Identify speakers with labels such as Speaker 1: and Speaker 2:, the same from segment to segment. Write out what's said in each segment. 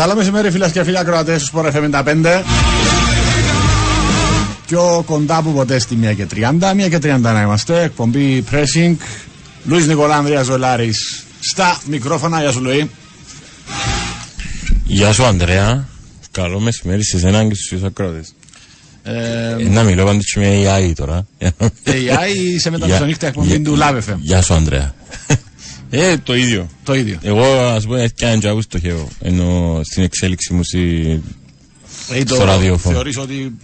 Speaker 1: Καλό μεσημέρι φίλες και φίλοι ακροατές του Sport FM 95. Πιο κοντά από ποτέ στη 1 και 30. 1 και 30 να είμαστε. Εκπομπή Pressing. Λουίς Νικολά Ανδρέας Ζολάρης στα μικρόφωνα. Γεια σου Λουί.
Speaker 2: Γεια σου Ανδρέα. Καλό μεσημέρι σε εσένα και στους ακρότες.
Speaker 1: Ε,
Speaker 2: Ε, να μιλώ πάντως και με AI τώρα.
Speaker 1: AI σε μετά
Speaker 2: Γεια-
Speaker 1: μεσονύχτα εκπομπή
Speaker 2: γεια-
Speaker 1: του Love FM.
Speaker 2: Γεια σου Ανδρέα. Ε, το ίδιο.
Speaker 1: Το ίδιο.
Speaker 2: Εγώ ας πούμε έφτιανα και ακούς το χέο. Ενώ στην εξέλιξη μου στη...
Speaker 1: Ε, το
Speaker 2: στο ραδιόφωνο.
Speaker 1: Θεωρείς ότι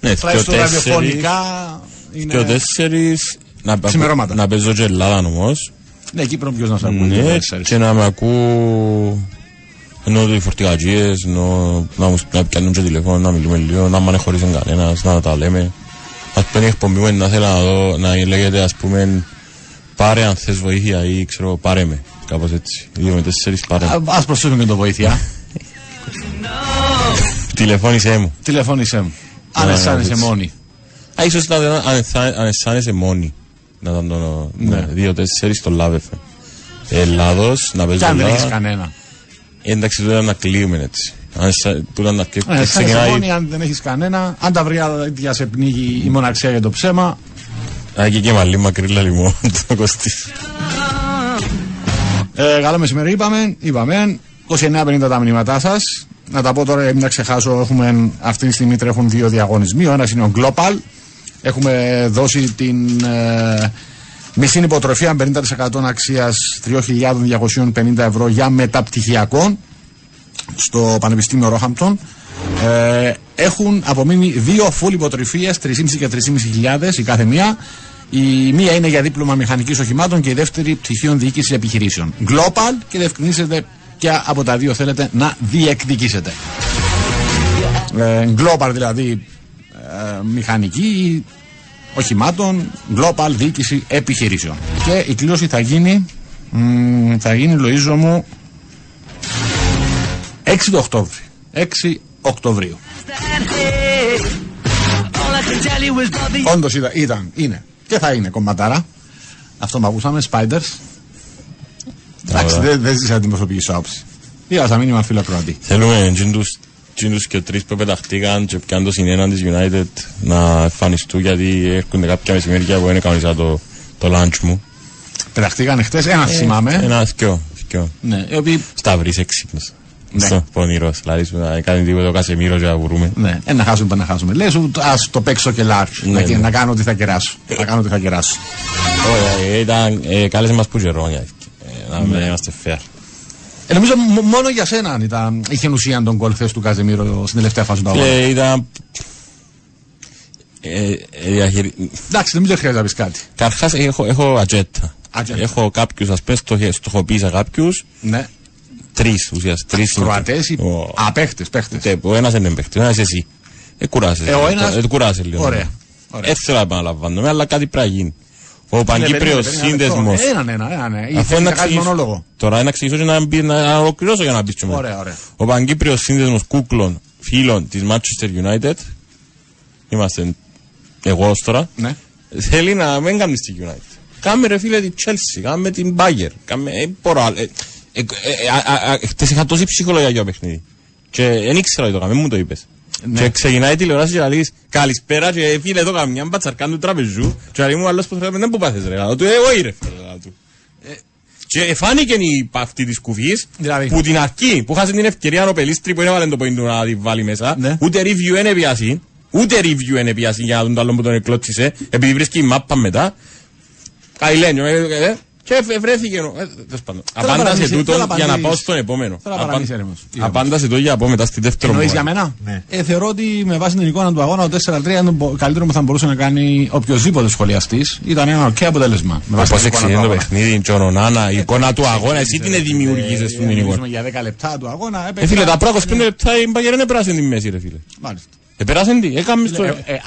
Speaker 2: Ναι,
Speaker 1: τουλάχιστον
Speaker 2: και ο τέσσερις-
Speaker 1: ραδιοφωνικά
Speaker 2: Και ο
Speaker 1: είναι...
Speaker 2: τέσσερις... Να,
Speaker 1: Ξημερώματα.
Speaker 2: να παίζω και Ελλάδα όμως.
Speaker 1: Ναι, Κύπρο ποιος να σε ακούει.
Speaker 2: Ναι,
Speaker 1: τέσσερις.
Speaker 2: και να με ακούω... Ενώ οι φορτηγατζίες, ενώ να, μου, να πιάνουν και τηλέφωνο, να μιλούμε λίγο, να μάνε χωρίς κανένας, να τα λέμε. Ας πούμε η εκπομπή μου να θέλω να δω, να λέγεται ας πούμε πάρε αν θες βοήθεια ή ξέρω πάρε με. Κάπως έτσι. Δύο με τέσσερις πάρε με.
Speaker 1: Α, Ας προσθέσουμε και το βοήθεια.
Speaker 2: Τηλεφώνησέ μου.
Speaker 1: Τηλεφώνησέ μου. Αν
Speaker 2: Ναι,
Speaker 1: αισθάνεσαι
Speaker 2: έτσι.
Speaker 1: μόνη.
Speaker 2: Α, ίσως να ήταν αν αισθά- αν αισθάνεσαι μόνη. Να ήταν το ναι. δύο τέσσερις στο λάβεφε. Ελλάδος, να παίζω
Speaker 1: Και αν δεν έχεις
Speaker 2: Ελλάδα.
Speaker 1: κανένα.
Speaker 2: Εντάξει, τώρα να κλείουμε έτσι. Αν αισθά- τώρα να και-
Speaker 1: Ναι,
Speaker 2: και
Speaker 1: αισθάνεσαι
Speaker 2: ξεκινάει
Speaker 1: μόνη αν δεν έχεις κανένα. Αν τα βράδια σε πνίγει η μοναξιά για το ψέμα.
Speaker 2: Α, και και μαλλί μακρύλα λιμό, το κοστί.
Speaker 1: Ε, καλό μεσημέρι είπαμε. Είπαμε. 29.50 τα μηνύματά σας. Να τα πω τώρα για να μην τα ξεχάσω. Έχουμε, αυτή τη στιγμή τρέχουν δύο διαγωνισμοί. Ο ένας είναι ο Global. Έχουμε δώσει την ε, μισή υποτροφία 50% αξίας 3.250 ευρώ για μεταπτυχιακό στο Πανεπιστήμιο Ρόχαμπτον. Ε, έχουν απομείνει δύο full υποτροφίε, 3.500 και 3.500 η κάθε μία. Η μία είναι για δίπλωμα μηχανικής οχημάτων και η δεύτερη πτυχίων διοίκησης επιχειρήσεων. Global και διευκρινίσετε ποια από τα δύο θέλετε να διεκδικήσετε. Ε, global δηλαδή ε, μηχανική οχημάτων, global διοίκηση επιχειρήσεων. Και η κλήρωση θα γίνει, μ, θα γίνει Λοΐζο μου 6 το Οκτώβρη. 6 Οκτωβρίου. Όντως ήταν, ήταν, είναι και θα είναι κομματάρα. Αυτό που ακούσαμε, Spiders. Εντάξει, δεν δεν ζήσα την προσωπική σου άποψη. Διάβασα μήνυμα φίλο Κροατή.
Speaker 2: Θέλουμε τζίντους, τζίντους και τρεις που πεταχτήκαν και πιάνε το συνέναν της United να εμφανιστούν γιατί έρχονται κάποια μεσημέρια που είναι κανονικά το, το lunch μου.
Speaker 1: Πεταχτήκαν χτες, ένα θυμάμαι.
Speaker 2: Ένα θκιο, θκιο.
Speaker 1: Ναι, οι οποίοι.
Speaker 2: Σταυρής έξυπνος.
Speaker 1: Ναι.
Speaker 2: Στο πονηρός. Δηλαδή σου να κάνει τίποτα ο Κασεμίρος και να βουρούμε.
Speaker 1: Ναι, ε, να χάσουμε, πάμε να χάσουμε. Λες, ας το παίξω και λάρι.
Speaker 2: Ναι,
Speaker 1: να,
Speaker 2: ναι.
Speaker 1: να κάνω ότι θα κεράσω. να κάνω ότι θα κεράσω.
Speaker 2: Ωραία, ε, ήταν ε, κάλεσε μας που καιρό, για ε, να μην είμαστε fair.
Speaker 1: Ε, νομίζω μ- μόνο για σένα ήταν, είχε ουσία τον γκολ θες του Καζεμίρο στην τελευταία φάση του αγώνα.
Speaker 2: Και ήταν... Ε, ε, διαχειρι...
Speaker 1: Εντάξει, νομίζω δεν χρειάζεται να πεις κάτι.
Speaker 2: Καρχάς έχω, έχω ατζέτα.
Speaker 1: Ατζέτα.
Speaker 2: Έχω κάποιους, ας πούμε, στοχε- στοχοποίησα κάποιους,
Speaker 1: Ναι.
Speaker 2: Τρεις ουσιαστικά. Τρεις είναι.
Speaker 1: Κροατές ή
Speaker 2: Ο-
Speaker 1: απέχτε, παίχτες.
Speaker 2: Τε, Ο ένας είναι παίχτης, ο ένας εσύ. Ε, κουράσαι.
Speaker 1: Ε, ο ένας-
Speaker 2: Ε, κουράσαι λίγο.
Speaker 1: Ωραία. Ωραία.
Speaker 2: Ε, θέλω να επαναλαμβάνομαι, αλλά κάτι πρέπει να γίνει. Ο
Speaker 1: Ναι,
Speaker 2: Παγκύπριος
Speaker 1: περίμενε, περίμενε,
Speaker 2: σύνδεσμος.
Speaker 1: Έναν, έναν, έναν. ναι. Ή
Speaker 2: Αφού
Speaker 1: θέλει
Speaker 2: να
Speaker 1: να κάνει
Speaker 2: εξηγήσω-
Speaker 1: μονόλογο.
Speaker 2: Τώρα να εξηγήσω και να, μπει, να ολοκληρώσω για να μπεις και μετά.
Speaker 1: Ωραία, ωραία.
Speaker 2: Ο Παγκύπριος σύνδεσμος κούκλων φίλων της Manchester United είμαστε εγώ ως τώρα
Speaker 1: Ναι.
Speaker 2: θέλει να μην κάνει στη United. Κάμε ρε φίλε τη Chelsea, κάμε την Bayern, κάμε, ε, μπορώ, άλλο. ε, ε, ε, ε, α, α, α, χτες είχα τόση ψυχολογία για το παιχνίδι. Και δεν ήξερα ότι το κάμε, μου το είπες.
Speaker 1: Ναι.
Speaker 2: Και ξεκινάει η τηλεόραση και λέει καλησπέρα και «Ε, φίλε εδώ καμιά μπατσαρκάν του τραπεζού και λέει μου άλλος που θέλει δεν που πάθες ρε. Λέω του εγώ ρε φίλε. λέω του. Ε, Και φάνηκε η αυτή της κουβής
Speaker 1: Δηλαδή.
Speaker 2: που την αρχή που χάσε την ευκαιρία ο Πελίστρη που έβαλε το point του να τη βάλει μέσα
Speaker 1: Ναι.
Speaker 2: ούτε review είναι πιάσει ούτε review είναι πιάσει για να δουν το άλλο που τον εκλώτσισε επειδή βρίσκει η μάπα μετά Καηλένιο ε, ε, ε, και εφ- βρέθηκε ο- ε, τέλος πάντων.
Speaker 1: Θέλω να
Speaker 2: Απάντασε
Speaker 1: παραμείσει-
Speaker 2: τούτο
Speaker 1: θέλω να
Speaker 2: για να
Speaker 1: παραμείσει-
Speaker 2: πάω στον επόμενο
Speaker 1: θέλω να
Speaker 2: Απάν-
Speaker 1: παραμείσει έρημος.
Speaker 2: Απάντασε το για να πω μετά στη δεύτερη
Speaker 1: Εννοείς
Speaker 2: μου.
Speaker 1: για μένα;
Speaker 2: Ναι.
Speaker 1: Ε, θεωρώ ότι με βάση την εικόνα του αγώνα το 4-3 είναι το καλύτερο που θα μπορούσε να κάνει οποιοδήποτε σχολιαστής. Ήταν ένα οκ αποτέλεσμα. Με βάση
Speaker 2: Πώς
Speaker 1: την εικόνα
Speaker 2: εξηγεί
Speaker 1: του
Speaker 2: το
Speaker 1: αγώνα.
Speaker 2: παιχνίδι, η Ονάνα, η εικόνα του αγώνα, εσύ την δημιουργήσες
Speaker 1: Ε,
Speaker 2: στην εικόνα.
Speaker 1: μιλήσουμε για 10 λεπτά του αγώνα.
Speaker 2: Ε,
Speaker 1: έπαιξα-
Speaker 2: φίλε, τα πρώτα 25 λεπτά η Μπαγερ δεν πέρασε τη μέση, ρε φίλε.
Speaker 1: Μάλιστα.
Speaker 2: Ε, πέρασε τι, έκαμε στο...
Speaker 1: Ε, ε, α-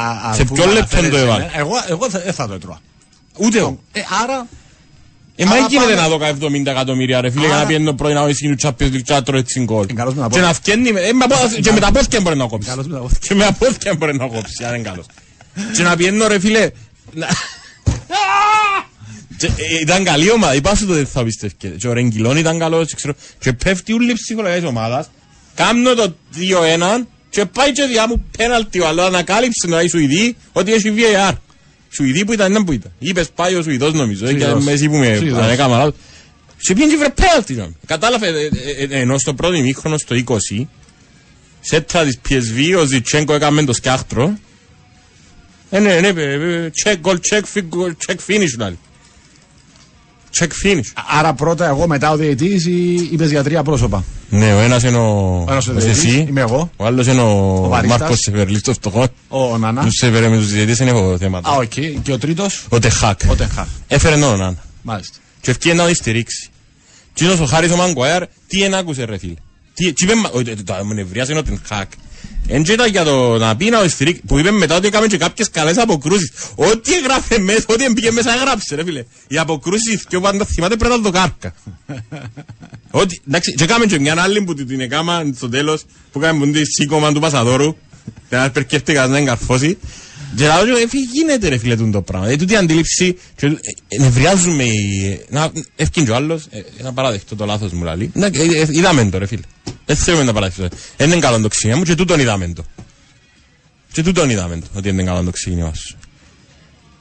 Speaker 1: α- α-
Speaker 2: Σε
Speaker 1: αφού
Speaker 2: ποιο λεπτό
Speaker 1: αναφέρεσαι,
Speaker 2: το έβαλε;
Speaker 1: ναι, Εγώ, εγώ θα, δεν θα το έτρωα.
Speaker 2: Ούτε εγώ.
Speaker 1: Ε, άρα.
Speaker 2: Ε, μα
Speaker 1: Άρα
Speaker 2: δεν γίνεται
Speaker 1: πάμε-
Speaker 2: να δω κα 70 εκατομμύρια ρε φίλε για
Speaker 1: Άρα-
Speaker 2: να πιένει το πρωί να οδηγήσει του Champions League και να τρώει έτσι γκολ.
Speaker 1: Ε, καλώς με τα
Speaker 2: Και να φκένει με- ε, με τα- και με τα πόθηκια μπορεί να κόψει.
Speaker 1: Καλώς με τα πόθηκια.
Speaker 2: Και με τα πόθηκια μπορεί να κόψει, αν είναι καλός. Και να πιένω ρε φίλε... να- Και, ε, Ήταν καλή ομάδα, είπα σου το δεν θα πιστεύκε. Και ο Ρεγγιλόν ήταν καλός, ξέρω. Και πέφτει όλη η ψυχολογία της ομάδας. Κάμνω το 2-1 και πάει και διά μου πέναλτι ο άλλος ανακάλυψε να η Σουηδή ότι έχει VAR. Σουηδή που ήταν, δεν που ήταν. Είπες πάει ο Σουηδός νομίζω, ε, και
Speaker 1: Σουηδός.
Speaker 2: με εσύ που με
Speaker 1: Σουηδός.
Speaker 2: αν έκανα λάθος. Σε πήγαινε και βρε πέναλτι. ρε. Κατάλαβε, ε, ε, ε, ενώ στο πρώτο ημίχρονο στο 20, σέτρα της PSV, ο Ζιτσέγκο έκαμε το σκιάχτρο. Ε, ναι, ναι, ε, ε, check, goal, check, fi- goal, check, finish, δηλαδή. Check, finish.
Speaker 1: Άρα πρώτα εγώ, μετά ο διαιτής ή είπε για τρία πρόσωπα.
Speaker 2: Ναι, ο ένας είναι ο,
Speaker 1: Ο ένας ο
Speaker 2: ο
Speaker 1: διαιτητής,
Speaker 2: εσύ,
Speaker 1: είμαι εγώ.
Speaker 2: ο άλλος είναι ο,
Speaker 1: Ο Βαρίστας.
Speaker 2: Μάρκος Σεφερλής, το φτωχό.
Speaker 1: Ο Νανάς.
Speaker 2: Τους Σεφερέ με τους διαιτητές δεν έχω θέματα.
Speaker 1: Α, οκ. Και ο τρίτος;
Speaker 2: Ο Τεχάκ.
Speaker 1: Ο Τενχάκ.
Speaker 2: Έφερε τον Ναν.
Speaker 1: Μάλιστα.
Speaker 2: Και ευκαιρία να τη στηρίξει. Τι είναι ο Χάρης ο Μαγκουάιρ, τι εν άκουσε ρε φίλε. Τι, τι είπε, μα- ο- το το νευριάσε είναι ο Τενχάκ. Εν και ήταν για το να πει να το στηρίξει, που είπε μετά ότι έκαμε και κάποιες καλές αποκρούσεις. Ό,τι έγραφε μέσα, ό,τι έμπηκε μέσα έγραψε ρε φίλε. Οι αποκρούσεις και ο πάντα θυμάται πρέπει να το κάρκα. Ότι, εντάξει, και έκαμε και μια άλλη που την έκαμα στο τέλος, που έκαμε που είναι σήκωμα του Πασαδόρου, και να περκεύτηκα να εγκαρφώσει. Και λέω, «Ε, φίλε, γίνεται ρε φίλε τούτο το πράγμα. Ε, τούτη η αντίληψη, και, ε, ε, νευριάζουμε, οι- να, ευκήν και ο άλλος, ε, να παραδεχτώ το λάθος μου λαλεί. Να, ε, ε, είδαμε το ρε φίλε. Δεν θέλουμε να παραδεχτώ. Δεν είναι καλό το ξύνια μου και τούτον είδαμε το. Και τούτον είδαμε το, ότι δεν είναι καλό το ξύνια μας.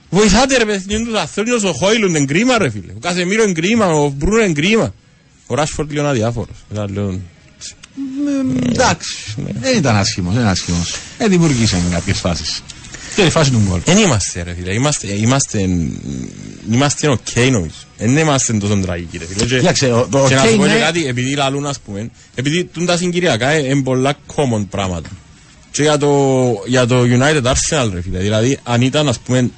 Speaker 2: Βοηθάτε ρε παιδιά τους ανθρώπους, ο Χόιλουν είναι κρίμα ρε φίλε. Ο Κασεμίρο είναι κρίμα, ο Μπρούνο είναι κρίμα. Ο Ράσφορντ λίγο αδιάφορος. Ήταν λίγο-
Speaker 1: Εντάξει. Δεν ήταν άσχημος. Δεν ήταν άσχημος. Ε, δημιουργήσαμε κάποιες φάσεις. Και η φάση του γκολ.
Speaker 2: Δεν είμαστε ρε φίλε, είμαστε, είμαστε, είμαστε οκ νομίζω. Δεν είμαστε τόσο τραγικοί ρε φίλε. Και-
Speaker 1: Κοίταξε, ο- το
Speaker 2: Και να
Speaker 1: οκ
Speaker 2: σου πω και
Speaker 1: είναι-
Speaker 2: κάτι, επειδή λαλούν ας πούμε, επειδή τούν τα συγκυριακά ε, είναι πολλά common πράγματα. Και για το, για το United Arsenal ρε φίλε, δηλαδή αν ήταν ας πούμε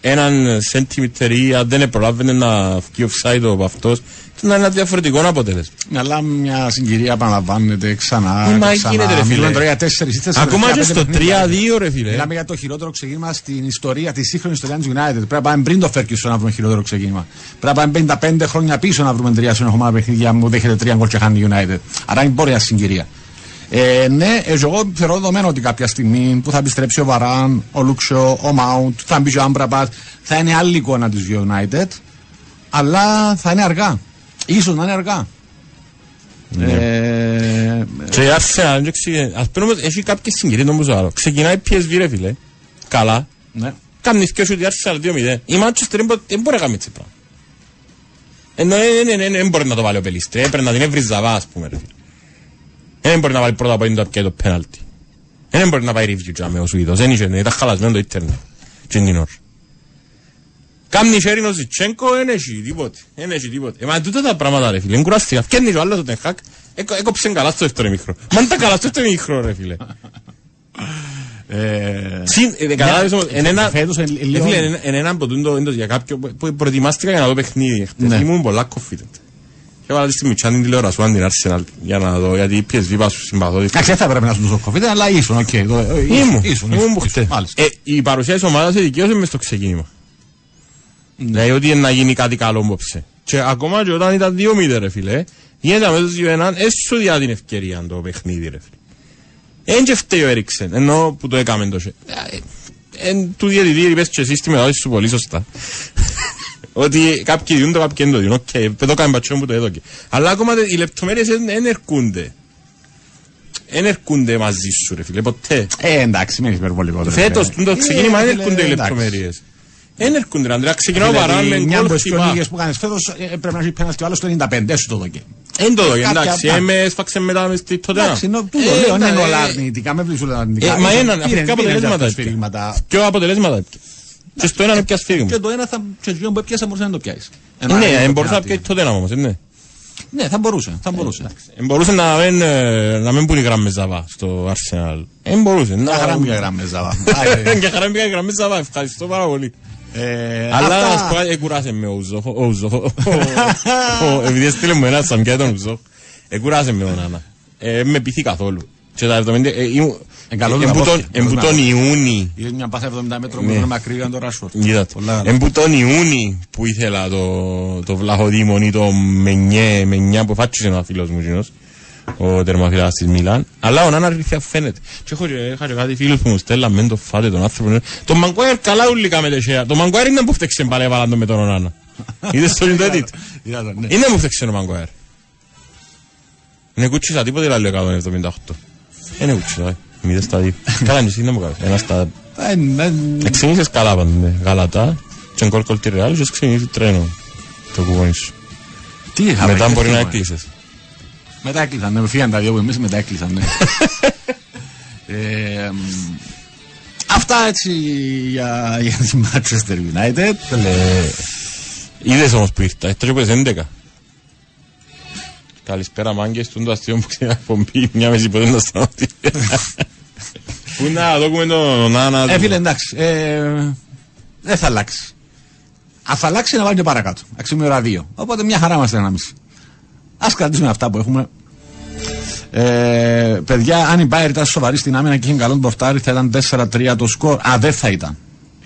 Speaker 2: έναν centimeter ή αν δεν προλάβαινε να βγει offside από αυτός, ήταν ένα διαφορετικό αποτέλεσμα.
Speaker 1: Αλλά μια συγκυρία επαναλαμβάνεται ξανά.
Speaker 2: Ε,
Speaker 1: και
Speaker 2: μα
Speaker 1: ξανά.
Speaker 2: γίνεται, ρε, φίλε.
Speaker 1: Μιλούμε τώρα για τέσσερις ή τέσσερα.
Speaker 2: Ακόμα και
Speaker 1: τελευταία
Speaker 2: στο
Speaker 1: πέντε παιχνίδια.
Speaker 2: 3-2 ρε φίλε.
Speaker 1: Μιλάμε για το χειρότερο ξεκίνημα στην ιστορία, της σύγχρονης ιστορία τη United. Πρέπει να πάμε πριν το Ferguson να βρούμε χειρότερο ξεκίνημα. Πρέπει να πάμε 55 χρόνια πίσω να βρούμε τρία συνεχόμενα παιχνίδια που δέχεται τρία γκολ και χάνει η United. Άρα είναι πόρια συγκυρία. Ε, ναι, ε, εγώ θεωρώ δεδομένο ότι κάποια στιγμή που θα επιστρέψει ο Βαράν, ο Λούξο, ο Μάουντ, θα μπει ο Άμπραμπατ, θα είναι άλλη εικόνα της United. Αλλά θα είναι αργά. Ίσως να είναι αργά. Ε,
Speaker 2: Και η Arsenal, δεν ξέρει, ας πούμε όμως, έχει κάποιες συγκυρίες όμως άλλο. Ξεκινάει η PSV ρε φίλε, καλά,
Speaker 1: ναι.
Speaker 2: κάνει και σου η Arsenal 2-0. Η Manchester δεν μπο- δεν μπορεί να κάνει έτσι πράγμα. Ενώ δεν μπορεί να το βάλει ο Πελίστρη, έπρεπε να την έβρει ζαβά ας πούμε ρε φίλε. Δεν μπορεί να βάλει πρώτα από το και το πέναλτι. Δεν μπορεί να πάει review τζάμε ο Σουηδός. Δεν είχε, ήταν χαλασμένο το ίντερνετ. Και την ώρα. Κάμνη χέρι ο Ζιτσέγκο, δεν έχει τίποτε. Δεν έχει τίποτε. Ε, μα τούτα τα πράγματα ρε φίλε, είναι κουραστικά. Φτιάχνει ο άλλος ο Τενχάκ, έκοψε καλά στο δεύτερο μικρό. Μα είναι τα καλά στο δεύτερο μικρό ρε φίλε.
Speaker 1: Ε,
Speaker 2: Συν, ε, κατάλαβες όμως, εν ένα,
Speaker 1: φέτος, ε,
Speaker 2: ε,
Speaker 1: λίγο-
Speaker 2: φίλε, εν- εν έναν από τούτο έντος για κάποιο, που προετοιμάστηκα για να δω παιχνίδι χτες.
Speaker 1: Ναι.
Speaker 2: Ήμουν πολλά confident. Και έβαλα τη στη μητσά την τηλεόραση μου, την Arsenal, για να δω, γιατί η PSV πάω σου συμπαθώ.
Speaker 1: Εντάξει, δεν θα έπρεπε να σου τόσο κοφίτε, αλλά ήσουν, οκ. το- ε, ήσουν,
Speaker 2: Ήμουν,
Speaker 1: ήσουν,
Speaker 2: ήμουν
Speaker 1: ήσουν,
Speaker 2: που χτες.
Speaker 1: Μάλιστα.
Speaker 2: Ε, η παρουσία της ομάδας εδικαίωσε μες στο ξεκίνημα. Δηλαδή ότι είναι να γίνει κάτι καλό μπόψε. Και ακόμα και όταν ήταν 2-0 ρε φίλε, γίνεται αμέσως 2-1, έσου διά την ευκαιρία το παιχνίδι ρε φίλε. Εν και φταίει ο Έριξεν, ενώ που το έκαμε τόσο. Εν του διαιτητή είπες και εσύ στη μετάδοση σου πολύ σωστά. ότι κάποιοι διούν το, κάποιοι δεν το διούν. Οκ, δεν το κάνει πατσόν που το έδωκε. Αλλά ακόμα τε- οι λεπτομέρειες δεν ερχούνται. Δεν ερχούνται μαζί σου ρε φίλε, ποτέ.
Speaker 1: Ε, εντάξει, μην είσαι υπερβολικό. ρε,
Speaker 2: Φέτος,
Speaker 1: φίλε.
Speaker 2: το ξεκίνημα
Speaker 1: Ε,
Speaker 2: δεν
Speaker 1: φίλε,
Speaker 2: έρχονται οι
Speaker 1: εντάξει.
Speaker 2: λεπτομέρειες. Δεν έρχονται ρε Ανδρέα, ξεκινάω
Speaker 1: Δηλαδή,
Speaker 2: παρά με
Speaker 1: Μια
Speaker 2: γκολ
Speaker 1: από τις πιο
Speaker 2: χτυπά.
Speaker 1: λίγες που κάνεις φέτος ε, πρέπει να έχει πέναλτι ο άλλος το 95, έστω το δοκέ.
Speaker 2: Εν το δω,
Speaker 1: Κάποια-
Speaker 2: εντάξει,
Speaker 1: ναι.
Speaker 2: ε, με έσφαξε μετά μες στη τότε.
Speaker 1: Εντάξει, νο- τούτο
Speaker 2: Ε,
Speaker 1: λέω, δεν είναι
Speaker 2: ε,
Speaker 1: όλα
Speaker 2: ε,
Speaker 1: αρνητικά, με βρίσκουν αρνητικά.
Speaker 2: Ε, μα
Speaker 1: Ίσως
Speaker 2: έναν,
Speaker 1: πήρε-
Speaker 2: αφού
Speaker 1: πήρε
Speaker 2: αποτελέσματα
Speaker 1: αυτά
Speaker 2: έπια.
Speaker 1: σφυρίγματα.
Speaker 2: Ποιο αποτελέσματα έπια. Και στο ένα πια σφίγμα.
Speaker 1: Και το ένα θα, και το δύο που έπιασα μπορούσε να το πιάσεις.
Speaker 2: Ε,
Speaker 1: Ένα
Speaker 2: Ναι,
Speaker 1: άλλο
Speaker 2: δεν
Speaker 1: το
Speaker 2: μπορούσε να
Speaker 1: πιάτη.
Speaker 2: πιάσει τότε να όμως, ε, ναι.
Speaker 1: Ναι, θα μπορούσε, θα μπορούσε.
Speaker 2: Ε, Μπορούσε να μην, ε, να μην πουλεί γραμμές ζαβά στο Arsenal. Δεν μπορούσε.
Speaker 1: Μια
Speaker 2: να-
Speaker 1: χαρά μου γραμμές, Ζαβά.
Speaker 2: Και χαρά μου πήγα γραμμές ζαβά, ευχαριστώ πάρα πολύ.
Speaker 1: Ε,
Speaker 2: Αλλά
Speaker 1: αυτά-
Speaker 2: να σου πω κάτι, εκουράσε με ο Ουζόχ. Ο Ουζόχ. ο- ο- Επειδή έστειλε μου ένα σαν πια τον Ουζόχ. Εκουράσε με ο Νάνα. Ε, με πειθεί καθόλου. Και τα 70, ε, ήμουν-
Speaker 1: Ε, καλό
Speaker 2: ε,
Speaker 1: να
Speaker 2: εμπού
Speaker 1: πω,
Speaker 2: τον-
Speaker 1: καλό
Speaker 2: εμπού
Speaker 1: να
Speaker 2: τον
Speaker 1: πω.
Speaker 2: Ιούνι.
Speaker 1: Είδες μια πάσα 70 μέτρων
Speaker 2: Ναι.
Speaker 1: που είναι μακρύ ήταν το Ράσφορτ.
Speaker 2: Είδατε.
Speaker 1: Πολλά-
Speaker 2: Εμπού τον Ιούνι που ήθελα το, το βλαχοδήμον ή το Μενιέ, Μενιά που φάτσισε ένα φίλος μου κοινός, ο τερμαφυλάς της Μιλάν. Αλλά ο Νάνα ρίχνει φαίνεται. Και έχω, και- είχα και κάτι φίλους που μου στέλναν μεν το φάτε τον άνθρωπο. Το Μαγκουάιρ καλά ούλικα με τεσσέα. Το Μαγκουάιρ είναι που φταίξε πάλι έβαλαν το με τον Νάνα. Είδες το edit.
Speaker 1: Είδα το, ναι.
Speaker 2: Είναι που φταίξε ο Μαγκουάιρ. Είναι κουτσίσα τίποτε άλλο 178. Είναι κουτσίσα, ε. Μηδές στα δύο. Καλά είναι εσύ, δεν μου κάνεις. Ένα στα
Speaker 1: Ε, ναι,
Speaker 2: Εξηγήσεις καλά πάντα, ναι. Γαλατά, και γκολ κολ τη Ρεάλ και εξηγήσεις τρένο το κουβόνι σου.
Speaker 1: Τι είχαμε.
Speaker 2: Μετά
Speaker 1: και
Speaker 2: μπορεί να
Speaker 1: θυμάμαι.
Speaker 2: έκλεισες.
Speaker 1: Μετά έκλεισαν, ναι, φύγαν τα δύο που εμείς, μετά έκλεισαν, ναι. Ε, μ, Αυτά έτσι για, για τη Manchester United.
Speaker 2: Είδες όμως που ήρθα, ήρθα και πες 11. Καλησπέρα μάγκες, τούν το αστείο που ξέρεις εκπομπή, μια μέση ποτέ να σταματήσει. Πού να δώκουμε τον Νάνα
Speaker 1: Ε,
Speaker 2: του.
Speaker 1: φίλε, εντάξει. Ε, δεν θα αλλάξει. Αν θα αλλάξει, να βάλει και παρακάτω. Αξιομοίωρα δύο. Οπότε μια χαρά είμαστε ένα μισή. Α κρατήσουμε αυτά που έχουμε. Ε, παιδιά, αν η Bayern ήταν σοβαρή στην άμυνα και είχε καλό πορτάρι, θα ήταν 4-3 το σκορ. Α, δεν θα ήταν.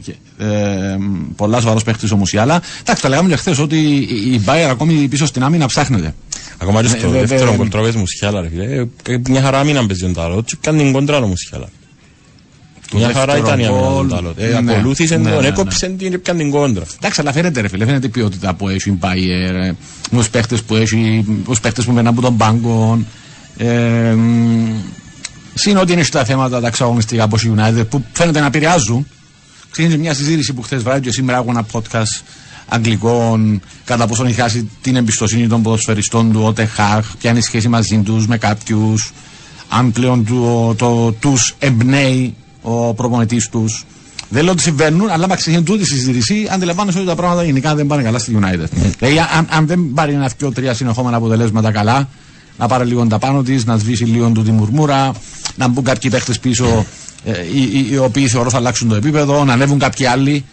Speaker 1: Και, Ε, πολλά σοβαρός παίχτης όμω η άλλα. Εντάξει, τα λέγαμε και χθες ότι η- η Bayern ακόμη πίσω στην άμυνα ψάχνεται.
Speaker 2: Ακόμα και στο
Speaker 1: Ε, δε-
Speaker 2: δεύτερο
Speaker 1: δε-
Speaker 2: κοντρό πες μουσιάλα ρε φίλε. Ε, ε, Μια χαρά μήνα παίζει τον τάλο, και κάνει την κοντρά ο μουσιάλα. Μια χαρά
Speaker 1: δεύτερο
Speaker 2: ήταν η άμυνα
Speaker 1: γκολ,
Speaker 2: τον τάλο. Ε,
Speaker 1: ναι,
Speaker 2: Ακολούθησε
Speaker 1: ναι,
Speaker 2: τον,
Speaker 1: ναι,
Speaker 2: έκοψε την και πιάνε την κόντρα.
Speaker 1: Εντάξει, αλλά φαίνεται ρε φίλε, φαίνεται η ποιότητα που έχει η Bayer, ε, με τους παίχτες που έχει, τους παίχτες που μένουν από τον πάγκο. Ε, μ, Συν ότι είναι στα θέματα τα εξαγωνιστικά από η United που φαίνεται να επηρεάζουν. Ξεκίνησε μια συζήτηση που χθες βράδυ και σήμερα έχω ένα podcast αγγλικών κατά πόσο έχει χάσει την εμπιστοσύνη των ποδοσφαιριστών του, ο Τεχάχ, ποια είναι η σχέση μαζί τους με κάποιους, αν πλέον του, το, τους εμπνέει ο προπονητής τους. Δεν λέω ότι συμβαίνουν, αλλά με ξεκινούν τούτη η συζήτηση, αντιλαμβάνεσαι ότι τα πράγματα γενικά δεν πάνε καλά στη United. Δηλαδή, αν, αν δεν πάρει ένα δυο τρία συνεχόμενα αποτελέσματα καλά, να πάρει λίγο τα πάνω της, να σβήσει λίγο του τη μουρμούρα, να μπουν κάποιοι παίχτες πίσω ε, οι, οι, οι οποίοι θεωρώ θα αλλάξουν το επίπεδο, να ανέβουν κάποιοι άλλοι.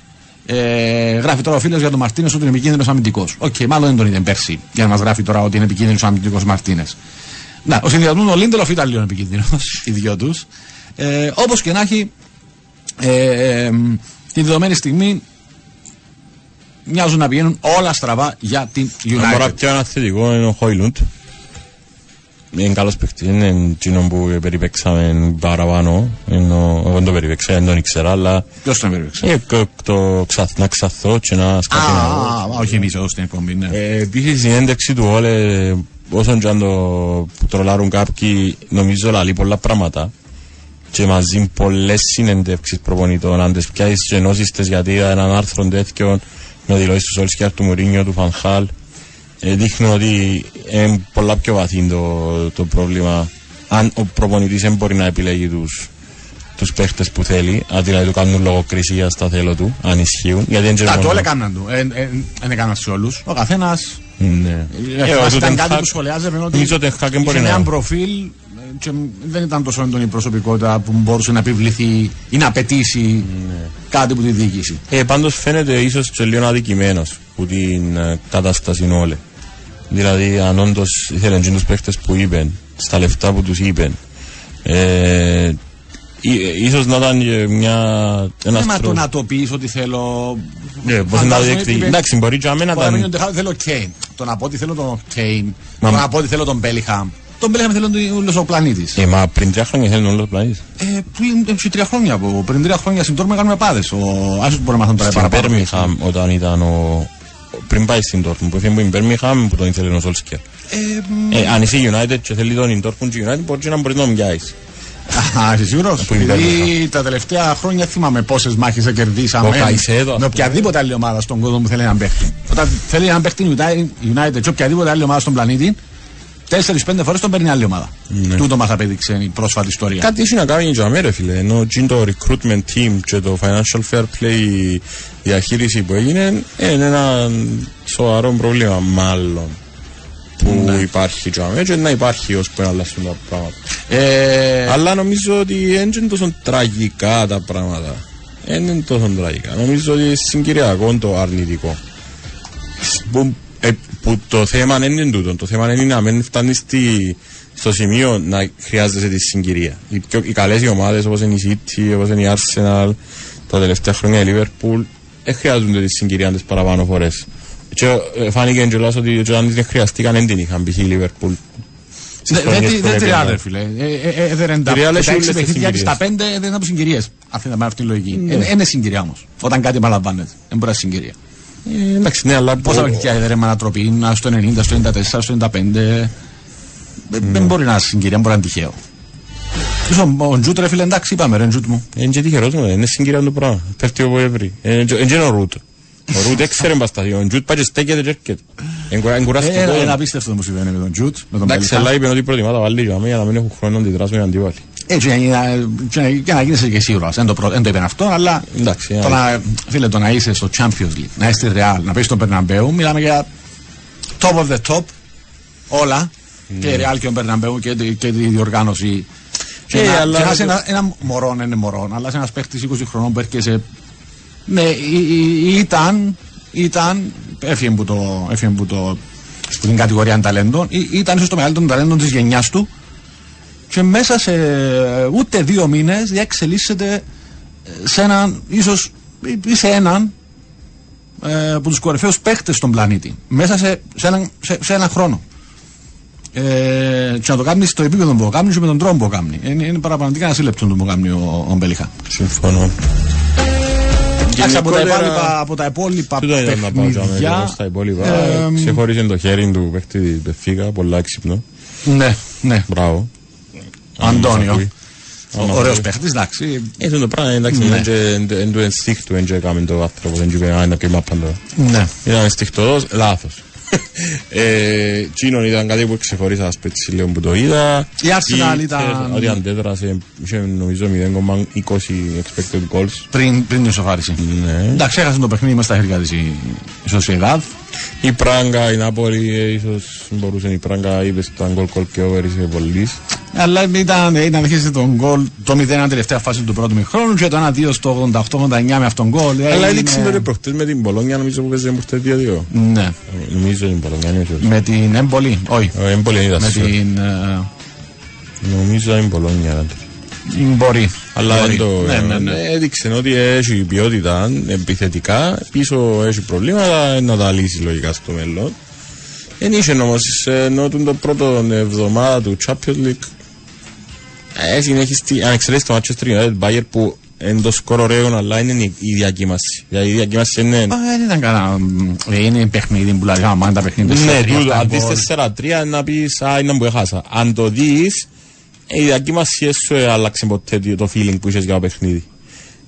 Speaker 1: Ε, γράφει τώρα ο φίλος για τον Μαρτίνες ότι είναι επικίνδυνος αμυντικός. Οκ, μάλλον δεν τον είδε πέρσι για να μας γράφει τώρα ότι είναι επικίνδυνος αμυντικός Μαρτίνες. Να, ο συνδυασμό ο Λίντελοφ ήταν λίγο επικίνδυνος, οι δυο τους. Ε, Όπως και να έχει, ε, ε, τη δεδομένη στιγμή μοιάζουν να πηγαίνουν όλα στραβά για την
Speaker 2: Τώρα
Speaker 1: United.
Speaker 2: πιο ένα θετικό είναι ο Χόιλουντ. Είναι καλός παίκτης, είναι εκείνο που περιπέξαμε παραπάνω. Είναι ο- Εγώ δεν το περιπέξα, δεν τον ήξερα, αλλά
Speaker 1: Ποιος τον περιπέξε;
Speaker 2: ε, κ- το ξαθ- να ξαθώ και να σκάσει ένα γκολ.
Speaker 1: Α, όχι εμείς εδώ στην εκπομπή, ναι.
Speaker 2: Ε, Επίσης η συνέντευξη του Όλε, όσον και αν το τρολάρουν κάποιοι, νομίζω λαλεί πολλά πράγματα. Και μαζί πολλές συνέντευξεις προπονητών, αν τις πιάσεις και ενώσεις τες, γιατί είδα έναν άρθρο τέτοιο με δηλώσεις του Σόλσκιαρ, του Μουρίνιο, του Φανχάλ. Ε, δείχνουν ότι είναι πολλά πιο βαθύ το, το πρόβλημα αν ο προπονητής δεν μπορεί να επιλέγει τους τους παίχτες που θέλει, αν δηλαδή του κάνουν λογοκρισία στα θέλω του, αν ισχύουν. Γιατί δεν
Speaker 1: Τα
Speaker 2: ξέρω
Speaker 1: το
Speaker 2: μόνο-
Speaker 1: όλα έκαναν του. Δεν έκαναν σε όλους. Ο καθένας
Speaker 2: Ναι.
Speaker 1: Ε,
Speaker 2: Ε,
Speaker 1: θυμάσαι,
Speaker 2: ο
Speaker 1: ήταν
Speaker 2: Ten
Speaker 1: κάτι
Speaker 2: Hag-
Speaker 1: που σχολιάζαμε ότι
Speaker 2: Νομίζω ότι ο Ten Hag δεν μπορεί
Speaker 1: είχε
Speaker 2: να-
Speaker 1: ένα προφίλ ε, και δεν ήταν τόσο έντονη η προσωπικότητα που μπορούσε να επιβληθεί ή να απαιτήσει
Speaker 2: Ναι.
Speaker 1: κάτι από τη διοίκηση.
Speaker 2: Ε, πάντως φαίνεται ίσως και λίγο αδικημένος που την ε, κατάσταση όλη. Δηλαδή αν όντως ήθελε και τους παίχτες που είπεν, στα λεφτά που τους είπεν, ε, ί- ίσως να ήταν και μια, ένας
Speaker 1: Θέμα του
Speaker 2: τρόπος.
Speaker 1: να το πεις ότι θέλω.
Speaker 2: Ναι, πώς να
Speaker 1: Φαντάζομαι
Speaker 2: διεκδικεί.
Speaker 1: ότι είπε-
Speaker 2: Εντάξει, μπορεί και αμένα
Speaker 1: Μπορεί να
Speaker 2: ήταν...
Speaker 1: μην είναι ότι θέλω Κέιν. Το να πω ότι θέλω τον Κέιν.
Speaker 2: Μα-
Speaker 1: Το να πω ότι θέλω τον Μπέλιχαμ. Τον Μπέλιχαμ θέλω τον όλος ο πλανήτης.
Speaker 2: Ε, μα πριν τρία χρόνια θέλουν όλος ο πλανήτης.
Speaker 1: Ε, πριν ε, τρία χρόνια από πριν τρία χρόνια στην Τόρμα κάνουμε πάδες. Ο Άσος μπορεί να μάθουν τώρα
Speaker 2: Στην
Speaker 1: παραπάνω.
Speaker 2: Μπέρμιχαμ όταν ήταν ο... Πριν πάει στην Dortmund που έφυγε από την Μπέρμιχαμ που τον ήθελε ο Σόλσκερ.
Speaker 1: Ε,
Speaker 2: Ε, αν είσαι United και θέλει τον in Dortmund και United μπορεί και να μπορεί να τον πιάσεις.
Speaker 1: Α, είσαι σίγουρος;
Speaker 2: Που είναι
Speaker 1: Γιατί τα τελευταία χρόνια θυμάμαι πόσες μάχες κερδίσαμε.
Speaker 2: Ο Καϊσέδο, ας
Speaker 1: Με
Speaker 2: πούμε.
Speaker 1: οποιαδήποτε άλλη ομάδα στον κόσμο που θέλει έναν παίχτη. Όταν θέλει έναν παίχτη United, United και οποιαδήποτε άλλη ομάδα στον πλανήτη, τέσσερις-πέντε φορές τον παίρνει άλλη ομάδα. Τούτο μας απέδειξε η πρόσφατη ιστορία.
Speaker 2: Κάτι έχει να κάνει για μέρα φίλε, ενώ και το recruitment team και το financial fair play η διαχείριση που έγινε ε, είναι ένα σοβαρό πρόβλημα μάλλον που
Speaker 1: Ναι.
Speaker 2: υπάρχει για μέρα και να υπάρχει ώσπου να αλλάσουν τα πράγματα.
Speaker 1: Ε,
Speaker 2: Αλλά νομίζω ότι δεν είναι τόσο τραγικά τα πράγματα. Δεν είναι τόσο τραγικά. Νομίζω ότι είναι συγκυριακό το αρνητικό. Που, ε, που το θέμα δεν είναι τούτο. Το θέμα είναι να μην φτάνεις στη, στο σημείο να χρειάζεσαι τη συγκυρία. Οι, πιο, οι καλές οι ομάδες όπως είναι η City, όπως είναι η Arsenal, τα τελευταία χρόνια η Liverpool, δεν χρειάζονται τη συγκυρία τις παραπάνω φορές. Και ε, φάνηκε εντελώς ότι και αν δεν χρειαστήκαν δεν την είχαν π.χ. η Liverpool. στις
Speaker 1: Δεν
Speaker 2: χρονιές που
Speaker 1: δεν
Speaker 2: έπαιρνε.
Speaker 1: τριάδε, φίλε. Ε, ε, ε, Έδερε τα
Speaker 2: Η Real
Speaker 1: τα
Speaker 2: έχει
Speaker 1: έξι
Speaker 2: όλες τις
Speaker 1: παιχνίδια και στα
Speaker 2: συγκυρίες.
Speaker 1: πέντε δεν ήταν από συγκυρίες. Αυτή είναι αυτή η λογική. Ε, Είναι συγκυρία όμως. Όταν κάτι επαναλαμβάνεται. Δεν μπορεί να είναι συγκυρία.
Speaker 2: Ε, εντάξει, ναι, αλλά
Speaker 1: Πόσα παιχνίδια έδερε με ανατροπή, να στο 90, στο 94, στο 95. Ε, Δεν μπορεί να είναι συγκυρία, μπορεί να είναι τυχαίο. Ίσως ο- Ο Τζούτ ρε φίλε εντάξει είπαμε ρε Τζούτ μου.
Speaker 2: Είναι και τυχερός μου, είναι συγκυρία το πράγμα. Πέφτει όπου έβρι. Είναι και- είναι και ο Ρουτ. Ο Ρουτ έξερε μπασταθεί. Ο Τζουτ πάει και στέκεται και έρχεται. Είναι κουρά- είναι
Speaker 1: Ε,
Speaker 2: κουραστικό.
Speaker 1: Ένα ένα απίστευτο που συμβαίνει με τον Τζούτ. Με τον
Speaker 2: Εντάξει,
Speaker 1: Πέλιχα.
Speaker 2: αλλά είπε ότι προτιμά τα βάλει για μένα για να μην έχουν χρόνο να αντιδράσουν οι αντίπαλοι.
Speaker 1: Έτσι για να- και να- και να γίνεσαι και σίγουρος. Δεν το προ- δεν το είπαν αυτό, αλλά
Speaker 2: Εντάξει,
Speaker 1: το να, φίλε, το να είσαι στο Champions League, να είσαι στη Real, να παίζεις στον Περναμπέου, μιλάμε για top of the top όλα. Και η Real και ο Περναμπέου και, τη- και τη διοργάνωση. Και,
Speaker 2: Ε,
Speaker 1: να,
Speaker 2: αλλά-
Speaker 1: και να είσαι ένα, ένα μωρό, είναι μωρό, αλλά είσαι ένας παίχτης 20 χρονών που έρχεσαι. Ναι, ή- ή- ήταν, ήταν, έφυγε που το, έφυγε που το, στην κατηγορία ταλέντων, ή- ήταν ίσως το μεγαλύτερο ταλέντο της γενιάς του και μέσα σε ούτε δύο μήνες διεξελίσσεται ε, σε έναν, ίσως ή σε έναν ε, από τους κορυφαίους παίχτες στον πλανήτη. Μέσα σε, σε, έναν, σε, σε έναν χρόνο. Ε, και να το κάνει στο επίπεδο που το κάνει και με τον τρόπο που το κάνει. Είναι, είναι παραπανητικά ένα σύλλεπτο που κάνει ο, ο Μπέλιχα.
Speaker 2: Συμφωνώ.
Speaker 1: Εντάξει, από, τα
Speaker 2: Γενικότερα-
Speaker 1: υπόλοιπα, από τα υπόλοιπα
Speaker 2: Τούτο ήταν να πάω για μένα,
Speaker 1: παιχνίδια.
Speaker 2: στα υπόλοιπα.
Speaker 1: ε,
Speaker 2: Ξεχώρισε το χέρι του παίχτη Μπεφίκα, πολλά έξυπνο.
Speaker 1: ναι, ναι.
Speaker 2: Μπράβο.
Speaker 1: Αντώνιο.
Speaker 2: ακούει. Άμα
Speaker 1: Ωραίος
Speaker 2: ακούει.
Speaker 1: παίχτης, εντάξει.
Speaker 2: Ε, αυτό το πράγμα, εντάξει,
Speaker 1: Ναι.
Speaker 2: είναι και- εν του ενστίχτου, δεν έκαμε το άνθρωπο, δεν είπε, α, είναι και μάπαν τώρα.
Speaker 1: Ναι.
Speaker 2: Ήταν ενστιχτοδός, λάθος. Ε, Τσίνον ήταν κάτι που ξεχωρίσα σπέτσι λίγο που το είδα.
Speaker 1: Η Arsenal
Speaker 2: Ή,
Speaker 1: ήταν-
Speaker 2: ξέρεις, Ότι αντέδρασε, είχε νομίζω 0,20 expected goals.
Speaker 1: Πριν, πριν την σοφάριση.
Speaker 2: Ναι.
Speaker 1: Εντάξει, έχασε το παιχνίδι μέσα στα χέρια της η, η Σοσιεδάδ.
Speaker 2: Η Πράγκα, η Νάπολη, ε, ίσως μπορούσε η Πράγκα, είπε ήταν γκολ κολ και over, είσαι πολλής.
Speaker 1: Αλλά ήταν, ήταν αρχίσει τον γκολ το 0 τελευταία φάση του πρώτου μηχρόνου και το 1-2 στο 88-89 με αυτόν γκολ. Ε,
Speaker 2: Αλλά
Speaker 1: είναι-
Speaker 2: έδειξε τότε προχτές με την Πολόνια, νομίζω που παίζει προχτές 2-2.
Speaker 1: Ναι.
Speaker 2: Νομίζω την Πολόνια, είναι σωστός.
Speaker 1: Με την έμπολη, όχι.
Speaker 2: Ε, Είναι πολύ είδα,
Speaker 1: Με
Speaker 2: σωστό.
Speaker 1: την. ε,
Speaker 2: Νομίζω είναι Πολόνια.
Speaker 1: Μπορεί.
Speaker 2: Αλλά
Speaker 1: Μπορεί.
Speaker 2: δεν το
Speaker 1: Ναι, ναι, ναι.
Speaker 2: έδειξε ότι έχει ποιότητα επιθετικά, πίσω έχει προβλήματα, να τα λύσει λογικά στο μέλλον. Δεν είχε όμως, ενώ τον το πρώτο εβδομάδα του Champions League, ε, συνέχιστη, αν εξαιρέσεις το Manchester United Bayern που είναι το σκορ ωραίο, αλλά είναι η, η διακύμαση. Δηλαδή η διακύμαση είναι.
Speaker 1: Μα δεν ήταν κανένα. ε, Είναι παιχνίδι που λέγαμε, μα είναι τα παιχνίδια.
Speaker 2: Ναι,
Speaker 1: τέσσερα,
Speaker 2: τούτο,
Speaker 1: αυτά
Speaker 2: αν δεις
Speaker 1: γκολ.
Speaker 2: 4-3 να πεις «Α, είναι που έχασα». Αν το δεις, η διακύμαση σου ε, άλλαξε ποτέ το- το feeling που είχες για το παιχνίδι;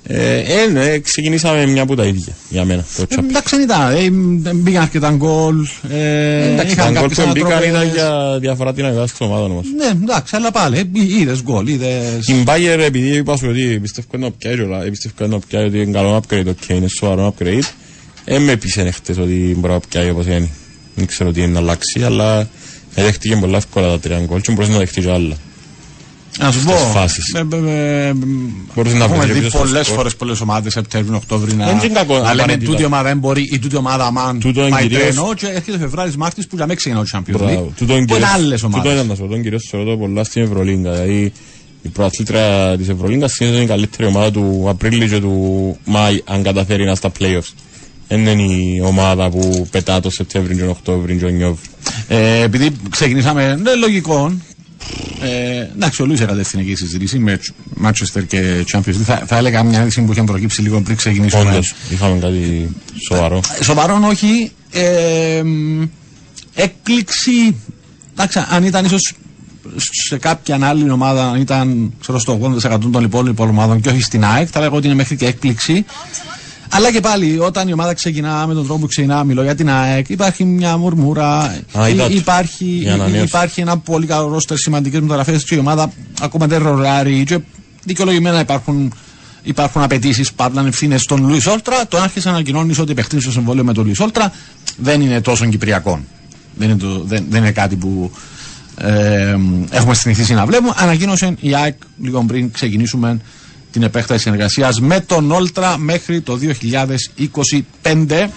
Speaker 2: Ε, ε, ναι, ξεκινήσαμε μια από τα ίδια για μένα. Το
Speaker 1: Ε,
Speaker 2: Champions.
Speaker 1: Εντάξει, δεν ήταν. Ε, δεν μπήκαν αρκετά γκολ. Ε,
Speaker 2: Εντάξει,
Speaker 1: είχαν
Speaker 2: τα γκολ
Speaker 1: κάποιες
Speaker 2: που μπήκαν
Speaker 1: ανατροπές.
Speaker 2: ήταν για διαφορά την αγορά των ομάδων όμως.
Speaker 1: Ναι, εντάξει, αλλά πάλι. Είδες γκολ, είδε.
Speaker 2: Την Bayer επειδή είπα σου ότι πιστεύω να πιάει όλα, πιστεύω να πιάει ότι είναι καλό upgrade, ok, είναι σοβαρό upgrade. Ε, με πείσανε χτες ότι μπορεί να πιάει όπως είναι. Δεν ξέρω τι είναι να αλλάξει, αλλά δέχτηκε πολλά εύκολα τα τρία γκολ και μπορούσε να δεχτείς και άλλα.
Speaker 1: Να σου πω.
Speaker 2: στις φάσεις.
Speaker 1: ε, ε, ε,
Speaker 2: Μπορούσε να
Speaker 1: Έχουμε
Speaker 2: βρει
Speaker 1: δει
Speaker 2: πίσω στο
Speaker 1: πολλές
Speaker 2: σκορ.
Speaker 1: φορές πολλές ομάδες Σεπτέμβριο, Οκτώβριο να,
Speaker 2: Δεν είναι κακό,
Speaker 1: να λέμε
Speaker 2: απαραίτητα.
Speaker 1: τούτη ομάδα δεν μπορεί ή τούτη ομάδα αμάν
Speaker 2: Τούτο είναι
Speaker 1: πάει
Speaker 2: κυρίως-
Speaker 1: τρένο και έρχεται Φεβράρι Μάρτη που για μένα ξεκινά ο Champions
Speaker 2: Μπράβο.
Speaker 1: League.
Speaker 2: Τούτο είναι
Speaker 1: Που είναι
Speaker 2: κυρίως-
Speaker 1: άλλες
Speaker 2: Τούτο
Speaker 1: ομάδες.
Speaker 2: ήταν να σου πω, κυρίως θεωρώ το πολλά στην Ευρωλίγκα. Δηλαδή η προαθλήτρια της Ευρωλίγκας συνήθως είναι η καλύτερη ομάδα του Απρίλη και του Μάη αν καταφέρει να στα playoffs. Δεν είναι η ομάδα που πετά το Σεπτέμβριο και τον Οκτώβριο και τον Νιόβριο.
Speaker 1: Ε, επειδή ξεκινήσαμε, ναι, λογικό. Ε, εντάξει, ο Λούις κατεύθυνε και η συζήτηση με Manchester και Champions League. Θα, θα έλεγα μια είδηση που είχε προκύψει λίγο πριν ξεκινήσουμε.
Speaker 2: Όντως, είχαμε κάτι σοβαρό.
Speaker 1: Σοβαρόν όχι. Ε, μ, έκπληξη. Εντάξει, αν ήταν ίσως σε κάποια άλλη ομάδα, αν ήταν ξέρω, στο 80% των υπόλοιπων ομάδων και όχι στην ΑΕΚ, θα λέγω ότι είναι μέχρι και έκπληξη. Αλλά και πάλι, όταν η ομάδα ξεκινά με τον τρόπο που ξεκινά, μιλώ για την ΑΕΚ, υπάρχει μια μουρμούρα,
Speaker 2: Α, είδα
Speaker 1: υ-
Speaker 2: το.
Speaker 1: υπάρχει,
Speaker 2: Η ανανέωση.
Speaker 1: υπάρχει ένα πολύ καλό ρόστερ, σημαντικέ μεταγραφέ και η ομάδα ακόμα δεν ροράρει. Και δικαιολογημένα υπάρχουν, υπάρχουν απαιτήσεις, πάρλαν ευθύνες στον Λουίς Όλτρα. Το άρχισε να ανακοινώνεις ότι επεκτείνει το συμβόλαιο με τον Λουίς Όλτρα δεν είναι τόσο κυπριακό. Δεν είναι, το, δεν, δεν είναι κάτι που ε, έχουμε συνηθίσει να βλέπουμε. Ανακοίνωσε η ΑΕΚ λίγο πριν ξεκινήσουμε την επέκταση συνεργασία με τον Όλτρα μέχρι το 2025.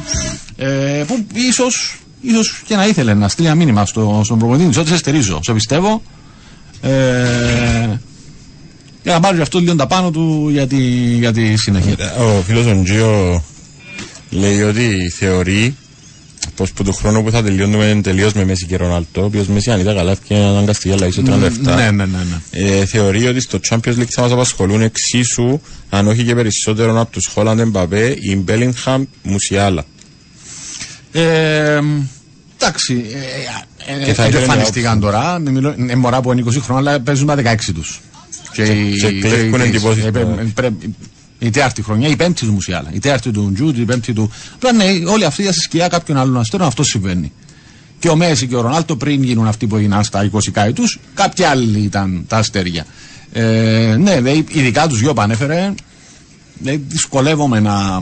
Speaker 1: Ε, που ίσως ίσως και να ήθελε να στείλει ένα μήνυμα στο, στον προπονητή της, ότι σε στερίζω, σε πιστεύω. Ε, για να πάρει αυτό λίγο τα πάνω του για τη, για τη συνέχεια.
Speaker 2: Ο φίλος ο Τζίο λέει ότι θεωρεί πως που το χρόνο που θα τελειώνουμε τελείως με Μέση και Ρονάλτο, ο οποίος Μέση αν ήταν καλά έφυγε να αναγκαστεί αλλά είσαι 37.
Speaker 1: Ναι, ναι, ναι. ναι.
Speaker 2: Ε, θεωρεί ότι στο Champions League θα μας απασχολούν εξίσου, αν όχι και περισσότερο από τους Χόλαντ Εμπαπέ, η Μπέλιγχαμ, Μουσιάλα.
Speaker 1: Ε, εντάξει. Ε, ε,
Speaker 2: Και θα
Speaker 1: ε,
Speaker 2: ήθελε
Speaker 1: εμφανιστήκαν τώρα. μην μιλώ- Είναι μωρά που είναι 20 χρόνια, αλλά παίζουν τα 16 τους. Και, οι-
Speaker 2: και κλέβουν
Speaker 1: οι-
Speaker 2: εντυπώσεις
Speaker 1: ε,
Speaker 2: τώρα.
Speaker 1: ε, πρέπει- Η τέταρτη χρονιά, η πέμπτη του Μουσιάλα. Η τέταρτη του Ντζούτ, η πέμπτη του. Απλά ναι, όλοι αυτοί για στη σκιά κάποιων άλλων αστέρων αυτό συμβαίνει. Και ο Μέση και ο Ρονάλτο πριν γίνουν αυτοί που έγιναν στα 20 κάη του, κάποιοι άλλοι ήταν τα αστέρια. Ε, ναι, δε, ειδικά τους δυο που ανέφερε, δε, δυσκολεύομαι να,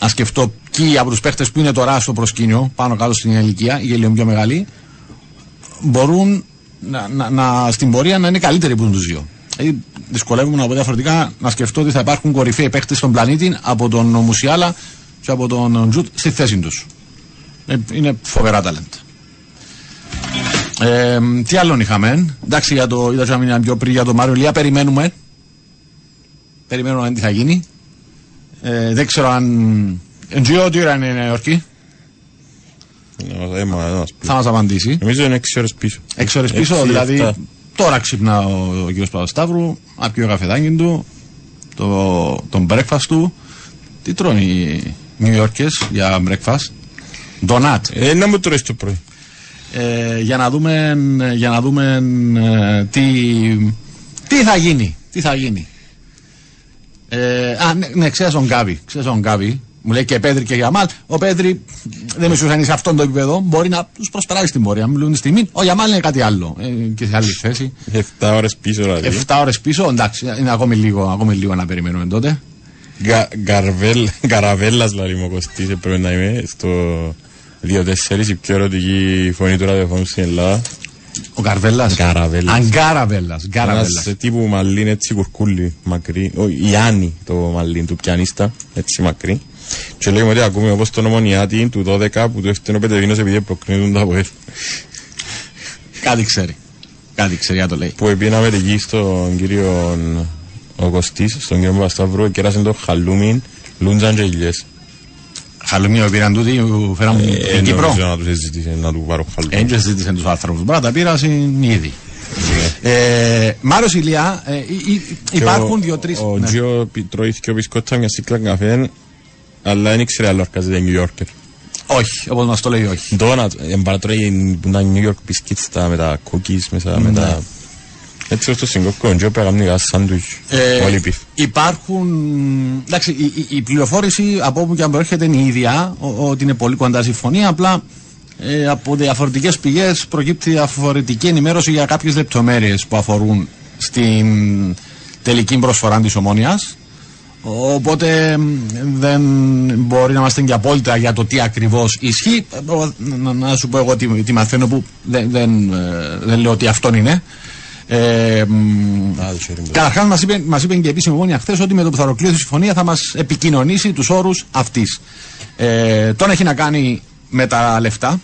Speaker 1: να σκεφτώ ποιοι από τους παίχτες που είναι τώρα στο προσκήνιο, πάνω κάτω στην ηλικία, ή λίγο πιο μεγάλοι, μπορούν να, να, να, στην πορεία να είναι καλύτεροι που είναι τους δύο. Δηλαδή, δυσκολεύομαι να πω διαφορετικά να σκεφτώ ότι θα υπάρχουν κορυφαίοι παίχτε στον πλανήτη από τον Μουσιάλα και από τον Τζουτ στη θέση τους. είναι φοβερά ταλέντα. Ε, τι άλλον είχαμε; Εντάξει, για το, είδα ότι ήταν πιο πριν για τον Μάριο Λία. Περιμένουμε. Περιμένουμε να δούμε τι θα γίνει. Ε, δεν ξέρω αν. Εντζιό, τι ώρα είναι η Νέα Υόρκη.
Speaker 2: Ε, μα, να μας πει.
Speaker 1: Θα μας απαντήσει.
Speaker 2: Νομίζω είναι 6 ώρες πίσω.
Speaker 1: Έξι ώρες πίσω,
Speaker 2: Έξι,
Speaker 1: δηλαδή
Speaker 2: εφτά.
Speaker 1: Τώρα ξυπνά ο, ο κ. Παπασταύρου, άπιο καφεδάκι του, το, τον breakfast του. Τι τρώνε οι New Yorkers για breakfast; Donut.
Speaker 2: Ε, να μου τρώεις το πρωί.
Speaker 1: Ε, για να δούμε, για να δούμε ε, τι, τι θα γίνει. Τι θα γίνει. Ε, α, ναι, ναι ξέρεις τον Γκάβι. Ξέρεις τον Γκάβι; Μου λέει και Πέδρη και Γιαμάλ. Ο Πέδρη δεν με σου είναι σε αυτόν το επίπεδο. Μπορεί να τους προσπεράσει στην πορεία. Μιλούν στη στιγμή. Ο Γιαμάλ είναι κάτι άλλο. Ε, και σε άλλη θέση.
Speaker 2: 7 ώρες πίσω δηλαδή.
Speaker 1: 7 ώρες πίσω. Εντάξει, είναι ακόμη λίγο, ακόμη λίγο να περιμένουμε τότε.
Speaker 2: Γα- Γκαρβέλ- Γκαραβέλλας δηλαδή μου ο Κωστής έπρεπε να είμαι στο 2-4 η πιο ερωτική φωνή του ραδιοφώνου στην Ελλάδα.
Speaker 1: Ο Καρβέλλα.
Speaker 2: Γκαραβέλλας.
Speaker 1: Αγκάραβέλλα.
Speaker 2: Ένας ε, τύπου μαλλίν έτσι κουρκούλι μακρύ, ο Ιάννη το μαλλίν του πιανίστα, έτσι μακρύ. Και λέγουμε ότι ακούμε όπως τον ομονιάτη του 12 που του έφτιανε ο Πετεβίνος επειδή προκρίνουν τα ΑΠΟΕΛ.
Speaker 1: Κάτι ξέρει. Κάτι ξέρει, για το λέει.
Speaker 2: Που επίναμε εκεί στον κύριο ο Κωστής, στον κύριο Παπασταύρου, κέρασε το χαλούμιν, λούντζαν και ηλιές.
Speaker 1: Χαλουμίο πήραν τούτοι, που φέραν
Speaker 2: Ε,
Speaker 1: την
Speaker 2: εν
Speaker 1: Κύπρο.
Speaker 2: νομίζω να τους συζητήσει, να του πάρω χαλούμιν.
Speaker 1: Έτσι ζήτησαν τους άνθρωπους. Μπράβο, τα πήρασαν ήδη. Ε, Μάρος Ηλιά, ε, υ- υ-
Speaker 2: Και
Speaker 1: υπάρχουν
Speaker 2: ο-
Speaker 1: δύο-τρεις...
Speaker 2: Ο
Speaker 1: ναι.
Speaker 2: Τζιο πι- τρώει και μπισκότα μια σύκλα καφέ, αλλά δεν ήξερε άλλο αρκάζεται New Yorker.
Speaker 1: Όχι, όπως μας το λέει όχι.
Speaker 2: Ντόνατς, εμπαρατρώει που τα New York biscuits τα, με τα cookies μέσα, με τα... Έτσι ώστε στην κόκκο και πρέπει να κάνει ένα σάντουιτς.
Speaker 1: Ε,
Speaker 2: Όλοι πιφ.
Speaker 1: υπάρχουν. Εντάξει, η, η, η πληροφόρηση από όπου και αν προέρχεται είναι η ίδια, ο- ότι είναι πολύ κοντά συμφωνία. Απλά ε, από διαφορετικές πηγές προκύπτει διαφορετική ενημέρωση για κάποιες λεπτομέρειες που αφορούν στην τελική προσφορά της ομόνοια. Οπότε μ, δεν μπορεί να είμαστε και απόλυτα για το τι ακριβώς ισχύει. Ε, εγώ, Να, να σου πω εγώ τι, τι μαθαίνω που δεν, δεν, ε, δεν λέω ότι αυτόν είναι. Ε, μ,
Speaker 2: Α, δεν ξέρω.
Speaker 1: Καταρχάς, μας είπε, μας είπε και η επίσημη ομόνια χθες ότι με το που θα ολοκληρωθεί η συμφωνία θα μας επικοινωνήσει τους όρους αυτής. Ε, τον έχει να κάνει με τα λεφτά.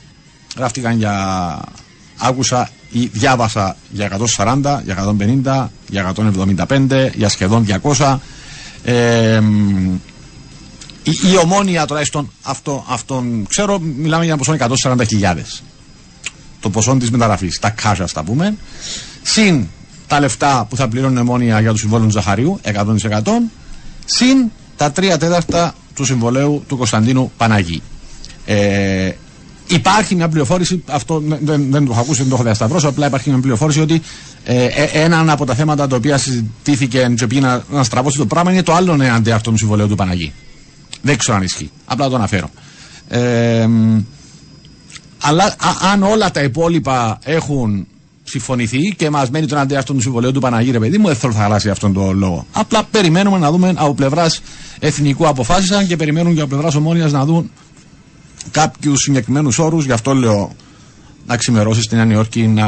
Speaker 1: Γράφτηκαν για. Άκουσα ή διάβασα για 140, για 150, για 175, για σχεδόν 200. Ε, μ, η, η ομόνια τουλάχιστον αυτό, αυτόν ξέρω, μιλάμε για ένα ποσό 140.000 το ποσό της μεταγραφής. Τα cash, ας τα πούμε. Συν τα λεφτά που θα πληρώνουν η Ομόνια για το συμβόλαιο του Ζαχαρίου, 100%. Συν τα τρία τέταρτα του συμβολέου του Κωνσταντίνου Παναγί. Ε, υπάρχει μια πληροφόρηση, αυτό δεν, δεν, δεν το έχω ακούσει, δεν το έχω διασταυρώσει, απλά υπάρχει μια πληροφόρηση ότι ε, ε, έναν από τα θέματα τα οποία συζητήθηκε και πήγε να, να στραβώσει το πράγμα είναι το άλλο εναντί αυτού του συμβολέου του Παναγί. Δεν ξέρω αν ισχύει. Απλά το αναφέρω. Ε, μ, αλλά α- αν όλα τα υπόλοιπα έχουν συμφωνηθεί και μας μένει το αντί αυτόν του συμβολέου του Παναγί, ρε παιδί μου, δεν θέλω να χαλάσει αυτόν τον λόγο. Απλά περιμένουμε να δούμε από πλευράς εθνικού αποφάσισαν και περιμένουν και από πλευράς ομόνοια να δουν κάποιους συγκεκριμένους όρους. Γι' αυτό λέω να ξημερώσει στην Νέα Νιόρκη να,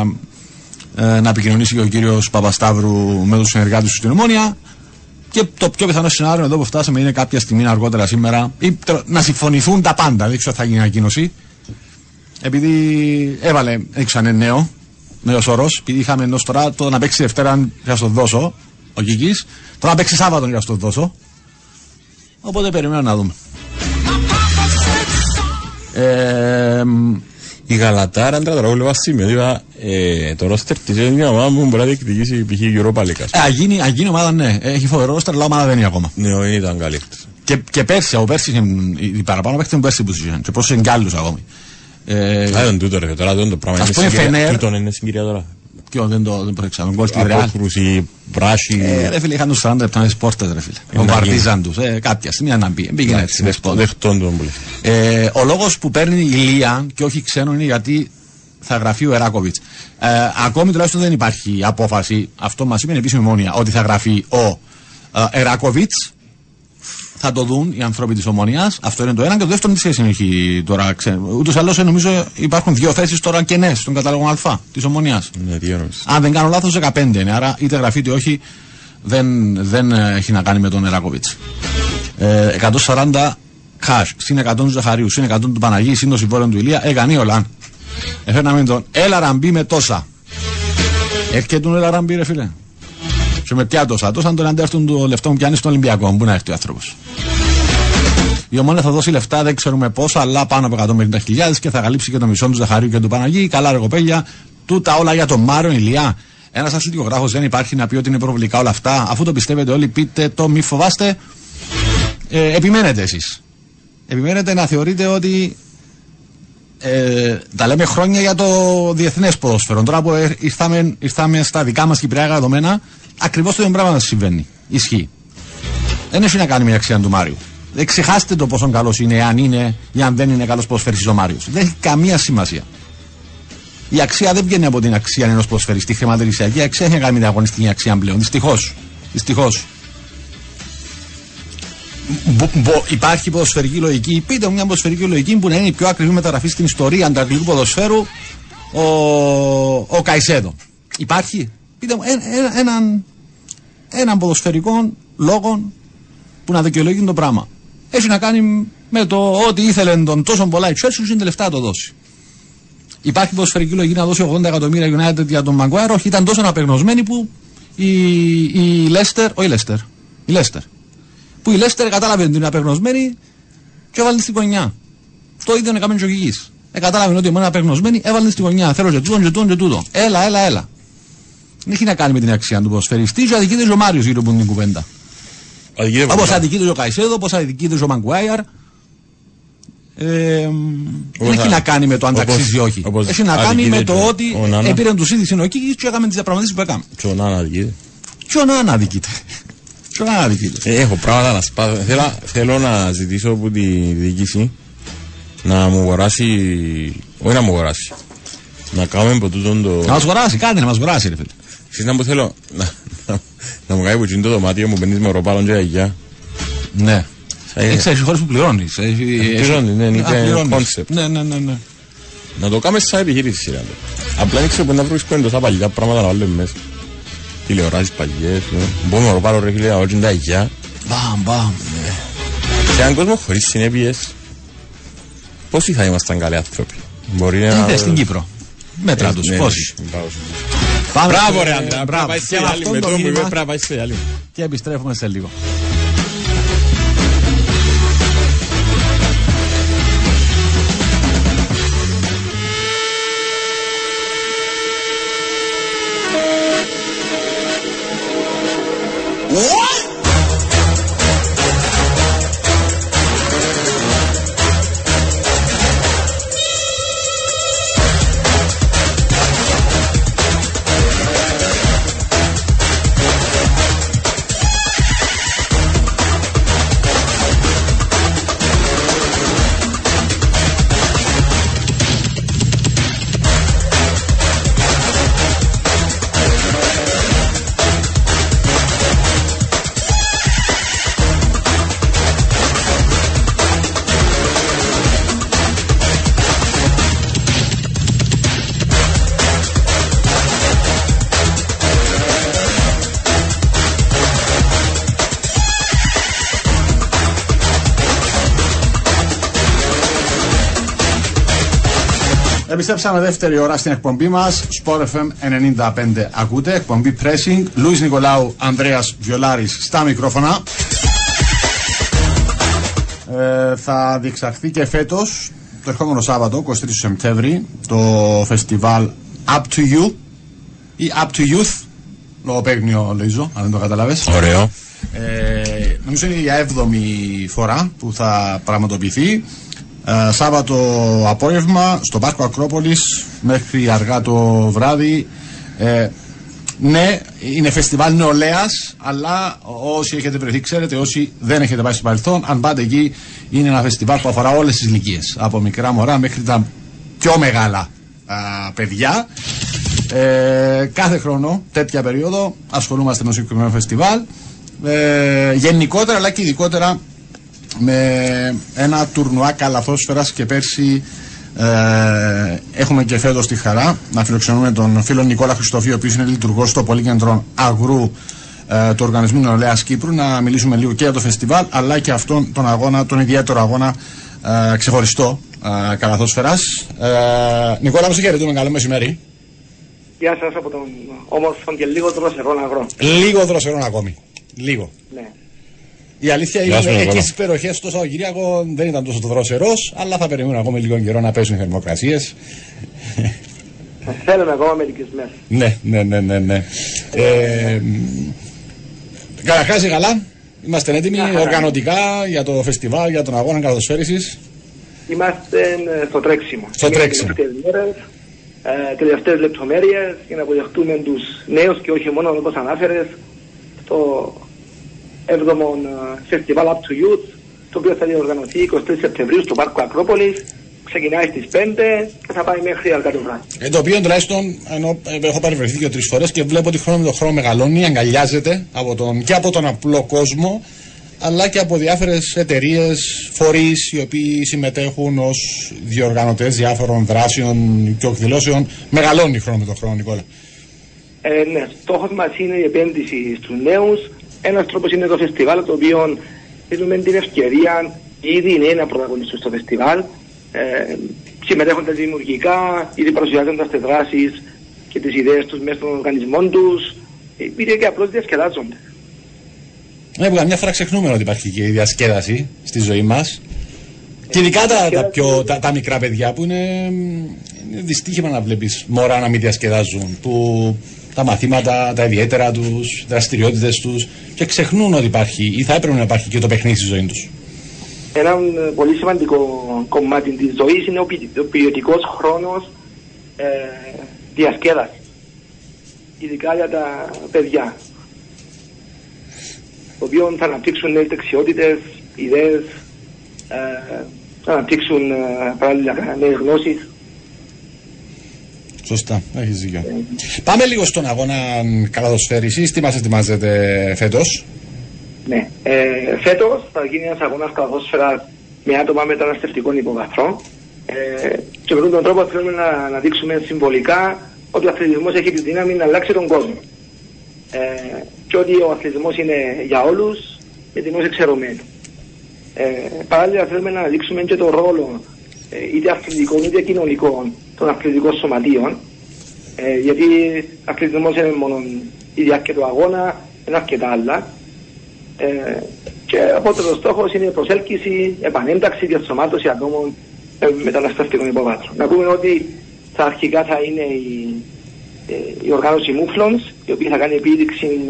Speaker 1: ε, να επικοινωνήσει και ο κύριος Παπασταύρου με τους συνεργάτες του στην Ομόνια. Και το πιο πιθανό σενάριο εδώ που φτάσαμε είναι κάποια στιγμή αργότερα σήμερα ή, τέλος, να συμφωνηθούν τα πάντα. Δεν ξέρω αν θα γίνει ανακοίνωση. Επειδή έβαλε, έξω είναι νέο, νέος όρος, επειδή είχαμε ενός τώρα το να παίξει Δευτέρα για να στο δώσω, ο Κική, το να παίξει Σάββατο για να στο δώσω. Οπότε περιμένω να δούμε. Ε, μ,
Speaker 2: Η Γαλατάρα, αν τώρα βλέπω σημείο, είπα, ε, το ρόστερ της είναι μια ομάδα που μπορεί να διεκδικήσει π.χ. η Europa League. ας πούμε.
Speaker 1: ε, αγίνει, αγίνει ομάδα, ναι. Έχει φοβερό ρόστερ, αλλά ομάδα δεν είναι ακόμα.
Speaker 2: Ναι, όχι, ήταν καλή.
Speaker 1: Και, και πέρσι, από πέρσι, είχε- οι παραπάνω παίχτε μου πέρσι που τους είχαν. Και πόσο είναι κι άλλου ακόμη. Ε,
Speaker 2: Α, ήταν τούτο ρε, τώρα δεν το πράγμα.
Speaker 1: Ας
Speaker 2: είναι
Speaker 1: πούμε,
Speaker 2: συγκυρία.
Speaker 1: Φενέρ-
Speaker 2: Τούτον είναι συγκυρία τώρα.
Speaker 1: Ποιο δεν το δεν πρόσεξα. Τον γκολ στη Ρεάλ.
Speaker 2: Απόκρουση, πράσι.
Speaker 1: Ε, ρε φίλε, είχαν τους 40 λεπτά με τι πόρτε, ρε φίλε.
Speaker 2: να
Speaker 1: Βομβαρδίζαν τους. Ε, κάποια στιγμή να μπει. Πήγαινε έτσι. με σπόδια.
Speaker 2: Δεχτών τον πολύ.
Speaker 1: Ε, ο λόγος που παίρνει η Λία και όχι ξένο είναι γιατί θα γραφεί ο Εράκοβιτς. Ε, ακόμη τουλάχιστον δεν υπάρχει απόφαση, αυτό μας είπε η επίσημη μόνια, ότι θα γραφεί ο ε, Εράκοβιτς. Θα το δουν οι άνθρωποι της Ομόνια. Αυτό είναι το ένα. Και το δεύτερο, τι σχέση έχει τώρα. Ούτως ή άλλως, νομίζω υπάρχουν δύο θέσεις τώρα κενέ στον κατάλογο Α της Ομόνια.
Speaker 2: Ναι, τι εννοείς.
Speaker 1: Αν δεν κάνω λάθος, 15 είναι. Άρα είτε γραφεί είτε όχι, δεν, δεν ε, έχει να κάνει με τον Εράκοβιτ. Ε, 140 cash, συν 100 του Ζαχαρίου, συν 100 του Παναγί, συν το συμβόλαιο του Ηλία, έκανε όλα. Έφερναμε τον Έλα Ραμπί με τόσα. Έρχεται τον Έλα Ραμπί, ρε φίλε. Και με ποια τόσα. Τόσα αν τον αντέρθουν το λεφτό μου πιάνει στον Ολυμπιακό. Πού να έρθει ο άνθρωπος. Η Ομόνια θα δώσει λεφτά, δεν ξέρουμε πόσα, αλλά πάνω από 150.000 και θα καλύψει και το μισό του Ζαχαρίου και του Παναγί. Καλά, ρε κοπέλια. Τούτα όλα για τον Μάριο Ηλιά. Ένας αθλητικογράφο δεν υπάρχει να πει ότι είναι προβλητικά όλα αυτά. Αφού το πιστεύετε όλοι, πείτε το, μη φοβάστε. Ε, επιμένετε εσείς. Επιμένετε να θεωρείτε ότι ε, τα λέμε χρόνια για το διεθνές ποδόσφαιρο. Τώρα που ε, ήρθαμε, ήρθαμε στα δικά μας κυπριακά δεδομένα, ακριβώς το ίδιο πράγμα συμβαίνει. Ισχύει. Δεν έχει να κάνει με την αξία του Μάριου. Δεν ξεχάστε το πόσο καλός είναι, αν είναι ή αν δεν είναι καλός ποδοσφαιριστή ο Μάριος. Δεν έχει καμία σημασία. Η αξία δεν βγαίνει από την αξία ενός ποδοσφαιριστή. Η χρηματιστηριακή αξία έχει να κάνει με την αγωνιστική αξία πλέον. Δυστυχώς. Δυστυχώς. Υπάρχει ποδοσφαιρική λογική. Πείτε μου μια ποδοσφαιρική λογική που να είναι η πιο ακριβή μεταγραφή στην ιστορία του αγγλικού ποδοσφαίρου. Ο, ο Καϊσέδο. Υπάρχει; Πείτε μου ένα, ένα, έναν, έναν ποδοσφαιρικό λόγο που να δικαιολογεί το πράγμα. Έχει να κάνει με το ότι ήθελε τον τόσο πολλά η Chelsea είναι λεφτά να το δώσει. Υπάρχει ποδοσφαιρική λογική να δώσει 80 εκατομμύρια United για τον Μαγκουάρο. Όχι, ήταν τόσο απεγνωσμένη που η, η Leicester, όχι η Leicester, η Leicester, που η Leicester κατάλαβε ότι είναι απεγνωσμένη και έβαλε στη γωνιά. Το ίδιο είναι καμένο ο Ε, κατάλαβε ότι είναι απεγνωσμένη, έβαλε στη γωνιά. Θέλω και τούτο, και τούτο, και τούτο. Έλα, έλα, έλα. Δεν έχει να κάνει με την αξία του ποδοσφαιριστή, και αδικείται ο Μάριος γύρω από την κουβέντα. Όπω αδικείται ο Καϊσέδο, όπω αδικείται ο Μαγκουάιαρ. Ε, δεν
Speaker 2: Όπως
Speaker 1: έχει
Speaker 2: α-
Speaker 1: να κάνει με το αν
Speaker 2: όπως-
Speaker 1: ταξίζει ή όχι.
Speaker 2: όπως
Speaker 1: Έχει να κάνει
Speaker 2: αδικείται
Speaker 1: με το
Speaker 2: και
Speaker 1: ότι
Speaker 2: ο Νάνα.
Speaker 1: έπαιρνε τους ήδη συνοκή και έκαμε τις διαπραγματεύσεις που έκαμε.
Speaker 2: Και ο Νάνα δικείται.
Speaker 1: Ποιο να αναδικείται. Ποιο να αναδικείται.
Speaker 2: Ε, Έχω πράγματα να σπάσω. Θέλω, θέλω να ζητήσω από τη διοίκηση να μου αγοράσει. Όχι να μου αγοράσει. Να κάνουμε από τούτον το.
Speaker 1: Να μας αγοράσει, κάτι να μας αγοράσει, ρε φίλε.
Speaker 2: Εσείς να μου θέλω να, να, να μου κάνει που γίνει το δωμάτιο μου παίρνεις με οροπάλων και αγιά.
Speaker 1: Ναι.
Speaker 2: Θα είναι-
Speaker 1: Έχει χώρες που πληρώνεις.
Speaker 2: πληρώνεις, ναι, είναι concept.
Speaker 1: Ναι, ναι, ναι. ναι.
Speaker 2: Να το κάνουμε σαν επιχείρηση. ρε. Απλά δεν ξέρω πού να βρίσκουμε τόσα παλιά πράγματα να βάλουμε μέσα. Τηλεοράσεις παλιές. ναι. Μπορούμε να οροπάλω ρε φίλε, να βάλουμε τα αγιά.
Speaker 1: Μπαμ, μπαμ.
Speaker 2: Σε έναν κόσμο χωρίς συνέπειες, πόσοι θα ήμασταν καλοί άνθρωποι; Μπορεί να...
Speaker 1: Είδε στην Κύπρο. Μέτρα τους.
Speaker 2: Ναι,
Speaker 1: Πόσοι;
Speaker 2: Ναι, μπράβο.
Speaker 1: Πάμε
Speaker 2: Μπράβο
Speaker 1: σε-
Speaker 2: ρε Άντρα, πρέπει να πάει
Speaker 1: Και
Speaker 2: σε
Speaker 1: με
Speaker 2: άλλη.
Speaker 1: αυτόν
Speaker 2: Με
Speaker 1: το
Speaker 2: το μου είπε
Speaker 1: μήνυμα
Speaker 2: πρέπει
Speaker 1: Επιστρέψαμε δεύτερη ώρα στην εκπομπή μας. Sport FM 95 ακούτε. Εκπομπή Pressing. Λουίς Νικολάου, Ανδρέας Βιολάρης στα μικρόφωνα. Ε, θα διεξαχθεί και φέτος, το ερχόμενο Σάββατο, 23 Σεπτέμβρη, το φεστιβάλ Up to You ή Up to Youth. Λογοπαίγνιο, Λοίζο, αν δεν το καταλάβες.
Speaker 2: Ωραίο.
Speaker 1: Ε, νομίζω είναι η έβδομη φορά που θα πραγματοποιηθεί. Ε, Σάββατο απόγευμα στο Πάρκο Ακρόπολης μέχρι αργά το βράδυ. Ε, ναι, είναι φεστιβάλ νεολαίας, αλλά όσοι έχετε βρεθεί, ξέρετε, όσοι δεν έχετε πάει στο παρελθόν, αν πάτε εκεί, είναι ένα φεστιβάλ που αφορά όλες τις ηλικίες. Από μικρά μωρά μέχρι τα πιο μεγάλα α, παιδιά. Ε, κάθε χρόνο, τέτοια περίοδο, ασχολούμαστε με το συγκεκριμένο φεστιβάλ. Ε, γενικότερα, αλλά και ειδικότερα με ένα τουρνουά καλαθόσφαιρας και πέρσι ε, έχουμε και φέτος τη χαρά να φιλοξενούμε τον φίλο Νικόλα Χριστοφίου, ο οποίος είναι λειτουργός στο Πολύκεντρο Αγρού ε, του Οργανισμού Νεολαίας Κύπρου, να μιλήσουμε λίγο και για το φεστιβάλ, αλλά και αυτόν τον αγώνα, τον ιδιαίτερο αγώνα ε, ξεχωριστό ε, καλαθόσφαιρας. Ε, Νικόλα, μου σε χαιρετούμε, καλό μεσημέρι.
Speaker 3: Γεια σας από τον όμορφο και λίγο δροσερό αγρό.
Speaker 1: Λίγο δροσερό ακόμη. Λίγο.
Speaker 3: Ναι.
Speaker 1: Η αλήθεια
Speaker 2: Γεια
Speaker 1: είναι
Speaker 2: σου,
Speaker 1: ότι εκεί
Speaker 2: Νικόλα.
Speaker 1: στις περιοχές του Σαββατοκύριακο δεν ήταν τόσο δροσερός, αλλά θα περιμένουμε ακόμα λίγο καιρό να πέσουν οι θερμοκρασίες.
Speaker 3: Θέλουμε ακόμα μερικές μέρες.
Speaker 1: ναι, ναι, ναι, ναι. ναι. Ε, Καταρχάς, καλά. Είμαστε έτοιμοι
Speaker 3: Μια χαρά.
Speaker 1: οργανωτικά για το φεστιβάλ, για τον αγώνα καθοσφαίριση.
Speaker 3: Είμαστε ε, στο τρέξιμο.
Speaker 1: Στο
Speaker 3: Είναι
Speaker 1: τρέξιμο.
Speaker 3: οι τελευταίες μέρες, ε, τελευταίες λεπτομέρειες για να αποδεχτούμε τους νέους και όχι μόνο όπως ανάφερες στο 7ο ε, φεστιβάλ Up to Youth το οποίο θα διοργανωθεί 23 Σεπτεμβρίου στο Πάρκο Ακρόπολης ξεκινάει στις 5 και θα πάει μέχρι αργά το βράδυ.
Speaker 1: Ε, το οποίο τουλάχιστον ενώ, ε, έχω παρευρεθεί και τρει φορές και βλέπω ότι χρόνο με το χρόνο μεγαλώνει, αγκαλιάζεται από τον, και από τον απλό κόσμο, αλλά και από διάφορες εταιρείες, φορείς οι οποίοι συμμετέχουν ως διοργανωτές διάφορων δράσεων και εκδηλώσεων. Μεγαλώνει χρόνο με το χρόνο, Νικόλα.
Speaker 3: Ε, ναι, στόχος μας είναι η επένδυση στους νέους. Ένας τρόπος είναι το φεστιβάλ, το οποίο δίνουμε την ευκαιρία ήδη οι νέοι να πρωταγωνιστούν στο φεστιβάλ, ε, συμμετέχοντας δημιουργικά, ήδη παρουσιάζοντας τις δράσεις και τις ιδέες τους μέσα των οργανισμών τους, ε, είτε και απλώς διασκεδάζονται.
Speaker 1: Ναι, που καμιά φορά ξεχνούμε ότι υπάρχει και η διασκέδαση στη ζωή μας. Και ειδικά τα, τα, πιο, τα, τα μικρά παιδιά που είναι, είναι δυστύχημα να βλέπεις μωρά να μην διασκεδάζουν. Που τα μαθήματα, τα ιδιαίτερα τους, δραστηριότητες τους και ξεχνούν ότι υπάρχει ή θα έπρεπε να υπάρχει και το παιχνίδι στη ζωή τους.
Speaker 3: ένα ε, πολύ σημαντικό κομμάτι της ζωής είναι ο, ποι- ο ποιοτικός χρόνος ε, διασκέδασης. Ειδικά για τα παιδιά. Το οποίο θα αναπτύξουν νέες δεξιότητες, ιδέες, ε, θα αναπτύξουν ε, παράλληλα νέες γνώσεις.
Speaker 1: Σωστά, έχεις δίκιο. Πάμε λίγο στον αγώνα καλαδοσφαίριση. Τι μα ετοιμάζετε φέτος;
Speaker 3: Ναι. Ε, φέτος θα γίνει ένας αγώνας καλαθόσφαιρας με άτομα μεταναστευτικών υποβαθρών ε, και με αυτόν τον τρόπο θέλουμε να, να δείξουμε συμβολικά ότι ο αθλητισμός έχει τη δύναμη να αλλάξει τον κόσμο. Ε, και ότι ο αθλητισμός είναι για όλους, γιατί είναι εξαιρωμένο. Ε, παράλληλα θέλουμε να δείξουμε και τον ρόλο ε, είτε αθλητικών είτε κοινωνικών των αθλητικών σωματείων ε, γιατί αθλητισμός είναι μόνο η διάρκεια του αγώνα, είναι αρκετά άλλα. Ε, και απότερο στόχος είναι η προσέλκυση, επανένταξη και ενσωμάτωση ατόμων ε, μεταναστευτικών υποβάθρων. Να πούμε ότι θα αρχικά θα είναι η, ε, η οργάνωση Mouflons, η οποία θα κάνει επίδειξη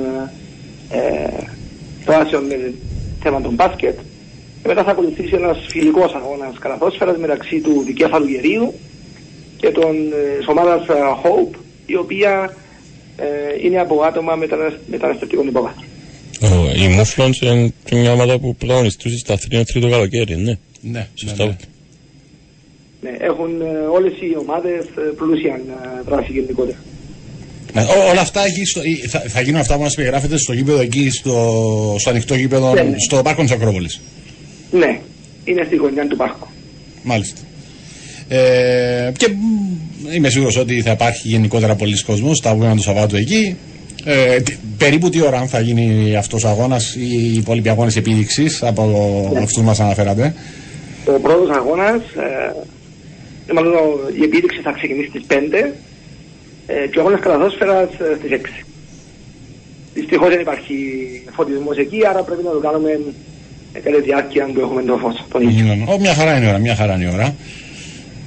Speaker 3: ε, ε, δράσεων με θέμα των μπάσκετ. Και μετά θα ακολουθήσει ένας φιλικός αγώνας καλαθόσφαιρας μεταξύ του δικέφαλου Γερίου και των ε, της ομάδας ε, Hope, η οποία ε, είναι από άτομα μετανασ- μεταναστευτικών υποβάθρων.
Speaker 2: Η Μούφλοντς είναι μια ομάδα που πρωταγωνιστούσε στα Αθήνα τρίτο καλοκαίρι, ναι.
Speaker 1: Ναι,
Speaker 2: Σωστά.
Speaker 1: ναι, ναι.
Speaker 3: Ναι, έχουν ε, όλες οι ομάδες ε, πλούσια ε, δράση γενικότερα.
Speaker 1: Ναι, ό- όλα αυτά εκεί στο, ή θα, θα γίνουν αυτά που μας περιγράφετε στο γήπεδο εκεί, στο, στο ανοιχτό γήπεδο,
Speaker 3: Ναι, ναι.
Speaker 1: στο πάρκο της Ακρόπολης.
Speaker 3: Ναι, είναι στη γωνιά του πάρκου.
Speaker 1: Μάλιστα. Ε, και μ, είμαι σίγουρος ότι θα υπάρχει γενικότερα πολλοί κόσμος τα βγάλουν του Σαββάτου εκεί. Ε, τι- περίπου τι ώρα θα γίνει αυτός ο αγώνας ή οι υπόλοιποι αγώνες επίδειξης από
Speaker 3: Ναι.
Speaker 1: αυτούς μας αναφέρατε.
Speaker 3: Ο πρώτος αγώνας, ε, μάλλον ο- η επίδειξη θα ξεκινήσει στις 5 ε, και ο αγώνας καλαθόσφαιρας ε, στις 6. Δυστυχώς δεν υπάρχει φωτισμός εκεί, άρα πρέπει να το κάνουμε ε, κατά τη διάρκεια που έχουμε το φως, τον ήλιο.
Speaker 1: Ω, μια χαρά είναι η ώρα, μια χαρά είναι η ώρα.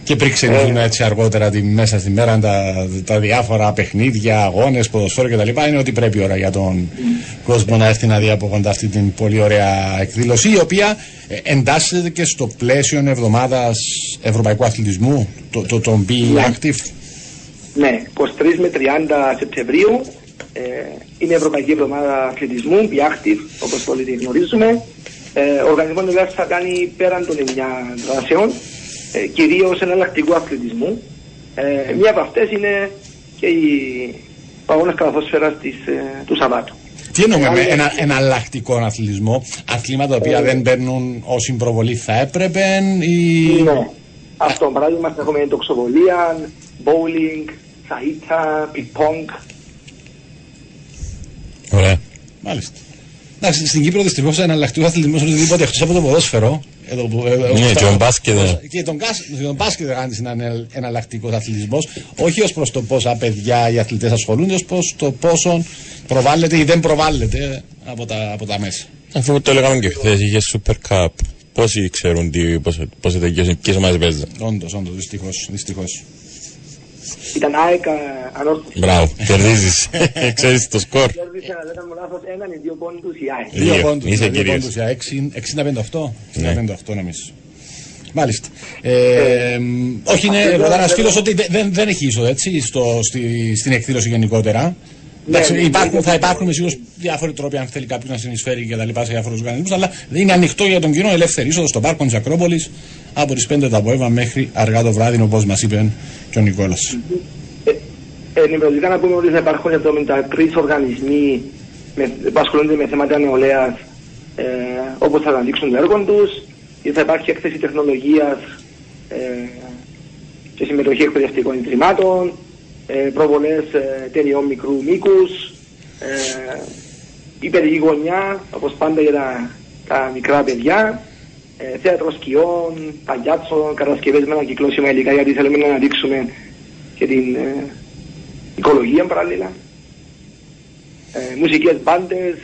Speaker 1: Και πριν ξεκινήσουμε έτσι αργότερα τη, μέσα στη μέρα τα, τα διάφορα παιχνίδια, αγώνες, ποδοσφαίρο κτλ. Είναι ότι πρέπει η ώρα για τον κόσμο να έρθει να δει από κοντά αυτή την πολύ ωραία εκδήλωση, η οποία ε, εντάσσεται και στο πλαίσιο εβδομάδας ευρωπαϊκού αθλητισμού, το, το, το Be
Speaker 3: Ναι.
Speaker 1: Active.
Speaker 3: Ναι, 23 με 30 Σεπτεμβρίου ε, είναι η Ευρωπαϊκή Εβδομάδα Αθλητισμού, Be Active, όπως όλοι τη γνωρίζουμε. Ε, ο οργανισμός δηλαδή θα κάνει πέραν των 9 δράσεων, ε, κυρίως εναλλακτικού αθλητισμού. Ε, μία από αυτές είναι και η παγώνας καλαθόσφαιρας της, ε, του Σαββάτου.
Speaker 1: Τι εννοούμε με
Speaker 3: Άλλη-
Speaker 1: ένα εναλλακτικό αθλητισμό, αθλήματα τα οποία
Speaker 3: Ε,
Speaker 1: δεν παίρνουν όσοι προβολή θα έπρεπε ή.
Speaker 3: Ναι. Αυτό, παράδειγμα, θα έχουμε τοξοβολία, bowling, σαΐτσα, πινκ-πονγκ.
Speaker 2: Ωραία.
Speaker 1: Μάλιστα. Εντάξει, στην Κύπρο δυστυχώς εναλλακτικό αθλητισμό οτιδήποτε εκτός από το ποδόσφαιρο. Εδώ, που- ε,
Speaker 2: Ναι,
Speaker 1: όπως
Speaker 2: και
Speaker 1: τα-
Speaker 2: ο μπάσκετ, ναι.
Speaker 1: Και τον, κάσ- τον μπάσκετ κάνει ένα εναλλακτικό αθλητισμός. Όχι ως προς το πόσα παιδιά οι αθλητές ασχολούνται, ως προς το πόσο προβάλλεται ή δεν προβάλλεται από τα, από τα μέσα.
Speaker 2: Αφού το λέγαμε και χθες, είχε Super Cup. Πόσοι ξέρουν τι, πώς, πώς τελειώσει, ποιες ομάδες παίζουν.
Speaker 1: Όντως, όντως, δυστυχώς. Δυστυχώς.
Speaker 3: Ήταν ΑΕΚ ε, ανόρθωση.
Speaker 2: Μπράβο, κερδίζεις. Ξέρεις το σκορ.
Speaker 3: Κέρδισε, αν δεν κάνω λάθος, έναν ή δύο πόντους η ΑΕΚ.
Speaker 2: Δύο.
Speaker 1: Δύο πόντους,
Speaker 2: Είσαι
Speaker 1: δύο
Speaker 2: κυρίως.
Speaker 1: πόντους για 60-58.
Speaker 2: Ναι.
Speaker 1: 60-58 νομίζω. Μάλιστα. Ε, μ, όχι, είναι ρωτά ένας φίλος ότι δεν, δεν, δεν έχει είσοδο έτσι στο, στη, στην εκδήλωση γενικότερα. Εντάξει,
Speaker 3: ναι,
Speaker 1: υπάρχουν,
Speaker 3: ναι,
Speaker 1: θα
Speaker 3: ναι.
Speaker 1: υπάρχουν σίγουρα διάφοροι τρόποι αν θέλει κάποιος να συνεισφέρει και τα λοιπά σε διάφορους οργανισμούς, αλλά είναι ανοιχτό για τον κοινό ελεύθερη είσοδος στο πάρκο της Ακρόπολης από τις 5 το απόγευμα μέχρι αργά το βράδυ, όπω μας είπε και ο Νικόλας.
Speaker 3: Ε, Ενημερωτικά να πούμε ότι θα υπάρχουν 73 οργανισμοί με, που ασχολούνται με θέματα νεολαίας ε, όπω θα αναδείξουν το έργο τους. Θα υπάρχει έκθεση τεχνολογίας ε, και συμμετοχή εκπαιδευτικών ιδρυμάτων, ε, προβολές ε, ταινιών μικρού μήκους, ε, η παιδική γωνιά, όπως πάντα για τα, τα μικρά παιδιά, ε, θέατρο σκιών, παγιάτσων, κατασκευέ με ανακυκλώσιμα υλικά γιατί θέλουμε να αναδείξουμε και την ε, οικολογία παράλληλα. Ε, μουσικές μπάντες.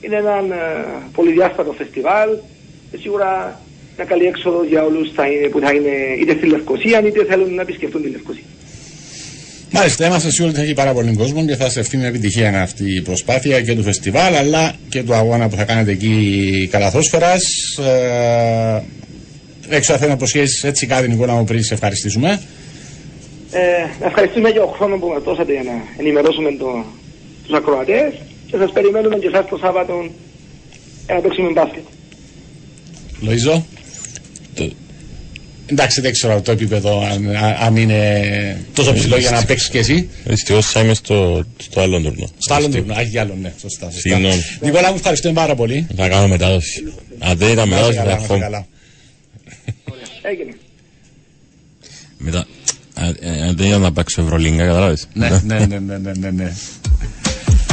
Speaker 3: Είναι ένα ε, πολυδιάστατο φεστιβάλ και σίγουρα μια καλή έξοδο για όλους θα είναι, που θα είναι είτε στη Λευκοσία είτε θέλουν να επισκεφτούν τη Λευκοσία.
Speaker 1: Μάλιστα, είμαστε σίγουροι ότι θα έχει πάρα πολύ κόσμος και θα στεφτεί με επιτυχία αυτή η προσπάθεια και του φεστιβάλ αλλά και του αγώνα που θα κάνετε εκεί καλαθόσφαιρας. Ε, έξω θα να προσχέσεις έτσι κάτι, Νικόλα μου, πριν σε ευχαριστήσουμε.
Speaker 3: Ε, να ευχαριστούμε για τον χρόνο που μας δώσατε για να ενημερώσουμε το, τους ακροατές και σας περιμένουμε και εσάς το Σάββατο για να παίξουμε μπάσκετ.
Speaker 1: Λοίζο.
Speaker 2: Το-
Speaker 1: Εντάξει, δεν ξέρω το επίπεδο αν, α- αν είναι τόσο ψηλό για να παίξεις και εσύ.
Speaker 2: Δυστυχώς θα είμαι στο, στο άλλο τουρνό.
Speaker 1: Στο άλλο τουρνό, έχει άλλο, ναι, σωστά. σωστά.
Speaker 2: Συγγνώμη.
Speaker 1: Νικόλα, μου ευχαριστούμε πάρα πολύ.
Speaker 2: Θα κάνω μετάδοση. Αν δεν ήταν
Speaker 1: Να είσαι
Speaker 2: μετάδοση θα
Speaker 1: καλά, να είσαι
Speaker 2: έρχομαι.
Speaker 1: καλά.
Speaker 3: Έγινε.
Speaker 2: Μετά. αν- ε, Αν δεν ήταν να παίξω Ευρωλίγκα, καταλάβεις.
Speaker 1: Ναι, ναι, ναι, ναι, ναι, ναι, ναι.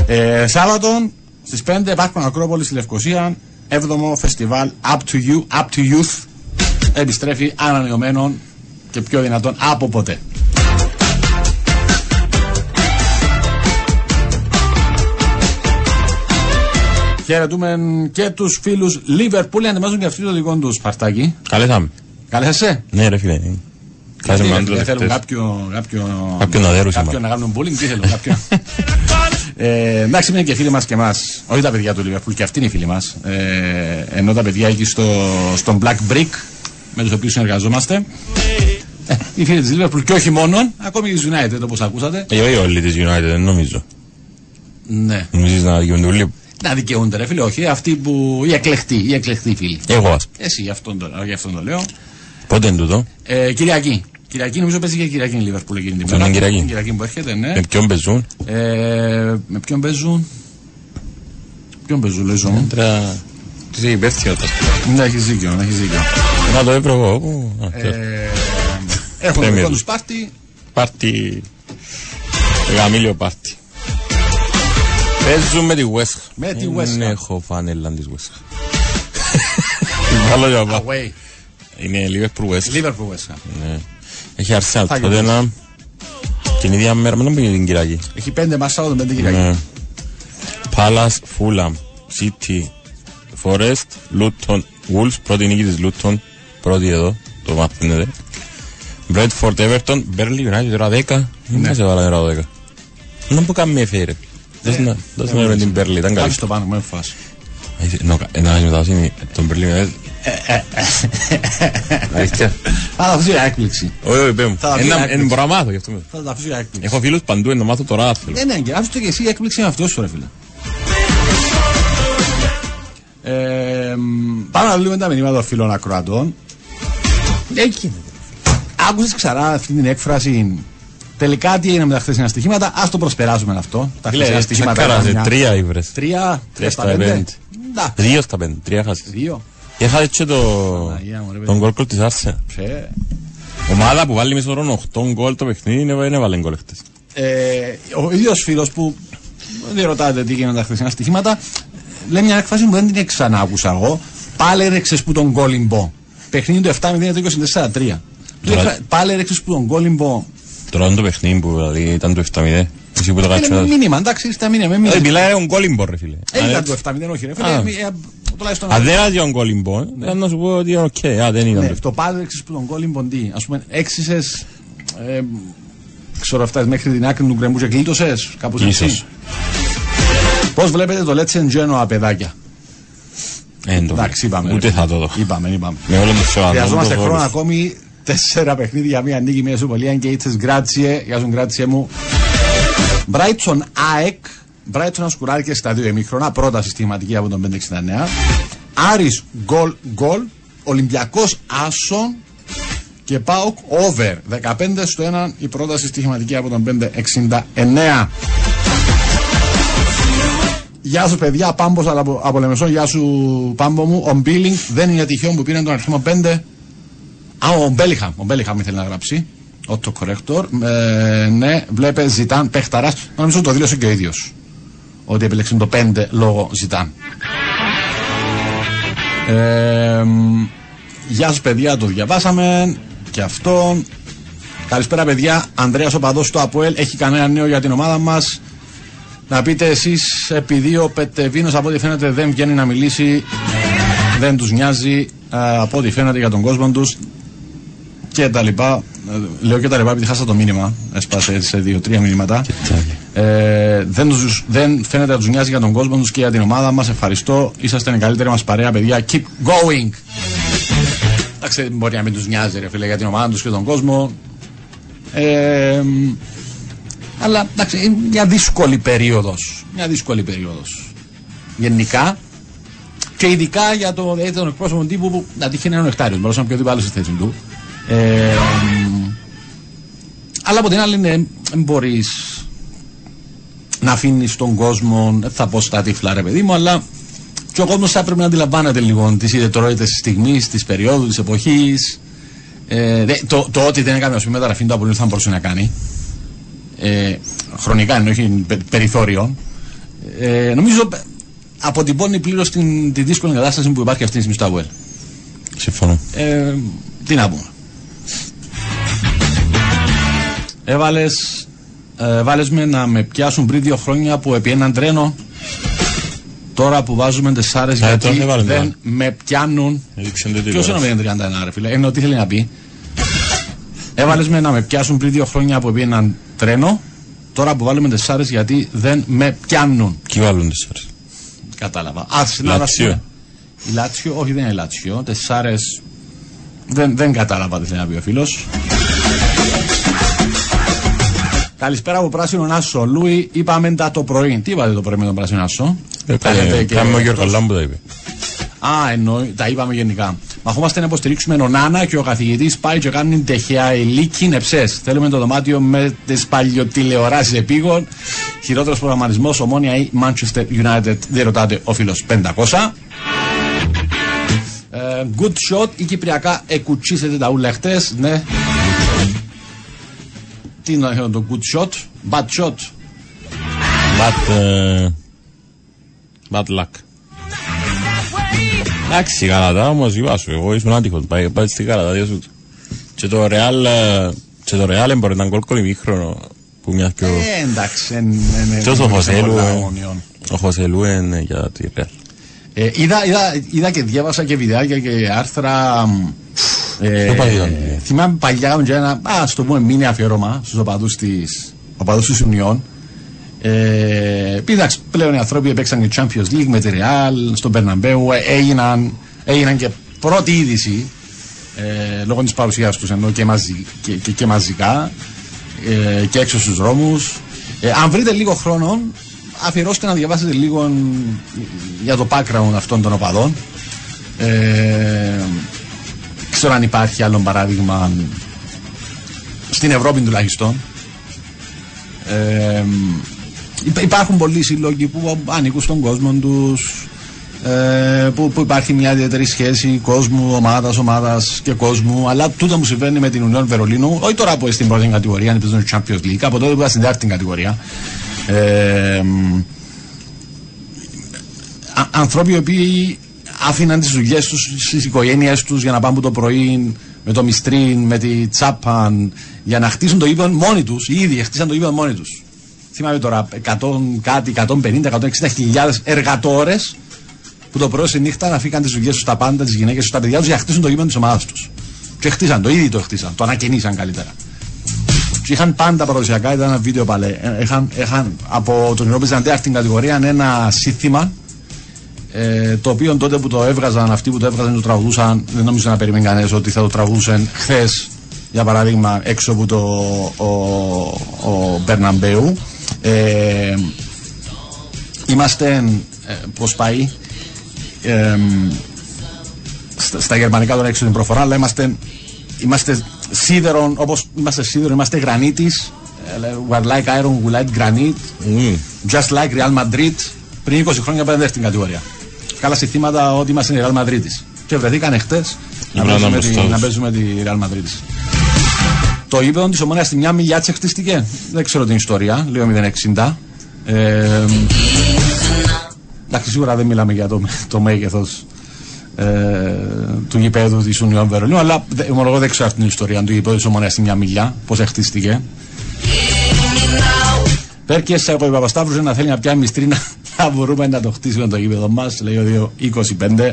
Speaker 1: Ε, Σάββατο στις 5 Πάρκον Ακρόπολης στη Λευκοσία 7ο φεστιβάλ Up to You, Up to Youth επιστρέφει ανανεωμένων και πιο δυνατόν από ποτέ. Χαιρετούμε και τους φίλους Liverpool ετοιμάζουν και αυτοί το δικό τους παρτάκι.
Speaker 2: Καλέσαμε.
Speaker 1: Κάλεσαι.
Speaker 2: Ναι ρε φίλε. Κάλεσε με
Speaker 1: Δεν
Speaker 2: άντρες
Speaker 1: θέλουν
Speaker 2: χτες.
Speaker 1: κάποιο, κάποιο,
Speaker 2: Κάποιον αδέρους
Speaker 1: κάποιον
Speaker 2: είμαστε.
Speaker 1: να κάνουν bullying, τι θέλουν, κάποιον. ε, εντάξει, είναι και φίλοι μας και εμάς. Όχι τα παιδιά του Liverpool, και αυτοί είναι οι φίλοι μας. Ε, ενώ τα παιδιά εκεί στο, στον Black Brick, με τους οποίους συνεργαζόμαστε. Ε, οι φίλοι της Liverpool και όχι μόνο, ακόμη και της United όπως ακούσατε.
Speaker 2: Ε, όχι όλοι της United, δεν νομίζω.
Speaker 1: Ναι.
Speaker 2: Νομίζεις να δικαιούνται όλοι;
Speaker 1: Να δικαιούνται, ρε φίλε, όχι. Αυτοί που. οι εκλεκτοί, οι εκλεκτοί φίλοι.
Speaker 2: Εγώ ας πούμε.
Speaker 1: Εσύ, γι' αυτόν το, γι αυτόν το λέω.
Speaker 2: Πότε είναι τούτο;
Speaker 1: Ε, Κυριακή. Κυριακή, νομίζω παίζει και Κυριακή η Liverpool εκείνη την
Speaker 2: Ποιο
Speaker 1: μέρα.
Speaker 2: είναι Κυριακή;
Speaker 1: Κυριακή που έρχεται, ναι.
Speaker 2: Με ποιον παίζουν;
Speaker 1: Ε, με ποιον παίζουν; Ποιον παίζουν, Λοίζο μου.
Speaker 2: Τώρα... Τι είσαι υπεύθυνο τα
Speaker 1: Ναι, έχεις δίκιο, έχεις δίκιο.
Speaker 2: Να το έπρεπε εγώ. πού, α, ποιος.
Speaker 1: Ε, έχουν το
Speaker 2: Premier
Speaker 1: δικό
Speaker 2: League.
Speaker 1: του πάρτι.
Speaker 2: Πάρτι. Γαμήλιο πάρτι. Παίζουν με τη West Ham.
Speaker 1: Με τη West
Speaker 2: Δεν
Speaker 1: Ham.
Speaker 2: έχω φάνελα της West Ham. Βάλω για πάνω.
Speaker 1: Away.
Speaker 2: Είναι Liverpool West Ham.
Speaker 1: Liverpool West Ham.
Speaker 2: Ναι. Έχει Arsenal
Speaker 1: Θα
Speaker 2: τότε ένα. Την ίδια μέρα, μην πήγε την Κυριακή.
Speaker 1: Έχει πέντε μας Σάββατο, πέντε Κυριακή.
Speaker 2: Ναι. Palace, Fulham, City, Forest, Luton, Wolves, πρώτη νίκη της Luton, πρώτη εδώ, το μαθαίνετε. Bradford, Everton, Burnley United, ώρα 10. Δεν μας έβαλαν ώρα 10. Να μου κάνει με φέρε. Δώσε να- Δώσε να με την Burnley, ήταν καλή.
Speaker 1: Κάτσε το πάνω, με φας.
Speaker 2: Έχει- νο- Ένα άλλη μετάδοση τον Burnley United. Αλήθεια.
Speaker 1: Θα τα αφήσω για έκπληξη.
Speaker 2: Όχι, όχι, πέ μου.
Speaker 1: Θα τα πει
Speaker 2: Ένα-
Speaker 1: έκπληξη.
Speaker 2: Ένα μπορώ να μάθω γι' αυτό. με.
Speaker 1: Θα τα αφήσω για έκπληξη.
Speaker 2: Έχω φίλους παντού, να μάθω τώρα θέλω.
Speaker 1: Ναι, ναι, και άφησε το και εσύ η έκπληξη είναι αυτός σου, ρε φίλε. Ε, μ, πάμε να δούμε τα μηνύματα των φίλων ακροατών. Εκεί. Άκουσες ξανά αυτή την έκφραση. Τελικά τι έγινε με τα χθεσινά στοιχήματα. Α το προσπεράσουμε αυτό. Τα χθεσινά
Speaker 2: Φίλε,
Speaker 1: στοιχήματα.
Speaker 2: τσακάραζε,
Speaker 1: ήταν μια-
Speaker 2: τρία ήβρες.
Speaker 1: Τρία,
Speaker 2: Τρία
Speaker 1: στα
Speaker 2: στα
Speaker 1: πέντε.
Speaker 2: πέντε.
Speaker 1: Εντάξει.
Speaker 2: Δύο στα πέντε, τρία χάσεις.
Speaker 1: Δύο.
Speaker 2: Έχασε και το...
Speaker 1: Παναγία μου, ρε παιδί.
Speaker 2: τον γκολ γκολ της Άρσενα.
Speaker 1: Ψε.
Speaker 2: Ομάδα που βάλει μισό χρόνο 8 γκολ το παιχνίδι είναι δεν έβαλε γκολ χτες.
Speaker 1: Ε, ο ίδιος φίλος που δεν ρωτάτε τι γίνονται τα χθεσινά στοιχήματα, λέει μια έκφραση που δεν την ξανάκουσα εγώ. Πάλι έρεξε που τον κόλυμπο. Παιχνίδι του 7-0 το 24-3.
Speaker 2: Τώρα-
Speaker 1: Πάλι έρεξες που τον κόλυμπο.
Speaker 2: Τώρα είναι το παιχνίδι που δηλαδή ήταν το 7-0. Εσύ που το
Speaker 1: Είναι
Speaker 2: κάτσες.
Speaker 1: μήνυμα, εντάξει, ήρθε τα μήνυμα. μην-
Speaker 2: Ε, Μιλάει ο γκολ ρε φίλε.
Speaker 1: Δεν
Speaker 2: Αν
Speaker 1: ήταν
Speaker 2: έτσι-
Speaker 1: το 7-0, όχι ρε φίλε.
Speaker 2: Α.
Speaker 1: ε, ε, Τουλάχιστον.
Speaker 2: Αν δεν ήταν ο γκολ ήταν να σου πω ότι είναι οκ. Α, δεν ήταν
Speaker 1: Ναι,
Speaker 2: το
Speaker 1: το πάλι έρεξες που τον κόλυμπο τι. Α πούμε, έξισες. Ε, ξέρω αυτά μέχρι την άκρη του γκρεμού και γλίτωσε. Κάπως έτσι.
Speaker 2: Ίσως.
Speaker 1: Πώς βλέπετε το Let's Genoa, παιδάκια;
Speaker 2: Ε, το-
Speaker 1: Εντάξει, είπαμε.
Speaker 2: Ούτε
Speaker 1: ρε.
Speaker 2: θα το δω.
Speaker 1: Είπαμε, είπαμε.
Speaker 2: Με όλο το σεβασμό.
Speaker 1: Χρειαζόμαστε
Speaker 2: τους
Speaker 1: χρόνο
Speaker 2: όλους.
Speaker 1: ακόμη. Τέσσερα παιχνίδια, μία νίκη, μία ισοπαλία και ήττες Γκράτσιε. Γεια σου Γκράτσιε μου. Μπράιτσον ΑΕΚ. Μπράιτσον Ασκουράρι και στα δύο ημίχρονα. Πρώτα συστηματική από τον 569. Άρης γκολ γκολ. Ολυμπιακός άσσον. Και ΠΑΟΚ over. 15 στο 1 η πρόταση στοιχηματική από τον 569. Γεια σου παιδιά, Πάμπος από, από Λεμεσό, γεια σου Πάμπο μου. Ο Μπίλινγκ δεν είναι τυχαίο που πήρε τον αριθμό 5. Α, ο Μπέλιγχαμ, ο Μπέλιγχαμ ήθελε να γράψει. Auto corrector. Ε, ναι, βλέπε Ζιντάν παιχταράς. Νομίζω το δήλωσε και ο ίδιος. Ότι επιλέξαν το 5 λόγω Ζιντάν. Ε, μ, γεια σου παιδιά, το διαβάσαμε. Και αυτόν. Καλησπέρα παιδιά. Ανδρέας ο παδός του ΑΠΟΕΛ έχει κανένα νέο για την ομάδα μας. Να πείτε εσείς επειδή ο Πετεβίνος από ό,τι φαίνεται δεν βγαίνει να μιλήσει δεν τους νοιάζει ε, από ό,τι φαίνεται για τον κόσμο τους και τα λοιπά λέω και τα ρεπά επειδή χάσα το μήνυμα. Έσπασε σε δύο-τρία μηνύματα. Ε, δεν, τους, δεν φαίνεται να τους νοιάζει για τον κόσμο τους και για την ομάδα μας. Ευχαριστώ. Είσαστε η καλύτερη μας παρέα, παιδιά. Keep going. Εντάξει, δεν μπορεί να μην τους νοιάζει, ρε φίλε, για την ομάδα τους και τον κόσμο. Ε, αλλά εντάξει, είναι μια δύσκολη περίοδος. Μια δύσκολη περίοδος. Γενικά και ειδικά για το, ε, τον εκπρόσωπο τύπου που να τυχαίνει ένα εκτάριο. Μπορούσε να πει οποιοδήποτε άλλο στη θέση του. Ε, αλλά από την άλλη, ναι, δεν μπορείς να αφήνεις τον κόσμο, δεν θα πω στα τύφλα, ρε παιδί μου, αλλά και ο κόσμος θα έπρεπε να αντιλαμβάνεται λίγο τις ιδιαιτερότητες της στιγμής, της περίοδου, της εποχής. Ε, το, το ότι δεν έκανε πούμε, μεταγραφή του Απολύτου θα μπορούσε να κάνει. Ε, χρονικά ενώ όχι περιθώριο. Ε, νομίζω αποτυπώνει πλήρως τη δύσκολη κατάσταση που υπάρχει αυτή τη στιγμή στο ΑΒΕΛ.
Speaker 2: Συμφωνώ.
Speaker 1: Ε, τι να πούμε. Έβαλες, ε, βάλες με να με πιάσουν πριν δύο χρόνια που επί έναν τρένο τώρα που βάζουμε τεσσάρες
Speaker 2: Ε,
Speaker 1: γιατί
Speaker 2: τώρα έβαλε,
Speaker 1: δεν
Speaker 2: έβαλε.
Speaker 1: με πιάνουν
Speaker 2: Έδειξε το
Speaker 1: Ποιος είναι
Speaker 2: τηλεόραση.
Speaker 1: ο 031 ρε φίλε; Εννοώ τι θέλει να πει Έβαλες με να με πιάσουν πριν δύο χρόνια που επί έναν τρένο τώρα που βάλουμε τεσσάρες γιατί δεν με πιάνουν
Speaker 2: Κι βάλουν τέσσερις.
Speaker 1: Κατάλαβα. Arsenal, ας
Speaker 2: Λάτσιο.
Speaker 1: πούμε. Η Λάτσιο, όχι δεν είναι η Λάτσιο. Τεσσάρες. Δεν, δεν κατάλαβα τι θέλει να πει ο φίλος. Καλησπέρα από Πράσινο Άσο. Λούι, είπαμε τα το πρωί. Τι είπατε το πρωί με τον Πράσινο Άσο. Τα λέτε και-
Speaker 2: Κάμε ο Γιώργο Λάμπου τα είπε.
Speaker 1: Α, εννοεί, τα είπαμε γενικά. Μαχόμαστε να υποστηρίξουμε τον Άννα και ο καθηγητής πάει και κάνει τεχαία ηλίκη νεψέ. Θέλουμε το δωμάτιο με τις παλιοτηλεοράσεις επίγον. Χειρότερος προγραμματισμός, ομόνια ή Manchester United. Δεν ρωτάτε ο φίλος 500. Ε, good shot ή κυπριακά εκουτσίσετε τα ούλα χτες, ναι. Τι είναι αυτό το good shot, bad shot.
Speaker 2: Bad, ε, bad luck. Εντάξει, η Γαλατά όμως είπα σου, εγώ ήσουν άτυχος, πάει, πάει στη Γαλατά δύο σούτ. Και το Real, ε, και το Real μπορεί να είναι γκολ κολυμίχρονο που μιας πιο...
Speaker 1: Ε, εντάξει, εν, εν, εν,
Speaker 2: Και όσο ο
Speaker 1: εν-
Speaker 2: Χωσέλου,
Speaker 1: πολλά
Speaker 2: ε,
Speaker 1: αγωνιών.
Speaker 2: ο Χωσέλου είναι για τη Real.
Speaker 1: Ε, είδα, είδα, είδα και διάβασα και βιντεάκια και άρθρα. μ, Ε,
Speaker 2: Ποιο παλιό είναι;
Speaker 1: θυμάμαι παλιά κάνουν και ένα, ας το πούμε, μήνυ αφιέρωμα στους οπαδούς της, οπαδούς της Union. Ε, πήδαξ πλέον οι άνθρωποι έπαιξαν και Champions League με τη Real, στον Περναμπέου, ε, έγιναν, έγιναν και πρώτη είδηση ε, λόγω της παρουσίας τους ενώ και, μαζι, και, και, και μαζικά ε, και έξω στους δρόμους. Ε, αν βρείτε λίγο χρόνο, αφιερώστε να διαβάσετε λίγο για το background αυτών των οπαδών. Ε, ξέρω αν υπάρχει άλλο παράδειγμα στην Ευρώπη τουλάχιστον. Ε, υπά- υπάρχουν πολλοί σύλλογοι που ανήκουν στον κόσμο τους ε, που, που υπάρχει μια ιδιαίτερη σχέση κόσμου, ομάδας, ομάδας και κόσμου. Αλλά τούτο μου συμβαίνει με την Ουνιόν Βερολίνου όχι τώρα που είναι στην πρώτη κατηγορία αν παίζουν στο Champions League από τότε που ήταν στην τέταρτη κατηγορία ε, μ, α- άνθρωποι οι οποίοι άφηναν τις δουλειές τους στις οικογένειές τους για να πάνε από το πρωί με το μιστρίν, με τη τσάπαν για να χτίσουν το ύπαν μόνοι τους οι ίδιοι χτίσαν το ύπαν μόνοι τους θυμάμαι τώρα 100 κάτι, 150, 160 χιλιάδες εργατόρες που το πρωί στη νύχτα να φύγαν τις δουλειές τους τα πάντα, τις γυναίκες τους, τα παιδιά τους για να χτίσουν το ύπαν της ομάδας τους και χτίσαν το, ήδη το χτίσαν, το ανακαινήσαν καλύτερα και είχαν πάντα παραδοσιακά, ήταν ένα βίντεο παλέ. Ε, Είχαν, είχαν από τον Ευρώπη στην τέταρτη κατηγορία ένα σύνθημα ε, το οποίο τότε που το έβγαζαν, αυτοί που το έβγαζαν το τραγουδούσαν, δεν νομίζω να περιμένει κανένας ότι θα το τραγουδούσαν χθες, για παράδειγμα, έξω από το ο, ο Μπερναμπέου. Ε, είμαστε, ε, πώς πάει, ε, στα, στα γερμανικά τώρα έξω την προφορά, αλλά είμαστε, είμαστε σίδερον, όπως είμαστε σίδερο, είμαστε γρανίτης, ε, we're like iron, we like granite,
Speaker 2: Μμμ.
Speaker 1: Just like Real Madrid πριν 20 χρόνια πέντε στην κατηγορία. Καλά συστήματα ότι είμαστε η Real Madrid. Και βρεθήκαν χτες να,
Speaker 2: Ήμουν
Speaker 1: παίζουμε
Speaker 2: μπροστά
Speaker 1: τη-
Speaker 2: τους.
Speaker 1: να παίζουμε τη Real Madrid. Το γήπεδο τη ομονία στη μια μιλιά της χτίστηκε. Δεν ξέρω την ιστορία. Λέω 060. Ε, εντάξει, σίγουρα δεν μιλάμε για το, το μέγεθος ε, του γηπέδου της Union Βερολίνου, αλλά δε- ομολογώ δεν ξέρω αυτή την ιστορία του γηπέδου τη ομονία στη μια μιλιά, πώς χτίστηκε. Πέρκε από η Παπασταύρου να θέλει να πιάνει μυστρή να, να μπορούμε να το χτίσουμε το γήπεδο μας, λέει ο 225.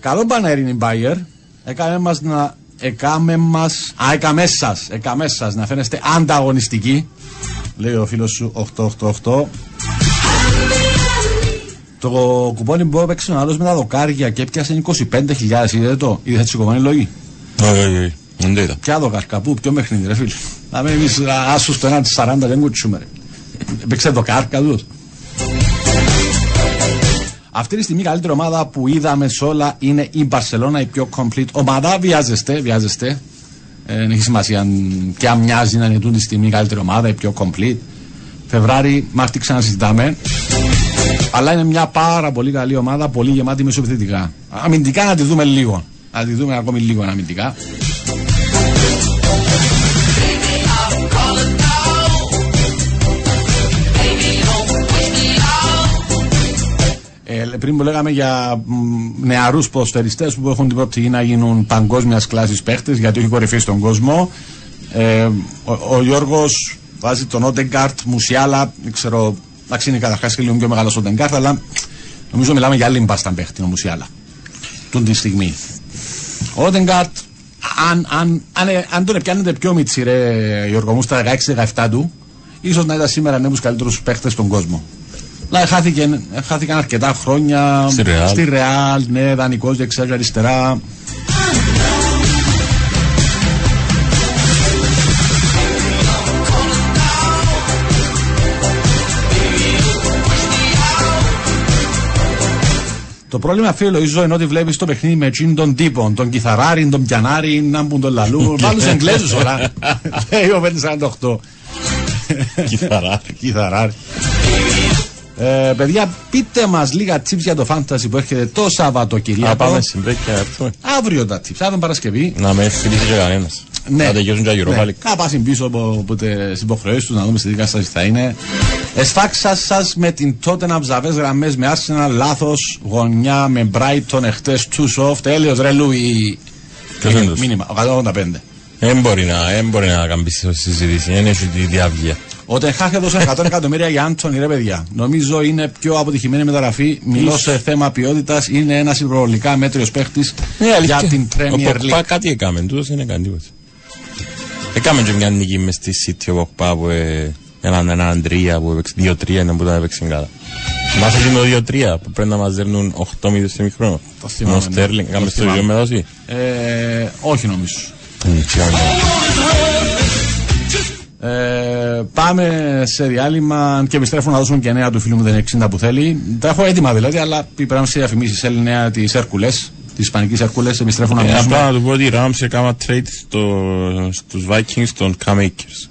Speaker 1: Καλό Πανέριν η Μπάιερ. Έκανε μας να εκάμε μα. Α, εκάμε σας. Εκάμε σας να φαίνεστε ανταγωνιστικοί. Λέει ο φίλος σου 888. Το κουπόνι που έπαιξε ο άλλος με τα δοκάρια και έπιασε 25.000. Είδατε το, είδατε τις κομμάτι λόγοι;
Speaker 2: Όχι, όχι, όχι. Δεν το είδα.
Speaker 1: Ποια δοκάρκα, πού, ποιο παιχνίδι, ρε φίλε. Να μην εμείς άσους στο 1 της 40 δεν κουτσούμε, ρε. Έπαιξε δοκάρκα τους. Αυτή τη στιγμή η καλύτερη ομάδα που είδαμε σε όλα είναι η Μπαρσελόνα, η πιο complete ομάδα. Βιάζεστε, βιάζεστε. Ε, δεν έχει σημασία αν- και αν μοιάζει να είναι τούτη τη στιγμή η καλύτερη ομάδα, η πιο complete. Φεβράρι, Μάρτι ξανασυζητάμε. Αλλά είναι μια πάρα πολύ καλή ομάδα, πολύ γεμάτη μεσοεπιθετικά. Αμυντικά να τη δούμε λίγο. Να τη δούμε ακόμη λίγο αμυντικά. Πριν που λέγαμε για νεαρούς ποδοσφαιριστές που έχουν την προοπτική να γίνουν παγκόσμιας κλάσης παίχτες, γιατί έχει κορυφής στον κόσμο. Ε, ο, ο Γιώργος βάζει τον Ότεγκαρτ, Μουσιάλα, δεν ξέρω, εντάξει είναι καταρχάς και λίγο πιο μεγάλος ο Ότεγκαρτ, αλλά νομίζω μιλάμε για άλλη μπάσταν παίχτη ο Μουσιάλα. Τούν τη στιγμή. Ο Ότεγκαρτ, αν, αν, αν, ε, αν τον πιάνετε πιο μίτσι, ρε Γιώργο μου, στα 16-17 του, ίσως να ήταν σήμερα ένας από τους καλύτερους παίχτες στον κόσμο. Αλλά χάθηκε, χάθηκαν αρκετά χρόνια
Speaker 2: Στη Real.
Speaker 1: στη Real, ναι, δανεικός δεξιά και αριστερά. Το πρόβλημα, φίλε Λοίζο, είναι ότι βλέπεις το παιχνίδι με εκείνον τον τύπο, τον κιθαράρι, τον πιανάρι, να μπουν τον λαλού. Βάλους Εγγλέζους όλα. Λέει ο 548.
Speaker 2: Κιθαρά.
Speaker 1: Κιθαράρι. Ε, παιδιά, πείτε μας λίγα tips για το fantasy που έρχεται το
Speaker 2: Να
Speaker 1: Σαββατοκυριακό.
Speaker 2: πάμε στην break και να έρθουμε.
Speaker 1: Αύριο τα tips, αύριο Παρασκευή.
Speaker 2: Να με φιλήσει και κανένας.
Speaker 1: Ναι.
Speaker 2: Να τελειώσουν και οι Europa
Speaker 1: Ναι.
Speaker 2: League.
Speaker 1: Να πάσουν πίσω από, από τι υποχρεώσεις τους, να δούμε στη δικά σα τι θα είναι. Εσφάξα σας με την τότε να ψαβέ γραμμές με Arsenal λάθος γωνιά με Brighton εχθές too soft. Έλεος ρε Λούι.
Speaker 2: Ποιος είναι αυτός;
Speaker 1: Μήνυμα, 185.
Speaker 2: Δεν μπορεί να, δεν μπορεί να καμπίσει τη συζήτηση. Δεν έχει τη διάβγεια.
Speaker 1: Ο Τεχάχ έδωσε 100 εκατομμύρια για Άντωνη, ρε παιδιά. Νομίζω είναι πιο αποτυχημένη μεταγραφή. Μιλώ σε θέμα ποιότητας. Είναι ένας υπερβολικά μέτριος παίχτης για την
Speaker 2: Ο
Speaker 1: Premier
Speaker 2: Ποκπά
Speaker 1: League.
Speaker 2: κάτι έκαμε, τούτος δεν έκανε τίποτα. Έκαμε και μια νίκη μες στη City ο Ποκπά που ε, έναν έναν τρία που έπαιξε, δύο τρία είναι που τα έπαιξε καλά. Μας έγινε το δύο τρία που πρέπει να μας δέρνουν 8 μήνες σε μικρόνο.
Speaker 1: Το θυμάμαι,
Speaker 2: Ο
Speaker 1: ναι.
Speaker 2: Στέρλινγκ,
Speaker 1: Το
Speaker 2: έκαμε στο
Speaker 1: θυμάμαι.
Speaker 2: ίδιο μετάσι.
Speaker 1: Ε, όχι νομίζω. Ε, πάμε σε διάλειμμα και επιστρέφω να δώσουμε και νέα του φίλου μου δεν 60 που θέλει. Τα έχω έτοιμα δηλαδή, αλλά πρέπει σε διαφημίσεις. Έλληνε νέα της Έρκουλε, της Ισπανικής Έρκουλε. Επιστρέφω να
Speaker 2: Ε,
Speaker 1: μιλήσουμε.
Speaker 2: Απλά να του πω ότι η Rams έκανα trade στο, στους Vikings των Cam Akers.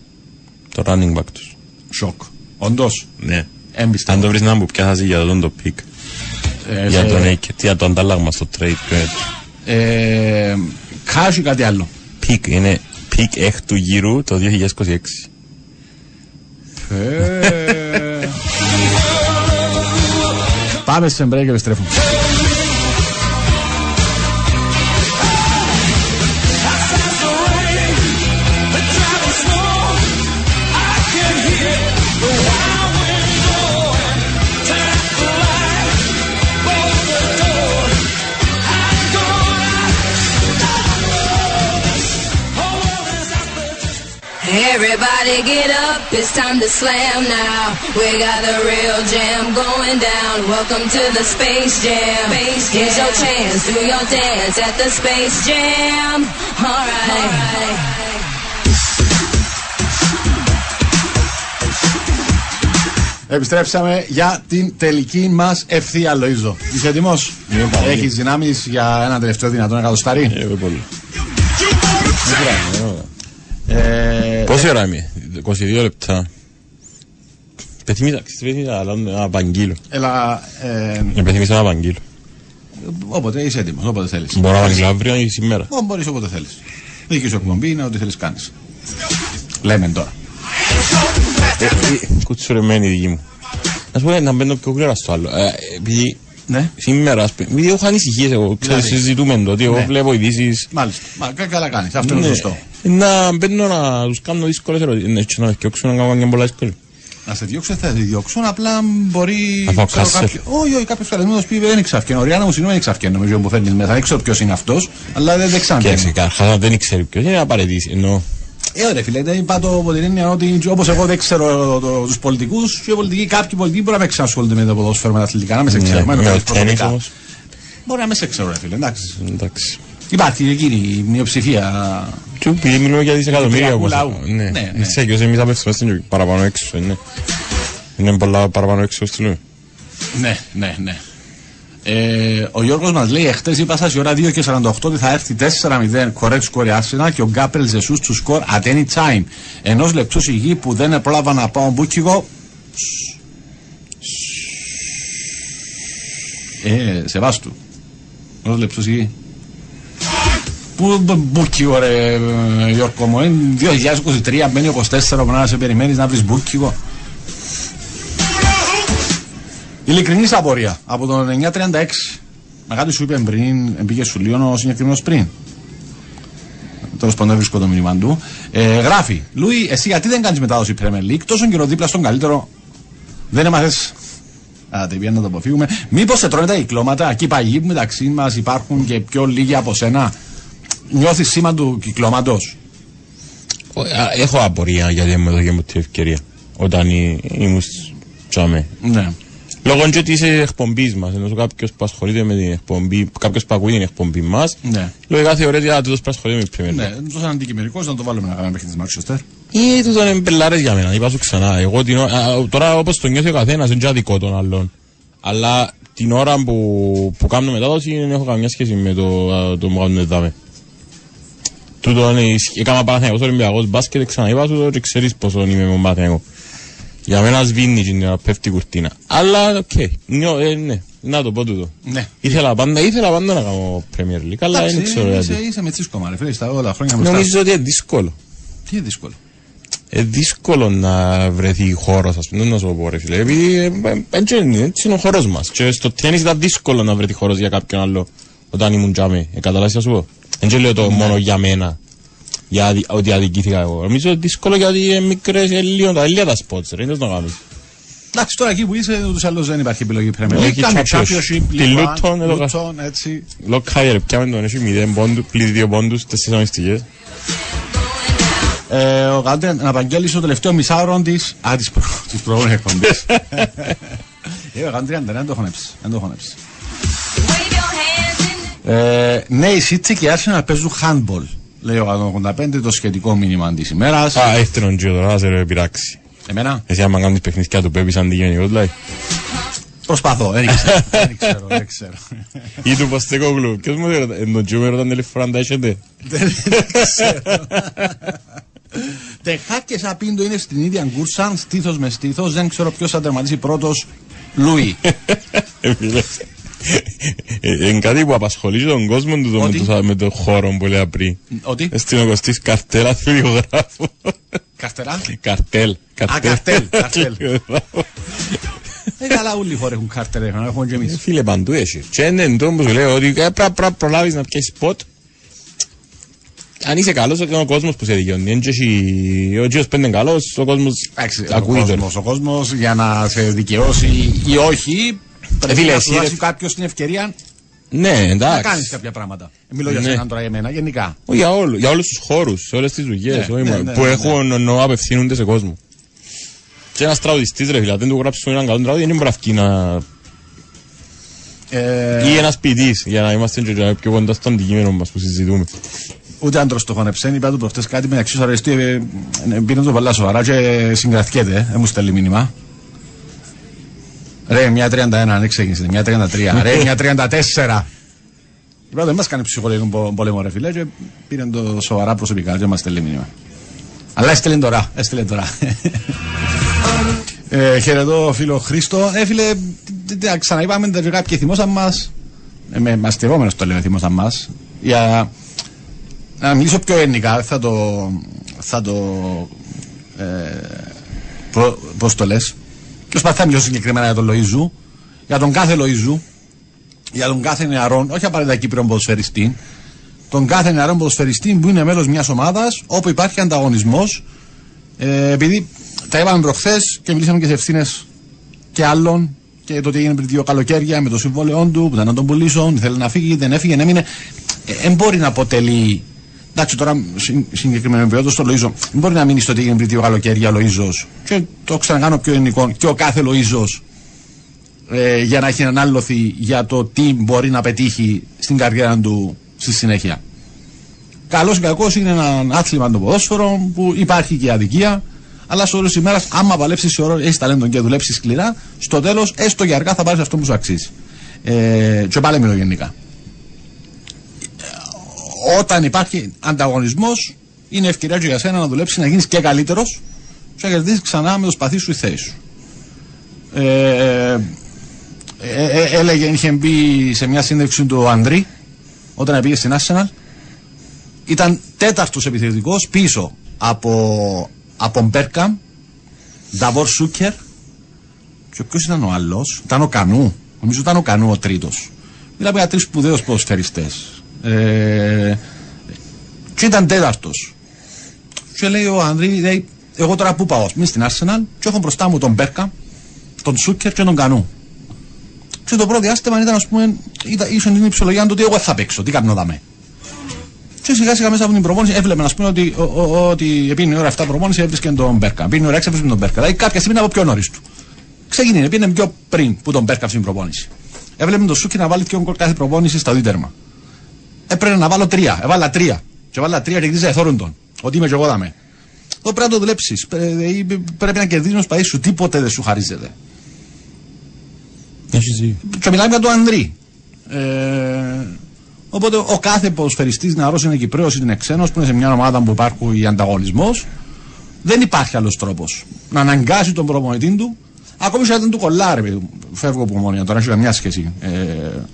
Speaker 2: Το running back τους.
Speaker 1: Σοκ. Όντως.
Speaker 2: Ναι.
Speaker 1: Έμπιστα.
Speaker 2: Αν το βρεις να μου πιάσασαι για τον το pick.
Speaker 1: Ε,
Speaker 2: Για
Speaker 1: σε-
Speaker 2: τον Akers, για το αντάλλαγμα στο trade. ποιο είναι.
Speaker 1: Ε, Κάσου ή κάτι άλλο.
Speaker 2: Pick είναι pick έκτου γύρου το 2026.
Speaker 1: Ε, Πάμε σε break και
Speaker 4: Everybody get up, it's time to slam now. We got the real jam going down. Welcome to the Space Jam. Here's your chance, do your dance at the Space Jam. Alright.
Speaker 1: Επιστρέψαμε για την τελική μα ευθεία, Λοίζο. Είσαι έτοιμο.
Speaker 2: Είμαι πολύ.
Speaker 1: Έχει δυνάμει για ένα τελευταίο δυνατόν εκατοστάρι.
Speaker 2: Εγώ πολύ.
Speaker 1: Ε,
Speaker 2: Πόση ώρα είμαι, 22 λεπτά. Πεθυμίσα, πεθυμίσα, αλλά να απαγγείλω.
Speaker 1: έλα, ε,
Speaker 2: Πεθυμίσα να απαγγείλω.
Speaker 1: όποτε είσαι έτοιμος, όποτε θέλεις.
Speaker 2: Μπορώ να απαγγείλω αύριο ή σήμερα.
Speaker 1: Μπορείς όποτε θέλεις. Δική σου εκπομπή είναι ό,τι θέλεις κάνεις. Λέμε τώρα.
Speaker 2: Κουτσουρεμένη η δική μου. Να σου πω να μπαίνω πιο γρήγορα στο άλλο. Ε, Επειδή
Speaker 1: Ναι,
Speaker 2: σήμερα, ας πούμε, επειδή έχω ανησυχίες εγώ, ξέρεις,
Speaker 1: Δηλαδή.
Speaker 2: συζητούμε το ότι εγώ
Speaker 1: Ναι.
Speaker 2: βλέπω ειδήσεις
Speaker 1: μάλιστα. Μα, κα- καλά κάνεις. Αυτό είναι
Speaker 2: Ναι.
Speaker 1: σωστό.
Speaker 2: Να μπαίνω να τους κάνω δύσκολες ερωτήσεις. Ναι, και να με φτιάξουν να κάνω και πολλά δύσκολες.
Speaker 1: Να σε διώξω, δεν θα σε διώξουν. Απλά μπορεί.
Speaker 2: Αφού
Speaker 1: ξέρω,
Speaker 2: κάσσερ.
Speaker 1: κάποιο- Όχι, όχι, κάποιος καλεσμένος πει δεν είναι ξαφκένο. Ριάννα μου συγγνώμη, είναι ξαφκένο. Νομίζω που φέρνεις μέσα. Δεν ξέρω ποιος είναι αυτός, αλλά δεν, δεν
Speaker 2: Και
Speaker 1: ξαναβγαίνει.
Speaker 2: καταρχάς δεν ξέρει ποιος είναι να παρετήσει. Εννοώ.
Speaker 1: Ε, ωραία, φίλε, δεν είπα το από την έννοια ότι όπως εγώ δεν ξέρω τους πολιτικούς, και οι πολιτικοί, κάποιοι πολιτικοί μπορεί να με ξανασχολούνται με το ποδόσφαιρο, με τα αθλητικά, να με σε ξέρω.
Speaker 2: Ναι,
Speaker 1: εμένα
Speaker 2: με
Speaker 1: το
Speaker 2: ο
Speaker 1: ξέρεις
Speaker 2: τέννις
Speaker 1: προσωπικά.
Speaker 2: όμως.
Speaker 1: Μπορεί να με σε ξέρω, ρε φίλε, εντάξει.
Speaker 2: Εντάξει.
Speaker 1: Υπάρχει εκείνη η μειοψηφία.
Speaker 2: Και επειδή μιλούμε για δισεκατομμύρια
Speaker 1: Του
Speaker 2: όπως...
Speaker 1: λαού.
Speaker 2: Ναι,
Speaker 1: Ναι, ναι.
Speaker 2: έτσι και εμείς απευθυνόμαστε στην παραπάνω έξω, ναι. Είναι πολλά παραπάνω έξω στείλουμε.
Speaker 1: Ναι, ναι, ναι. Ε, ο Γιώργος μας λέει: Εχθές είπα σας η ώρα 2 και 48 ότι θα έρθει 4-0 correct score η Arsenal και ο Γκάπελ Ζεσού του σκορ at any time. Ενός λεπτού σιγή που δεν πρόλαβα να πάω μπούκιγο. Ε, σεβάστου. Ενός λεπτού σιγή. Πού μπ- μπούκιγο, ρε ε, Γιώργο μου. Είναι 2023, μπαίνει 24 που να σε περιμένεις να βρεις μπούκιγο. Ειλικρινής απορία από τον 936. Μα κάτι σου είπε πριν, πήγε σου λίγο ο συγκεκριμένος πριν. Τέλος πάντων, δεν βρίσκω το μήνυμα του. Ε, γράφει, Λούι, εσύ γιατί δεν κάνεις μετάδοση Premier League, τόσο καιρό δίπλα στον καλύτερο. Δεν έμαθες. Α, τι να το αποφύγουμε. Μήπως σε τρώνε τα κυκλώματα, εκεί παγιοί που μεταξύ μας υπάρχουν και πιο λίγοι από σένα. Νιώθεις σήμα του κυκλώματος.
Speaker 2: Έχω απορία γιατί δεν μου έδωκε μου την ευκαιρία όταν ή- ήμουν τσάμε.
Speaker 1: Ναι.
Speaker 2: Λόγω και της εκπομπής μας, ενώ κάποιος που ασχολείται με την εκπομπή, κάποιος που ακούει την εκπομπή μας,
Speaker 1: Ναι.
Speaker 2: λογικά θεωρείται ότι τούτος πρέπει να ασχολείται με την Premier League.
Speaker 1: Ναι, τόσο αντικειμενικός να το βάλουμε να κάνουμε παιχνίδι της Manchester.
Speaker 2: Ή τούτο είναι μπελάρες για μένα, είπα σου ξανά. Εγώ την, ώρα- α, τώρα όπως το νιώθει ο καθένας, είναι και αδικό των άλλων. Αλλά την ώρα που, που κάνω μετάδοση δεν έχω καμιά σχέση με το, α, το μου κάνουν δάμε. Τούτο είναι, ισχύ- έκανα Παναθηναϊκός Ολυμπιακός μπάσκετ, ξαναείπα σου το και ξέρεις πόσο είμαι με τον Παναθηναϊκό. Για μένα σβήνει την ώρα, πέφτει η κουρτίνα. Αλλά, οκ, νιώ- ε, ναι, να το πω τούτο.
Speaker 1: Ναι.
Speaker 2: Ήθελα πάντα, ήθελα πάντα να κάνω Premier League, αλλά δεν ξέρω
Speaker 1: είσαι,
Speaker 2: γιατί.
Speaker 1: είσαι με τσίσκωμα, ρε φίλε, στα όλα τα χρόνια μπροστά.
Speaker 2: Νομίζω ότι είναι δύσκολο.
Speaker 1: Τι είναι δύσκολο;
Speaker 2: Ε, δύσκολο να βρεθεί χώρος, ας πούμε, να σου το πω, ρε φίλε. Επειδή ε, ε, έτσι είναι, έτσι είναι ο χώρος μας. Και στο τέννη ήταν δύσκολο να βρεθεί χώρος για κάποιον άλλο όταν ήμουν τζάμε. Ε, καταλάβεις να σου πω; Δεν λέω το μόνο για μένα. Για αδι- ότι αδικήθηκα εγώ. Νομίζω ότι δύσκολο γιατί είναι μικρές, ε, λίγο τα λίγα τα spots, ρε, είναι να κάνεις.
Speaker 1: Εντάξει, τώρα εκεί που είσαι, ούτως ή άλλως δεν υπάρχει επιλογή Premier
Speaker 2: Όχι,
Speaker 1: League. Κάνε
Speaker 2: Championship.
Speaker 1: Championship,
Speaker 2: Τη
Speaker 1: League One,
Speaker 2: Luton, εδώ κα-
Speaker 1: Luton, έτσι.
Speaker 2: Λοκάιερ, πιάμε τον έχει 0 πόντους, πλήρη 2 πόντους, 4 αγωνιστικές.
Speaker 1: Ε, ο Γάντρε να απαγγέλεις στο τελευταίο μισάωρο τη. Α, της προ... της προηγούμενης εκπομπής. ε, ο Γάντρε δεν το έχω νέψει. Δεν το έχω νέψει. Ε, ναι, η City και η Arsenal παίζουν handball. Λέει ο 185 το σχετικό μήνυμα της ημέρας.
Speaker 2: Α, έχετε τον Τζιο τώρα, να σε ρε πειράξει.
Speaker 1: Εμένα;
Speaker 2: Εσύ άμα κάνεις παιχνίδια του Πέπης αντικειμενικό, δηλαδή.
Speaker 1: προσπαθώ, δεν ξέρω. δεν ξέρω, δεν ξέρω.
Speaker 2: Ή του Ποστεκόγλου. Ποιος μου ρωτά, εν τον Τζιο με ρωτάνε άλλη φορά αν τα έχετε.
Speaker 1: Δεν ξέρω. Τεχά και Σαπίντο είναι στην ίδια γκούρσα, στήθο με στήθο. Δεν ξέρω ποιος θα τερματίσει πρώτος. Λουί.
Speaker 2: Ε, φίλε. Ε, Είναι κάτι που απασχολεί και τον κόσμο του το- με
Speaker 1: Ότι;
Speaker 2: το- με το χώρο που λέει πριν.
Speaker 1: Ότι.
Speaker 2: Στην ο Κωστής καρτέλα φιλιογράφου.
Speaker 1: Καστερά.
Speaker 2: Καρτέλ.
Speaker 1: καρτέλ, καρτέλ. Ε, καλά, όλοι οι χώροι έχουν κάρτερ, έχουμε και
Speaker 2: Ε,
Speaker 1: εμεί.
Speaker 2: Φίλε, παντού έχει. Και είναι το που σου λέω ότι ε, πρέπει να προλάβεις να πιέσεις σποτ. Αν είσαι καλός, είναι ο κόσμος που σε δικαιώνει. Εν και εσύ- Ο κύριος πέντε είναι καλός, ο κόσμος
Speaker 1: Εντάξει, ο
Speaker 2: ακούει τον.
Speaker 1: κόσμος, ο κόσμος για να σε δικαιώσει ή όχι, πρέπει
Speaker 2: φίλε,
Speaker 1: να
Speaker 2: εσύ,
Speaker 1: σου δώσει
Speaker 2: ρε-
Speaker 1: κάποιος την ευκαιρία
Speaker 2: Ναι,
Speaker 1: να
Speaker 2: εντάξει.
Speaker 1: κάνεις κάποια πράγματα. Μιλώ για
Speaker 2: Ναι.
Speaker 1: σένα τώρα για μένα, γενικά.
Speaker 2: Όχι, Για, όλου, για όλους τους χώρους, σε όλες τις δουλειές
Speaker 1: Ναι,
Speaker 2: όχι
Speaker 1: ναι,
Speaker 2: μόνο,
Speaker 1: ναι,
Speaker 2: που
Speaker 1: ναι,
Speaker 2: έχουν ενώ απευθύνονται σε κόσμο. Και ένας τραγουδιστής ρε φίλε, αν δεν του γράψεις έναν καλό τραγούδι, δεν μπορεί να βγει να...
Speaker 1: Ε,
Speaker 2: Ή ένας ποιητής, για να είμαστε και και πιο κοντά στο αντικείμενο μας που συζητούμε.
Speaker 1: Ούτε άντρος το χωνεψένει, είπα του προχτέ κάτι μεταξύ σου αρεστεί. Ε, ε, πήρε το πολλά σοβαρά και συγκρατιέται. Ε, μου στέλνει μήνυμα. Ρε, μια 31, δεν ξεκίνησε. Μια 33. Ρε, μια 34. Είπα, δεν μας κάνει ψυχολογικό πο- πόλεμο, ρε φίλε, και πήρε το σοβαρά προσωπικά και μας στέλνει μήνυμα. Αλλά έστειλε τώρα, έστειλε τώρα. ε, χαιρετώ φίλο Χρήστο. Ε, φίλε, τι- τι- ξαναείπαμε τα κάποιοι θυμόσαν μας. Ε, με μαστευόμενο το λέω, θυμόσαν μας. Για να μιλήσω πιο ένικα, θα το. Θα το. Ε, προ, πώς το λες. Τέλο πάντων, θα μιλήσω συγκεκριμένα για τον Λοίζου. Για τον κάθε Λοίζου. Για τον κάθε νεαρόν, όχι απαραίτητα Κύπριον ποδοσφαιριστή. Τον κάθε νεαρόν ποδοσφαιριστή που είναι μέλος μιας ομάδας όπου υπάρχει ανταγωνισμός. Ε, επειδή τα είπαμε προχθές και μιλήσαμε και σε ευθύνες και άλλων και το τι έγινε πριν δύο καλοκαίρια με το συμβόλαιό του που ήταν να τον πουλήσουν, θέλει να φύγει, δεν έφυγε, έμεινε. Δεν μπορεί να αποτελεί. Εντάξει, τώρα συ- συγκεκριμένο επίπεδο στο Λοίζο. Δεν μπορεί να μείνει στο τι έγινε πριν δύο καλοκαίρια ο Λοίζο. Και το ξανακάνω πιο ελληνικό. Και ο κάθε Λοίζο ε, για να έχει ανάλωθει για το τι μπορεί να πετύχει στην καριέρα του στη συνέχεια. Καλός ή κακός είναι ένα άθλημα το ποδόσφαιρο που υπάρχει και η αδικία. Αλλά στο τέλο τη ημέρα, άμα παλέψεις σε ώρα, έχεις ταλέντο και δουλέψεις σκληρά, στο τέλος, έστω και αργά, θα πάρεις αυτό που σου αξίζει. Ε, και πάλι μιλώ γενικά. Ε, Όταν υπάρχει ανταγωνισμός, είναι ευκαιρία και για σένα να δουλέψεις, να γίνεις και καλύτερος και να κερδίσει ξανά με το σπαθί σου η θέση σου. Ε, ε, ε, ε, έλεγε, είχε μπει σε μια σύνδεξη του Ανδρή όταν πήγε στην Arsenal ήταν τέταρτος επιθετικός πίσω από, από Μπέρκαμ, Νταβόρ Σούκερ και ποιος ήταν ο άλλος, ήταν ο Κανού, νομίζω ήταν ο Κανού ο τρίτος. Μιλάμε για τρεις σπουδαίους ποδοσφαιριστές. Ε, και ήταν τέταρτος. Και λέει ο Ανδρή, λέει, εγώ τώρα πού πάω, μη στην Arsenal και έχω μπροστά μου τον Μπέρκαμ, τον Σούκερ και τον Κανού. Και το πρώτο διάστημα ήταν, ας πούμε, ήταν, ίσον την υψολογία του ότι εγώ θα παίξω, τι κάνω δαμέ. Και σιγά σιγά μέσα από την προπόνηση έβλεπε να πούμε ότι, ο, ο, ότι επίνει η ώρα 7 προπόνηση έβρισκε τον Μπέρκα. Επίνει η ώρα 6 έβρισκε τον Μπέρκα. Δηλαδή κάποια στιγμή είναι από πιο νωρίς του. Ξεκινήνε, πήγαινε πιο πριν που τον Μπέρκα στην προπόνηση. Έβλεπε τον Σούκι να βάλει δύο γκολ κάθε προπόνηση στα δίτερμα. Έπρεπε να βάλω τρία. Έβαλα τρία. Και βάλα τρία και κτίζα εθώρουν τον. Ότι είμαι και εγώ δαμέ. Το πρέπει να το δουλέψεις. Πρέπει να κερδίσει ο σπαί σου. Τίποτε δεν σου χαρίζεται.
Speaker 2: Έχεις δίκιο.
Speaker 1: Και μιλάμε για τον Ανδρή. Ε, οπότε ο κάθε ποδοσφαιριστής νεαρός είναι Κυπρέος είναι ξένος που είναι σε μια ομάδα που υπάρχει ανταγωνισμός. Δεν υπάρχει άλλος τρόπος να αναγκάσει τον προπονητή του. Ακόμη και αν δεν του κολλάρει, παιδί μου. φεύγω από μόνοι, τώρα έχει καμιά σχέση. Ε,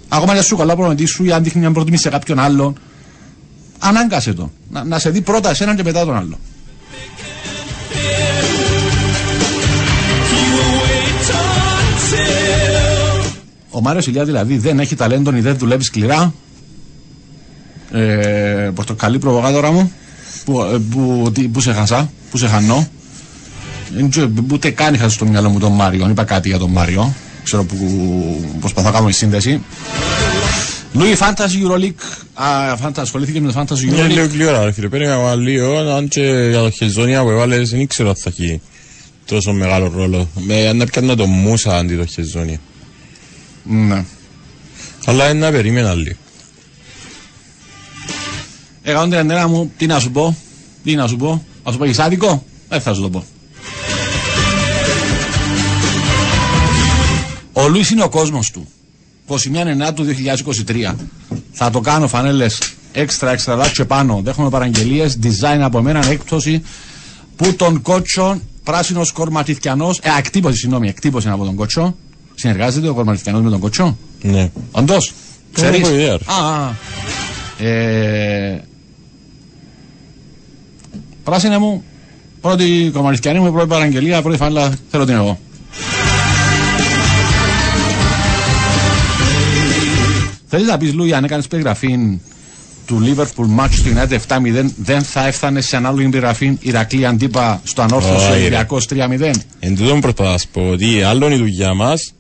Speaker 1: ακόμα και αν σου κολλά ο προπονητή σου ή αν δείχνει μια προτίμηση σε κάποιον άλλον, ανάγκασε τον. Να, να σε δει πρώτα εσέναν και μετά τον άλλο. Ο Μάριος Ηλιά δηλαδή δεν έχει ταλέντο ή δεν δουλεύει σκληρά. Ε, πορτοκαλί προβογάτορα μου. Που, ε, που, τι- που σε χασά, που σε χανώ. Δεν ξέρω, Ούτε καν είχα στο μυαλό μου τον Μάριο. Είπα κάτι για τον Μάριο. Ξέρω που προσπαθώ να κάνω η σύνδεση. Λούι Fantasy Euroleague. Α, Fantasy, ασχολήθηκε με το Fantasy
Speaker 2: Είναι λίγο
Speaker 1: Euroleague.
Speaker 2: κλειόρα, ρε φίλε. Πέρα ακόμα λίγο, αν και για το χεζόνια που έβαλες, δεν ξέρω αν θα έχει τόσο μεγάλο ρόλο. Με, να πιάνω το μουσα αντί το χεζόνια.
Speaker 1: Ναι.
Speaker 2: Αλλά είναι να περίμενα λίγο.
Speaker 1: Έκανα την αντένα μου, τι να σου πω, τι να σου πω, να σου πω έχεις άδικο, δεν θα σου το πω. Ο Λουίς είναι ο κόσμος του. 29 Ενάτου του 2023. Θα το κάνω φανέλες έξτρα έξτρα large και πάνω. Δέχομαι παραγγελίες, design από μένα, έκπτωση που τον κότσο, πράσινος κορματιθιανός, ε, εκτύπωση, συγγνώμη, εκτύπωση είναι από τον κότσο. Συνεργάζεται ο κορματιθιανός με τον κότσο;
Speaker 2: Ναι.
Speaker 1: Όντως,
Speaker 2: Δεν
Speaker 1: ξέρεις;
Speaker 2: έχω ιδέα, ρε.
Speaker 1: Α, α. Ε, πράσινε μου, πρώτη κομμαριστιανή μου, πρώτη παραγγελία, πρώτη φανέλα, θέλω την εγώ. Θέλεις να πεις Λούι, αν έκανες περιγραφή του Liverpool match του United 7-0, δεν θα έφτανε σε ανάλογη περιγραφή Ηρακλή αντίπα στο ανόρθωση
Speaker 2: Όχι, ρε.
Speaker 1: Ολυμπιακός 3-0.
Speaker 2: Εν τούτον προσπαθώ να σου πω ότι άλλον η δουλειά μας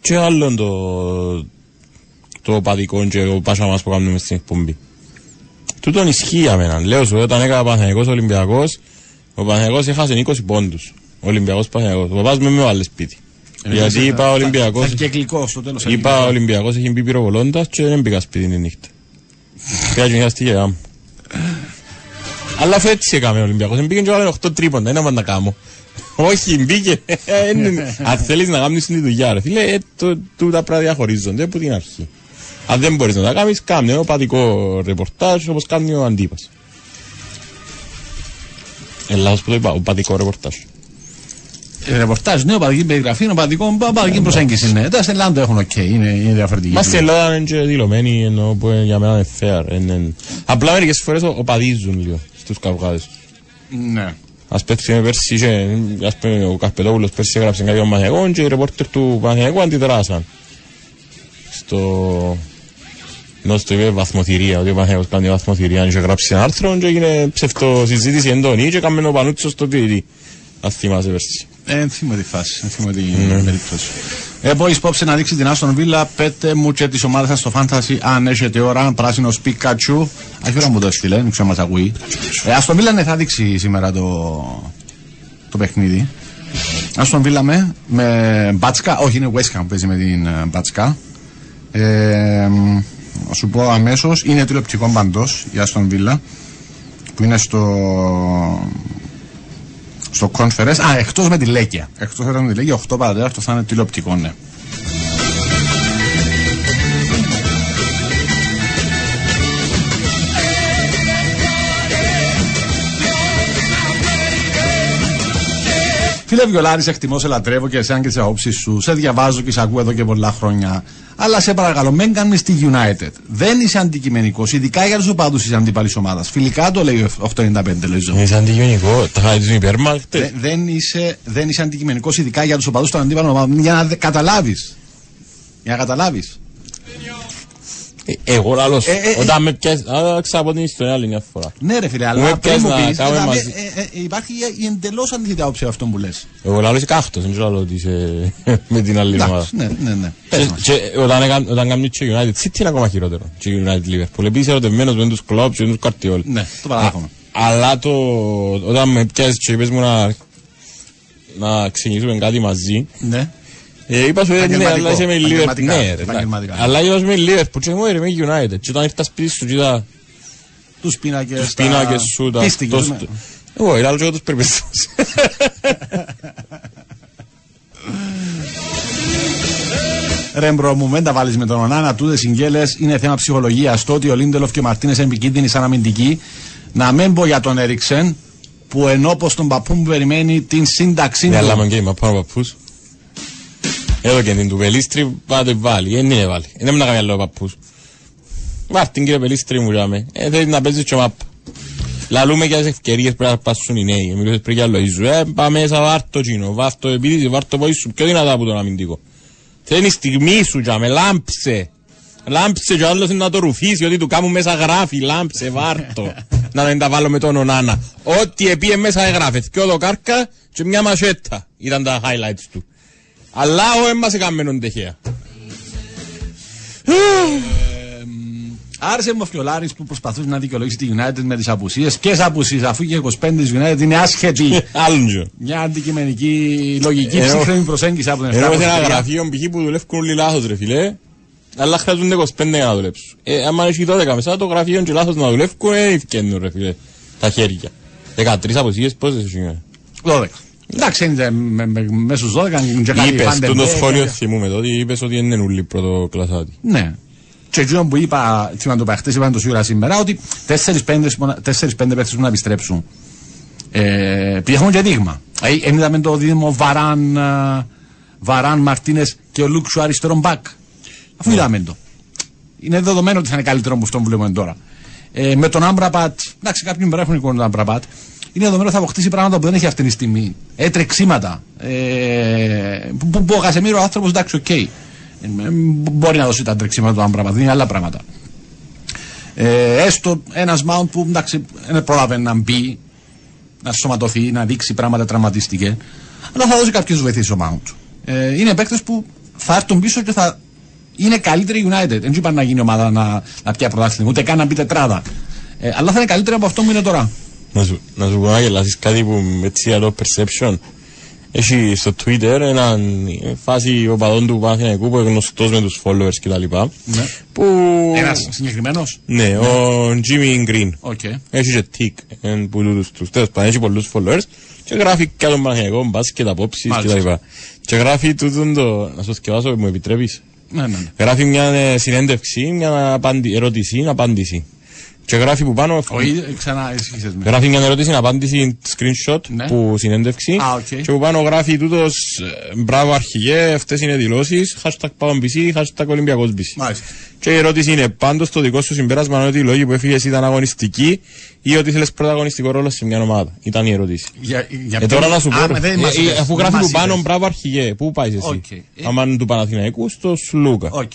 Speaker 2: και άλλον το, το παδικό και ο πάσα μας που κάνουμε στην εκπομπή. Τούτον ισχύει για μένα. Λέω σου, όταν έκανα Παναθηναϊκός Ολυμπιακός, ο Παναθηναϊκός έχασε 20 πόντους. Ο Ολυμπιακός Παναθηναϊκός. Ο παπάς με με βάλε σπίτι. Γιατί είπα Ολυμπιακός,
Speaker 1: Θα, θα και γλυκό στο τέλος.
Speaker 2: είπα Ολυμπιακός έχει μπει πυροβολώντας και δεν πήγα σπίτι τη νύχτα. Πήγα και μια στη γερά μου. Αλλά αφού έτσι έκαμε ο Ολυμπιακός. Μπήκε και βάλε 8 τρίποντα, ένα να κάνω. Όχι, μπήκε. Ε, είναι- Αν θέλεις να κάνεις τη δουλειά ρε φίλε, ε, το- τούτα πράγματα διαχωρίζονται από την αρχή. Αν δεν μπορείς να τα κάνεις, κάνε ένα παδικό ρεπορτάζ όπως κάνει ο αντίπας. Ε, λάθος που το είπα, ο παδικό ρεπορτάζ.
Speaker 1: Ε, ρεπορτάζ, ναι, οπαδική περιγραφή, οπαδικό, οπαδική προσέγγιση είναι. Τα στην Ελλάδα το έχουν οκ, είναι, είναι διαφορετική.
Speaker 2: Μα στην Ελλάδα είναι και δηλωμένοι, ενώ που ε, για μένα είναι fair. είναι- Απλά μερικές φορές ο- οπαδίζουν λίγο στους καυγάδες.
Speaker 1: Ναι.
Speaker 2: Ας πούμε πέρσι είχε, ας πούμε ο Καρπετόπουλος πέρσι έγραψε κάτι ο Παναθηναϊκό και οι ρεπόρτερ του Παναθηναϊκού αντιδράσαν. Στο... Ενώ στο είπε βαθμοθηρία, ότι ο Παναθηναϊκός κάνει βαθμοθηρία και είχε γράψει ένα άρθρο και έγινε ψευτοσυζήτηση εντόνη και έκαμε ο Πανούτσος στο ποιητή. Αν θυμάσαι πέρσι.
Speaker 1: Ε, δεν θυμάμαι τη φάση, δεν θυμάμαι την περίπτωση. Ε, boys, υπόψη να δείξει την Άστον Βίλα, πέτε μου και τις ομάδες σας στο Fantasy, αν έχετε ώρα, πράσινος Πικατσού. Έχει ώρα μου το στείλε, δεν ξέρω αν μας ακούει. Ε, Άστον Βίλα ναι, θα δείξει σήμερα το, το παιχνίδι. Άστον Βίλα με, με Μπάτσκα, όχι είναι West Ham που παίζει με την ε, Μπάτσκα. Ε, μ, να σου πω αμέσως, είναι τηλεοπτικό παντό η Άστον Βίλα που είναι στο, στο conference. Α, εκτός με τη Λέκια. Εκτός με τη Λέκια, 8 παρατέταρτο θα είναι τηλεοπτικό, ναι. Φίλε Βιολάρη, σε εκτιμώ, σε λατρεύω και εσένα και τις απόψεις σου. Σε διαβάζω και σε ακούω εδώ και πολλά χρόνια. Αλλά σε παρακαλώ, μην κάνεις τη United. Δεν είσαι αντικειμενικός, ειδικά για τους οπαδούς της αντίπαλης ομάδας. Φιλικά το λέει ο 895, λέει ζωή.
Speaker 2: Είναι αντιγενικό, τα χάρη του υπερμάρκτε.
Speaker 1: Δε- δεν είσαι, δεν είσαι αντικειμενικός, ειδικά για τους οπαδούς των αντίπαλων ομάδων. Για να καταλάβεις. Για να καταλάβεις.
Speaker 2: Εγώ λαλός,
Speaker 1: Ε, ε, ε.
Speaker 2: όταν με πιάσεις, α, ξαπώ την ιστορία άλλη μια φορά.
Speaker 1: Ναι, ρε φίλε,
Speaker 2: Μου
Speaker 1: αλλά πριν
Speaker 2: έπιασε
Speaker 1: μου
Speaker 2: να
Speaker 1: πεις.
Speaker 2: κάνουμε μαζί.
Speaker 1: Υπάρχει η εντελώς αντίθετη άποψη από αυτό που λες.
Speaker 2: Εγώ λαλός είσαι κάκτος, δεν ξέρω ότι είσαι με την άλλη ομάδα.
Speaker 1: Ναι, ναι, ναι. Πες
Speaker 2: Και-
Speaker 1: μας.
Speaker 2: Και όταν έκαν- όταν κάνουν και United City είναι ακόμα χειρότερο. Και United Liverpool. Επίσης ερωτευμένος με τους κλόπ και με τους καρτιόλ.
Speaker 1: Ναι, το παραδέχομαι.
Speaker 2: Αλλά το, όταν με πιάσεις και είπες μου να, να ξεκινήσουμε κάτι μαζί,
Speaker 1: Ναι.
Speaker 2: Ε, είπα σου ναι,
Speaker 1: Επαγγελματικό.
Speaker 2: αλλά είσαι με Liverpool.
Speaker 1: Επαγγελματικά.
Speaker 2: Ναι, ρε, εντάξει.
Speaker 1: Επαγγελματικά.
Speaker 2: Αλλά είπα σου με Liverpool και μου ρε με United. Και όταν ήρθα σπίτι σου και είδα
Speaker 1: Τους πίνακες.
Speaker 2: τους πίνακες σου, τα...
Speaker 1: Πίστηκες.
Speaker 2: το- Εγώ είδα και εγώ τους περιπέστους.
Speaker 1: Ρέμπρο μου, μην τα βάλεις με τον Ονάνα, τούτες συγγέλες είναι θέμα ψυχολογίας. Το ότι ο Λίντελοφ και ο Μαρτίνες είναι επικίνδυνοι σαν αμυντικοί. Να μην πω για τον Έριξεν, που ενώ πως τον παππού μου περιμένει την σύνταξή
Speaker 2: Ναι, αλλά
Speaker 1: του.
Speaker 2: με γκέιμα πάνω παππούς. Εδώ και την του Πελίστρη, πάτε βάλει. Δεν είναι βάλει. Δεν είναι να κάνει άλλο παππούς. Βάρ' την κύριε Πελίστρη μου, λέμε. Ε, θέλει να παίζει και ο μάπα. Λαλούμε για τις ευκαιρίες πρέπει να πάσουν οι νέοι. Μιλούσες πριν για Λοΐζου. Ε, πάμε μέσα, βάρ' το κοινό. Βάρ' το επίδυση, βάρ' το πόη σου. Πιο δυνατά από τον αμυντικό. Θέλει η στιγμή σου, για με λάμψε. Λάμψε και ο άλλος είναι να το ρουφήσει, ότι του κάμουν μέσα γράφει, λάμψε, βάρτο. να δεν τα βάλω με τον Ονάνα. Ό,τι επίε μέσα έγραφε. Και ο Δοκάρκα και μια μασέτα ήταν τα highlights του. Αλλά ο έμπας έκαμε τεχαία.
Speaker 1: Άρεσε μου ο Φιολάρης που προσπαθούσε να δικαιολογήσει τη United με τις απουσίες. Ποιες απουσίες, αφού και 25 της United είναι άσχετη.
Speaker 2: Άλλον τζο.
Speaker 1: Μια αντικειμενική λογική
Speaker 2: Ενώ-
Speaker 1: ψύχρεμη προσέγγιση από την
Speaker 2: Ενώ σε ένα
Speaker 1: 723.
Speaker 2: γραφείο π.χ. που δουλεύουν όλοι λάθος ρε φίλε. Αλλά χρειάζονται 25 για να δουλέψουν. Ε, άμα έχει 12 μέσα το γραφείο και λάθος να δουλεύουν, ε, ευκαινούν ρε φίλε. Τα χέρια. 13 αποσίες πόσες έχει.
Speaker 1: 12. Εντάξει, είναι με- με- μέσα στου 12 και κάτι
Speaker 2: Είπες,
Speaker 1: Van der
Speaker 2: το
Speaker 1: Beek,
Speaker 2: σχόλιο
Speaker 1: και-
Speaker 2: θυμούμε τότε, είπες ότι είναι ούλοι πρώτο κλασάτη.
Speaker 1: Ναι. Και εκείνο που είπα, θυμάμαι το παιχτές, είπαν το σίγουρα σήμερα, ότι 4-5 παίχτες που να επιστρέψουν. Ε, Πιέχουν και δείγμα. Ε, εν είδαμε το δίδυμο Βαράν, ε, Βαράν Μαρτίνες και ο Λουκ σου αριστερό μπακ. Αφού είδαμε το. Είναι δεδομένο ότι θα είναι καλύτερο από αυτό που βλέπουμε τώρα. Ε, με τον Άμραμπατ, εντάξει, κάποιοι μου έχουν εικόνα τον Άμραμπατ. Είναι δεδομένο ότι θα αποκτήσει πράγματα που δεν έχει αυτή τη στιγμή. Ε, τρεξίματα. Ε, που, που, που ο Κασεμίρος άνθρωπος, εντάξει, οκ. Ε, ε, μπορεί να δώσει τα τρεξίματα του Άμραμπατ, δίνει άλλα πράγματα. Ε, έστω ένας Mount που εντάξει, δεν πρόλαβε να μπει, να σωματωθεί, να δείξει πράγματα τραυματίστηκε. Αλλά θα δώσει κάποιε βοηθήσει ο Mount. Ε, είναι παίκτες που θα έρθουν πίσω και θα είναι καλύτερη United. Δεν είπαν να γίνει ομάδα να, να πιάσει πρωτάθλημα, ούτε καν να μπει τετράδα. Ε, αλλά θα είναι καλύτερη από αυτό που είναι τώρα.
Speaker 2: Να σου, να σου πω να γελάσεις κάτι που έτσι για το perception. Έχει στο Twitter έναν ε, φάση οπαδών του Παναθηναϊκού που είναι γνωστός με τους followers κτλ.
Speaker 1: Ναι.
Speaker 2: Που...
Speaker 1: Ένας συγκεκριμένος;
Speaker 2: Ναι, ο Jimmy Green.
Speaker 1: OK.
Speaker 2: Έχει και τικ εν που τούτους τους. Τέλος πάντων, έχει πολλούς followers και γράφει και τον Παναθηναϊκό μπάσκετ, απόψεις
Speaker 1: Μάλιστα.
Speaker 2: κτλ. Και γράφει τούτον το... Να σου σκεφάσω, μου επιτρέπεις.
Speaker 1: Ναι, ναι, ναι.
Speaker 2: Γράφει μια ε, συνέντευξη, μια απάντη, ερώτηση, απάντηση. Και γράφει που πάνω...
Speaker 1: Όχι, ξανά εσχίσες με.
Speaker 2: Γράφει μια ερώτηση, απάντηση, screenshot
Speaker 1: Ναι.
Speaker 2: που συνέντευξη.
Speaker 1: Α, οκ.
Speaker 2: Και που πάνω γράφει τούτος, ε, μπράβο αρχηγέ, αυτές είναι δηλώσεις, hashtag ΠΑΟ BC, hashtag Ολυμπιακός BC.
Speaker 1: Μάλιστα.
Speaker 2: Και η ερώτηση είναι, πάντως το δικό σου συμπέρασμα είναι ότι οι λόγοι που έφυγες ήταν αγωνιστικοί ή ότι θέλεις πρωταγωνιστικό ρόλο σε μια ομάδα; Ήταν η ερώτηση.
Speaker 1: Για, για
Speaker 2: Ε, τώρα να σου πω,
Speaker 1: Α,
Speaker 2: ρε.
Speaker 1: δεν
Speaker 2: Ε,
Speaker 1: μας
Speaker 2: ε,
Speaker 1: είπες,
Speaker 2: αφού
Speaker 1: δεν
Speaker 2: γράφει
Speaker 1: μας
Speaker 2: του πάνω
Speaker 1: είπες.
Speaker 2: μπράβο αρχηγέ, πού πάεις εσύ;
Speaker 1: Οκ. Ε.
Speaker 2: Άμα είναι του Παναθηναϊκού, στο Σλούκα.
Speaker 1: Οκ.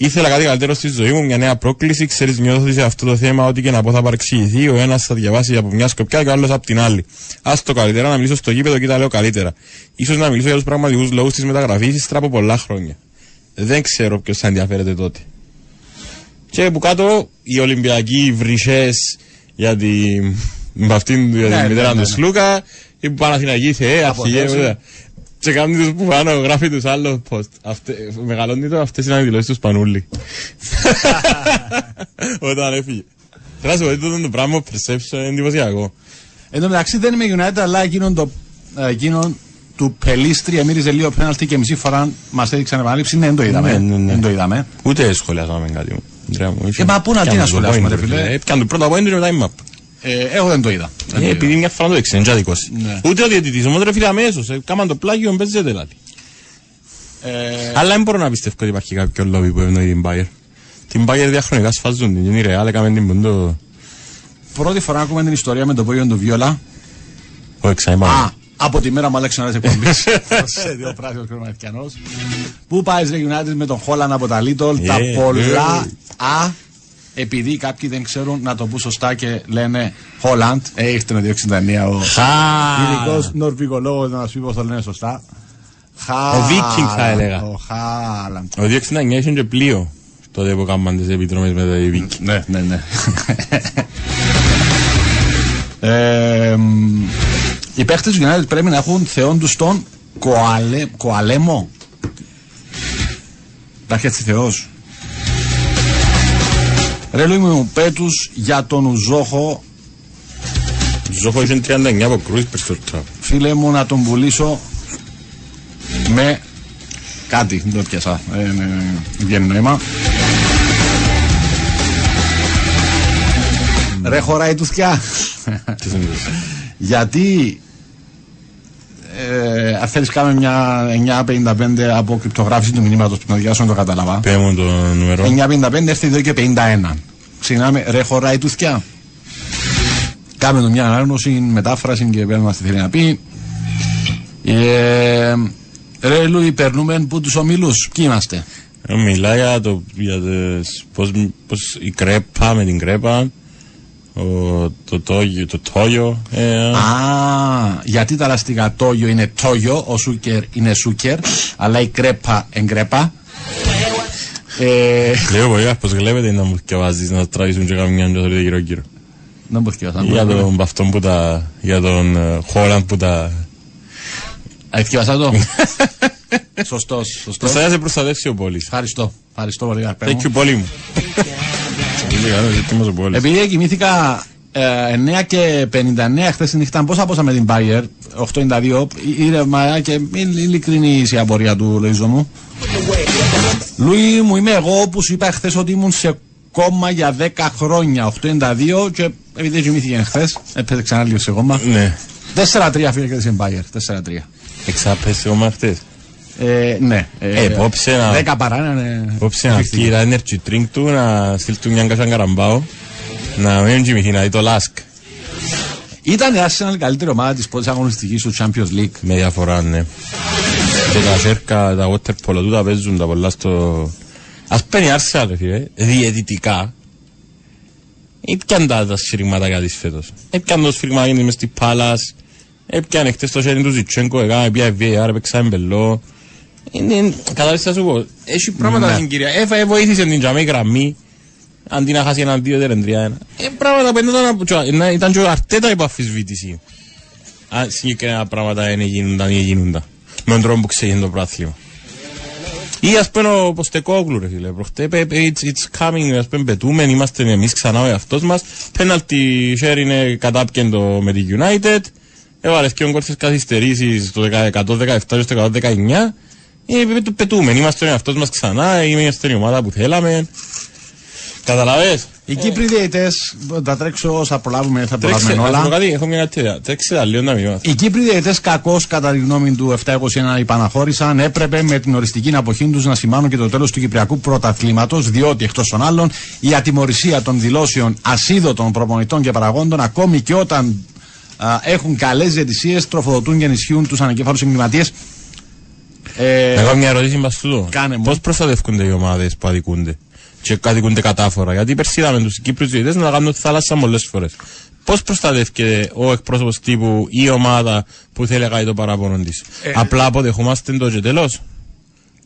Speaker 2: Ήθελα κάτι καλύτερο στη ζωή μου, μια νέα πρόκληση. Ξέρεις, νιώθω ότι σε αυτό το θέμα, ό,τι και να πω θα παρεξηγηθεί. Ο ένας θα διαβάσει από μια σκοπιά και ο άλλος από την άλλη. Α το καλύτερα να μιλήσω στο γήπεδο και τα λέω καλύτερα. σω να μιλήσω για τους πραγματικούς λόγους της μεταγραφής ύστερα από πολλά χρόνια. Δεν ξέρω ποιος θα ενδιαφέρεται τότε. Και που κάτω οι Ολυμπιακοί βρυσές για τη. με αυτήν για
Speaker 1: Ναι,
Speaker 2: τη
Speaker 1: ναι,
Speaker 2: μητέρα
Speaker 1: ναι,
Speaker 2: τους
Speaker 1: ναι.
Speaker 2: Σλούκα, οι Παναθηναϊκοί θεέ, αρχηγέ.
Speaker 1: Αποδόσεις.
Speaker 2: βέβαια. Και κάνουν τους που πάνω, γράφει τους άλλο post. Αυτε, μεγαλώνει το, αυτές είναι οι δηλώσεις τους Σπανούλη. Όταν έφυγε. Θέλω να σου πω ότι αυτό το πράγμα perception είναι εντυπωσιακό.
Speaker 1: Εν τω μεταξύ δεν είμαι United, αλλά εκείνον, το, ε, εκείνον του Πελίστρη εμύριζε λίγο πέναλτι και μισή φορά μας έδειξαν επανάληψη. Ναι, δεν το είδαμε.
Speaker 2: Ναι, ναι, ναι.
Speaker 1: Δεν το είδαμε.
Speaker 2: Ούτε σχολιάσαμε κάτι μου. Αντρέα μου, είχε-
Speaker 1: Ε, μα πού να- τι
Speaker 2: πιάνε
Speaker 1: να
Speaker 2: το
Speaker 1: σχολιάσουμε,
Speaker 2: point,
Speaker 1: ρε φίλε.
Speaker 2: Ε, Πιάνε το πρώτο point και μετά η map.
Speaker 1: Ε, εγώ δεν το είδα. Δεν το
Speaker 2: Ε,
Speaker 1: είδα.
Speaker 2: Επειδή μια φορά το έξερε, είναι δικός.
Speaker 1: Ναι.
Speaker 2: Ούτε ο διαιτητής, όμως ρε φίλε αμέσως. ε, Κάμαν το πλάγιο, παίζεται δηλαδή.
Speaker 1: Ε,
Speaker 2: Αλλά δεν μπορώ να πιστεύω ότι υπάρχει κάποιο λόμπι που ευνοεί την Bayer. Την Bayer διαχρονικά σφάζουν την. Είναι η Real, έκαμε την ποντό.
Speaker 1: πρώτη φορά ακούμε την ιστορία με το πόγιο του Βιόλα.
Speaker 2: Ο εξαϊμάνο.
Speaker 1: Α, από τη μέρα μου άλλαξε ένα εκπομπή. Σε δύο πράσινο κρεμματικιανό. Πού πάει ρε United με τον Χόλαν από τα Little, τα
Speaker 2: Yeah,
Speaker 1: πολλά
Speaker 2: yeah.
Speaker 1: Α. Επειδή κάποιοι δεν ξέρουν να το πούν σωστά και λένε Holland, ε, ήρθε να διώξει την Δανία ο ειδικός Νορβηγολόγος να μα πει πώς το λένε σωστά.
Speaker 2: Ο Viking θα έλεγα.
Speaker 1: Ο Χάλαντ.
Speaker 2: Ο 269 είχε και πλοίο. Τότε που κάμαν τις επιτρομές με τα Viking.
Speaker 1: Ναι, ναι, ναι. ε, μ, οι παίχτες του United πρέπει να έχουν θεόν τους τον Κοαλέ, Κοαλέμο. Υπάρχει έτσι θεός. Ρε Λουί μου πέτους για τον Ουζόχο
Speaker 2: Ζόχο είχε 39 από κρούις περισσότερα.
Speaker 1: φίλε μου να τον πουλήσω με κάτι, δεν το πιάσα, ε, ναι, δεν βγαίνει νόημα. Ρε χωράει του θκιά.
Speaker 2: Τι σημαίνει.
Speaker 1: Γιατί ε, αν θέλεις κάμε μια 9.55 από κρυπτογράφηση του μηνύματος που να διάσω να το κατάλαβα.
Speaker 2: Πέ μου το νούμερο.
Speaker 1: 9.55 έρθει εδώ και 51. Ξεκινάμε, ρε χωράει τους θκιά. Κάμε το μια ανάγνωση, μετάφραση και πέρα μας τι θέλει να πει. Ε, ρε Λούι, περνούμε που τους ομίλους. Ποιοι είμαστε;
Speaker 2: Ε, Μιλά για το, για τις, πώς, πώς η κρέπα με την κρέπα, ο, το τόγιο, το τόγιο, ε,
Speaker 1: Α, γιατί τα λαστικά τόγιο είναι τόγιο, ο σούκερ είναι σούκερ, αλλά η κρέπα εγκρέπα. Ε,
Speaker 2: Λέω πολύ πως βλέπετε να μου θυκευάζεις να τραβήσουν και καμιά και θέλετε γύρω γύρω.
Speaker 1: δεν μπορεί να
Speaker 2: Για τον αυτόν που τα, για τον ε, Χόλαντ που τα,
Speaker 1: Εθιβασά το. Σωστός,
Speaker 2: το
Speaker 1: σωστός.
Speaker 2: θα σε προστατεύσει ο πόλης.
Speaker 1: Ευχαριστώ. Ευχαριστώ πολύ, αγαπητέ
Speaker 2: Thank
Speaker 1: μου.
Speaker 2: you πόλη μου. Πολύ καλό, γιατί μας ο πόλης.
Speaker 1: Επειδή κοιμήθηκα ε, 9 και 59 χθες τη νύχτα, πόσα πόσα με την Bayer, 8,92, ήρεμα και ειλικρινή η απορία του Λοίζο μου. Λουί μου είμαι εγώ που σου είπα χθες ότι ήμουν σε κόμμα για 10 χρόνια, 8,92 και επειδή δεν κοιμήθηκε χθες, έπαιζε ξανά λίγο σε κόμμα.
Speaker 2: Ναι.
Speaker 1: 4-3 φίλε και στην Bayer, 4-3.
Speaker 2: Εξάπεσε ο μαχτές.
Speaker 1: Ε, ναι.
Speaker 2: Ε, απόψε να-
Speaker 1: 10 παρά είναι.
Speaker 2: Απόψε να βγει ένα energy drink του, να στείλει του μια κασάν καραμπάο, να μην κοιμηθεί, να δει το Lask.
Speaker 1: Ήταν η Arsenal η καλύτερη ομάδα της πρώτη αγωνιστικής του Champions League.
Speaker 2: Με διαφορά, ναι. Και τα σέρκα, τα water polo του τα παίζουν τα πολλά στο... Ας παίρνει η Arsenal, ρε φίλε, διαιτητικά. Έπιαν τα, τα σφυρίγματα της φέτος. Έπιαν το σφυρίγμα μες στη Πάλας. Έπιαν χτες το χέρι του Ζιτσένκο, έκανα πια VAR, έπαιξα εμπελό. Είναι, κατάλαβες τι θα σου πω; Έχει πράγματα
Speaker 1: Ναι.
Speaker 2: στην κυρία. Έφα, βοήθησε την τζαμί γραμμή. Αντί να χάσει έναν δύο, δεν τρία ένα. Ε, πράγματα που ήταν, και- να- ήταν και ο Αρτέτα υπό αφισβήτηση. Αν συγκεκριμένα πράγματα δεν γίνονταν ή γίνονταν. Με τον τρόπο που ξεκίνησε το πράθλημα. Ή ας πούμε ο Ποστεκόγλου ρε φίλε. Προχτέ είπε είπε, it's, it's coming, ας πούμε πετούμε, είμαστε εμείς ξανά ο εαυτός μας. Penalty share είναι κατάπιεντο με τη United. Έβαλες και κόρτες καθυστερήσεις το 117 στο 119. Ε, πε- πετούμε, είμαστε ο εαυτός μας ξανά, είμαστε η ομάδα που θέλαμε. Καταλαβες.
Speaker 1: Οι Κύπροι διαιτητέ, θα τρέξω όσα προλάβουμε, θα
Speaker 2: Τρέξε,
Speaker 1: προλάβουμε
Speaker 2: να σου πω
Speaker 1: όλα.
Speaker 2: κάτι, έχω μια ατέλεια. Τρέξε τα λίγο να μην μάθω.
Speaker 1: Οι Κύπροι διαιτητέ, κακώς κατά τη γνώμη του 721 υπαναχώρησαν, έπρεπε με την οριστική αποχή τους να σημάνουν και το τέλος του Κυπριακού πρωταθλήματος, διότι εκτός των άλλων η ατιμορρησία των δηλώσεων ασίδωτων προπονητών και παραγόντων, ακόμη και όταν α, έχουν καλές διαιτησίες, τροφοδοτούν και ενισχύουν τους ανακέφαλου εγκληματίες. Ε,
Speaker 2: Να κάνω μια ερώτηση μπας τούτο.
Speaker 1: Κάνε μου.
Speaker 2: Πώς προστατεύκονται οι ομάδες που αδικούνται και αδικούνται κατάφορα; Γιατί πέρσι είδαμε τους Κύπρους διαιτητές να κάνουν τη θάλασσα πολλές φορές. Πώς προστατεύεται ο εκπρόσωπος τύπου ή η ομάδα που θέλει να κάνει το παράπονο της;
Speaker 1: Ε,
Speaker 2: Απλά αποδεχόμαστε το και τέλος.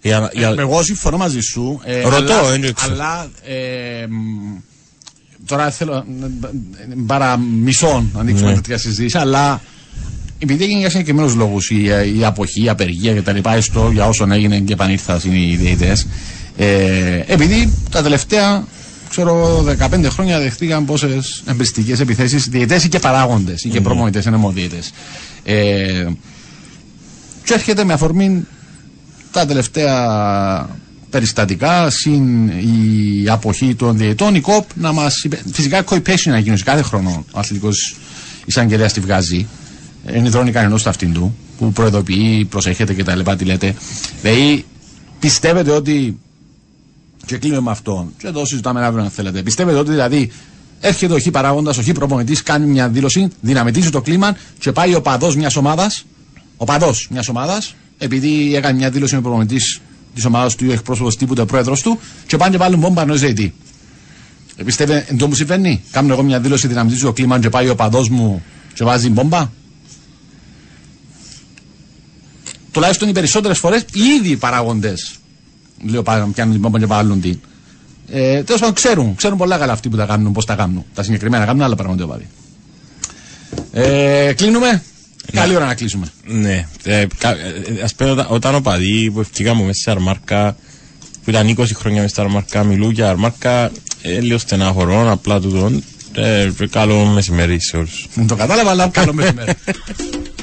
Speaker 2: Για, για...
Speaker 1: Εγώ συμφωνώ μαζί σου. Ε,
Speaker 2: Ρωτώ,
Speaker 1: αλλά,
Speaker 2: δεν ξέρω.
Speaker 1: αλλά ε, μ, τώρα θέλω ε, παρά μισό να ανοίξουμε
Speaker 2: Ναι.
Speaker 1: τέτοια συζήτηση, αλλά επειδή έγινε για συγκεκριμένους λόγους η, ε, η αποχή, η απεργία κτλ. Έστω για όσων έγινε και επανήλθαν οι διαιτητές. Ε, επειδή τα τελευταία ξέρω, 15 χρόνια δεχτήκαν πόσες εμπριστικές επιθέσεις διαιτέ ή και παράγοντες ή και
Speaker 2: Ναι.
Speaker 1: προμονητές, ενεμοδιαιτέ. Ε, και έρχεται με αφορμή τα τελευταία περιστατικά, συν η αποχή των διαιτών, η ΚΟΠ να μας. Φυσικά η ΚΟΠ έχει να γίνει κάθε χρόνο. Ο αθλητικός εισαγγελέας τη βγάζει. Είναι δρόνη κανενό στο αυτήν του, που προειδοποιεί, προσέχετε κτλ. Τι λέτε. Δηλαδή, πιστεύετε ότι. Και κλείνουμε με αυτό. Και εδώ συζητάμε αύριο αν θέλετε. Πιστεύετε ότι δηλαδή έρχεται ο χ παράγοντας, ο χ προπονητής, κάνει μια δήλωση, δυναμητίζει το κλίμα και πάει ο παδός μιας ομάδας, ο παδός μιας ομάδας, επειδή έκανε μια δήλωση με προπονητής της ομάδας του ή ο εκπρόσωπος τύπου, του πρόεδρος του, και πάνε και βάλουν μπόμπα ενός ζητή. Ε, Πιστεύετε, εν τω μου συμβαίνει. Κάνω εγώ μια δήλωση, δυναμητίζει το κλίμα και πάει ο παδός μου και βάζει μπόμπα. Τουλάχιστον οι περισσότερες φορές οι ίδιοι παράγοντες λέω πάνε πιάνουν την μπόμπα και βάλουν την. Ε, Τέλος πάντων ξέρουν, ξέρουν πολλά καλά αυτοί που τα κάνουν, πώς τα κάνουν. Τα συγκεκριμένα κάνουν άλλα πράγματα πάλι. Ε, κλείνουμε. Καλή ώρα να κλείσουμε.
Speaker 2: Ναι. Ε, κα- ε, ας πούμε όταν, όταν ο παδί που ευκήκαμε μέσα σε αρμάρκα που ήταν 20 χρόνια μέσα σε αρμάρκα μιλούν για αρμάρκα ε, λίγο στενάχωρο απλά τούτον ε, καλό μεσημέρι σε όλους.
Speaker 1: Δεν το κατάλαβα, αλλά καλό μεσημέρι.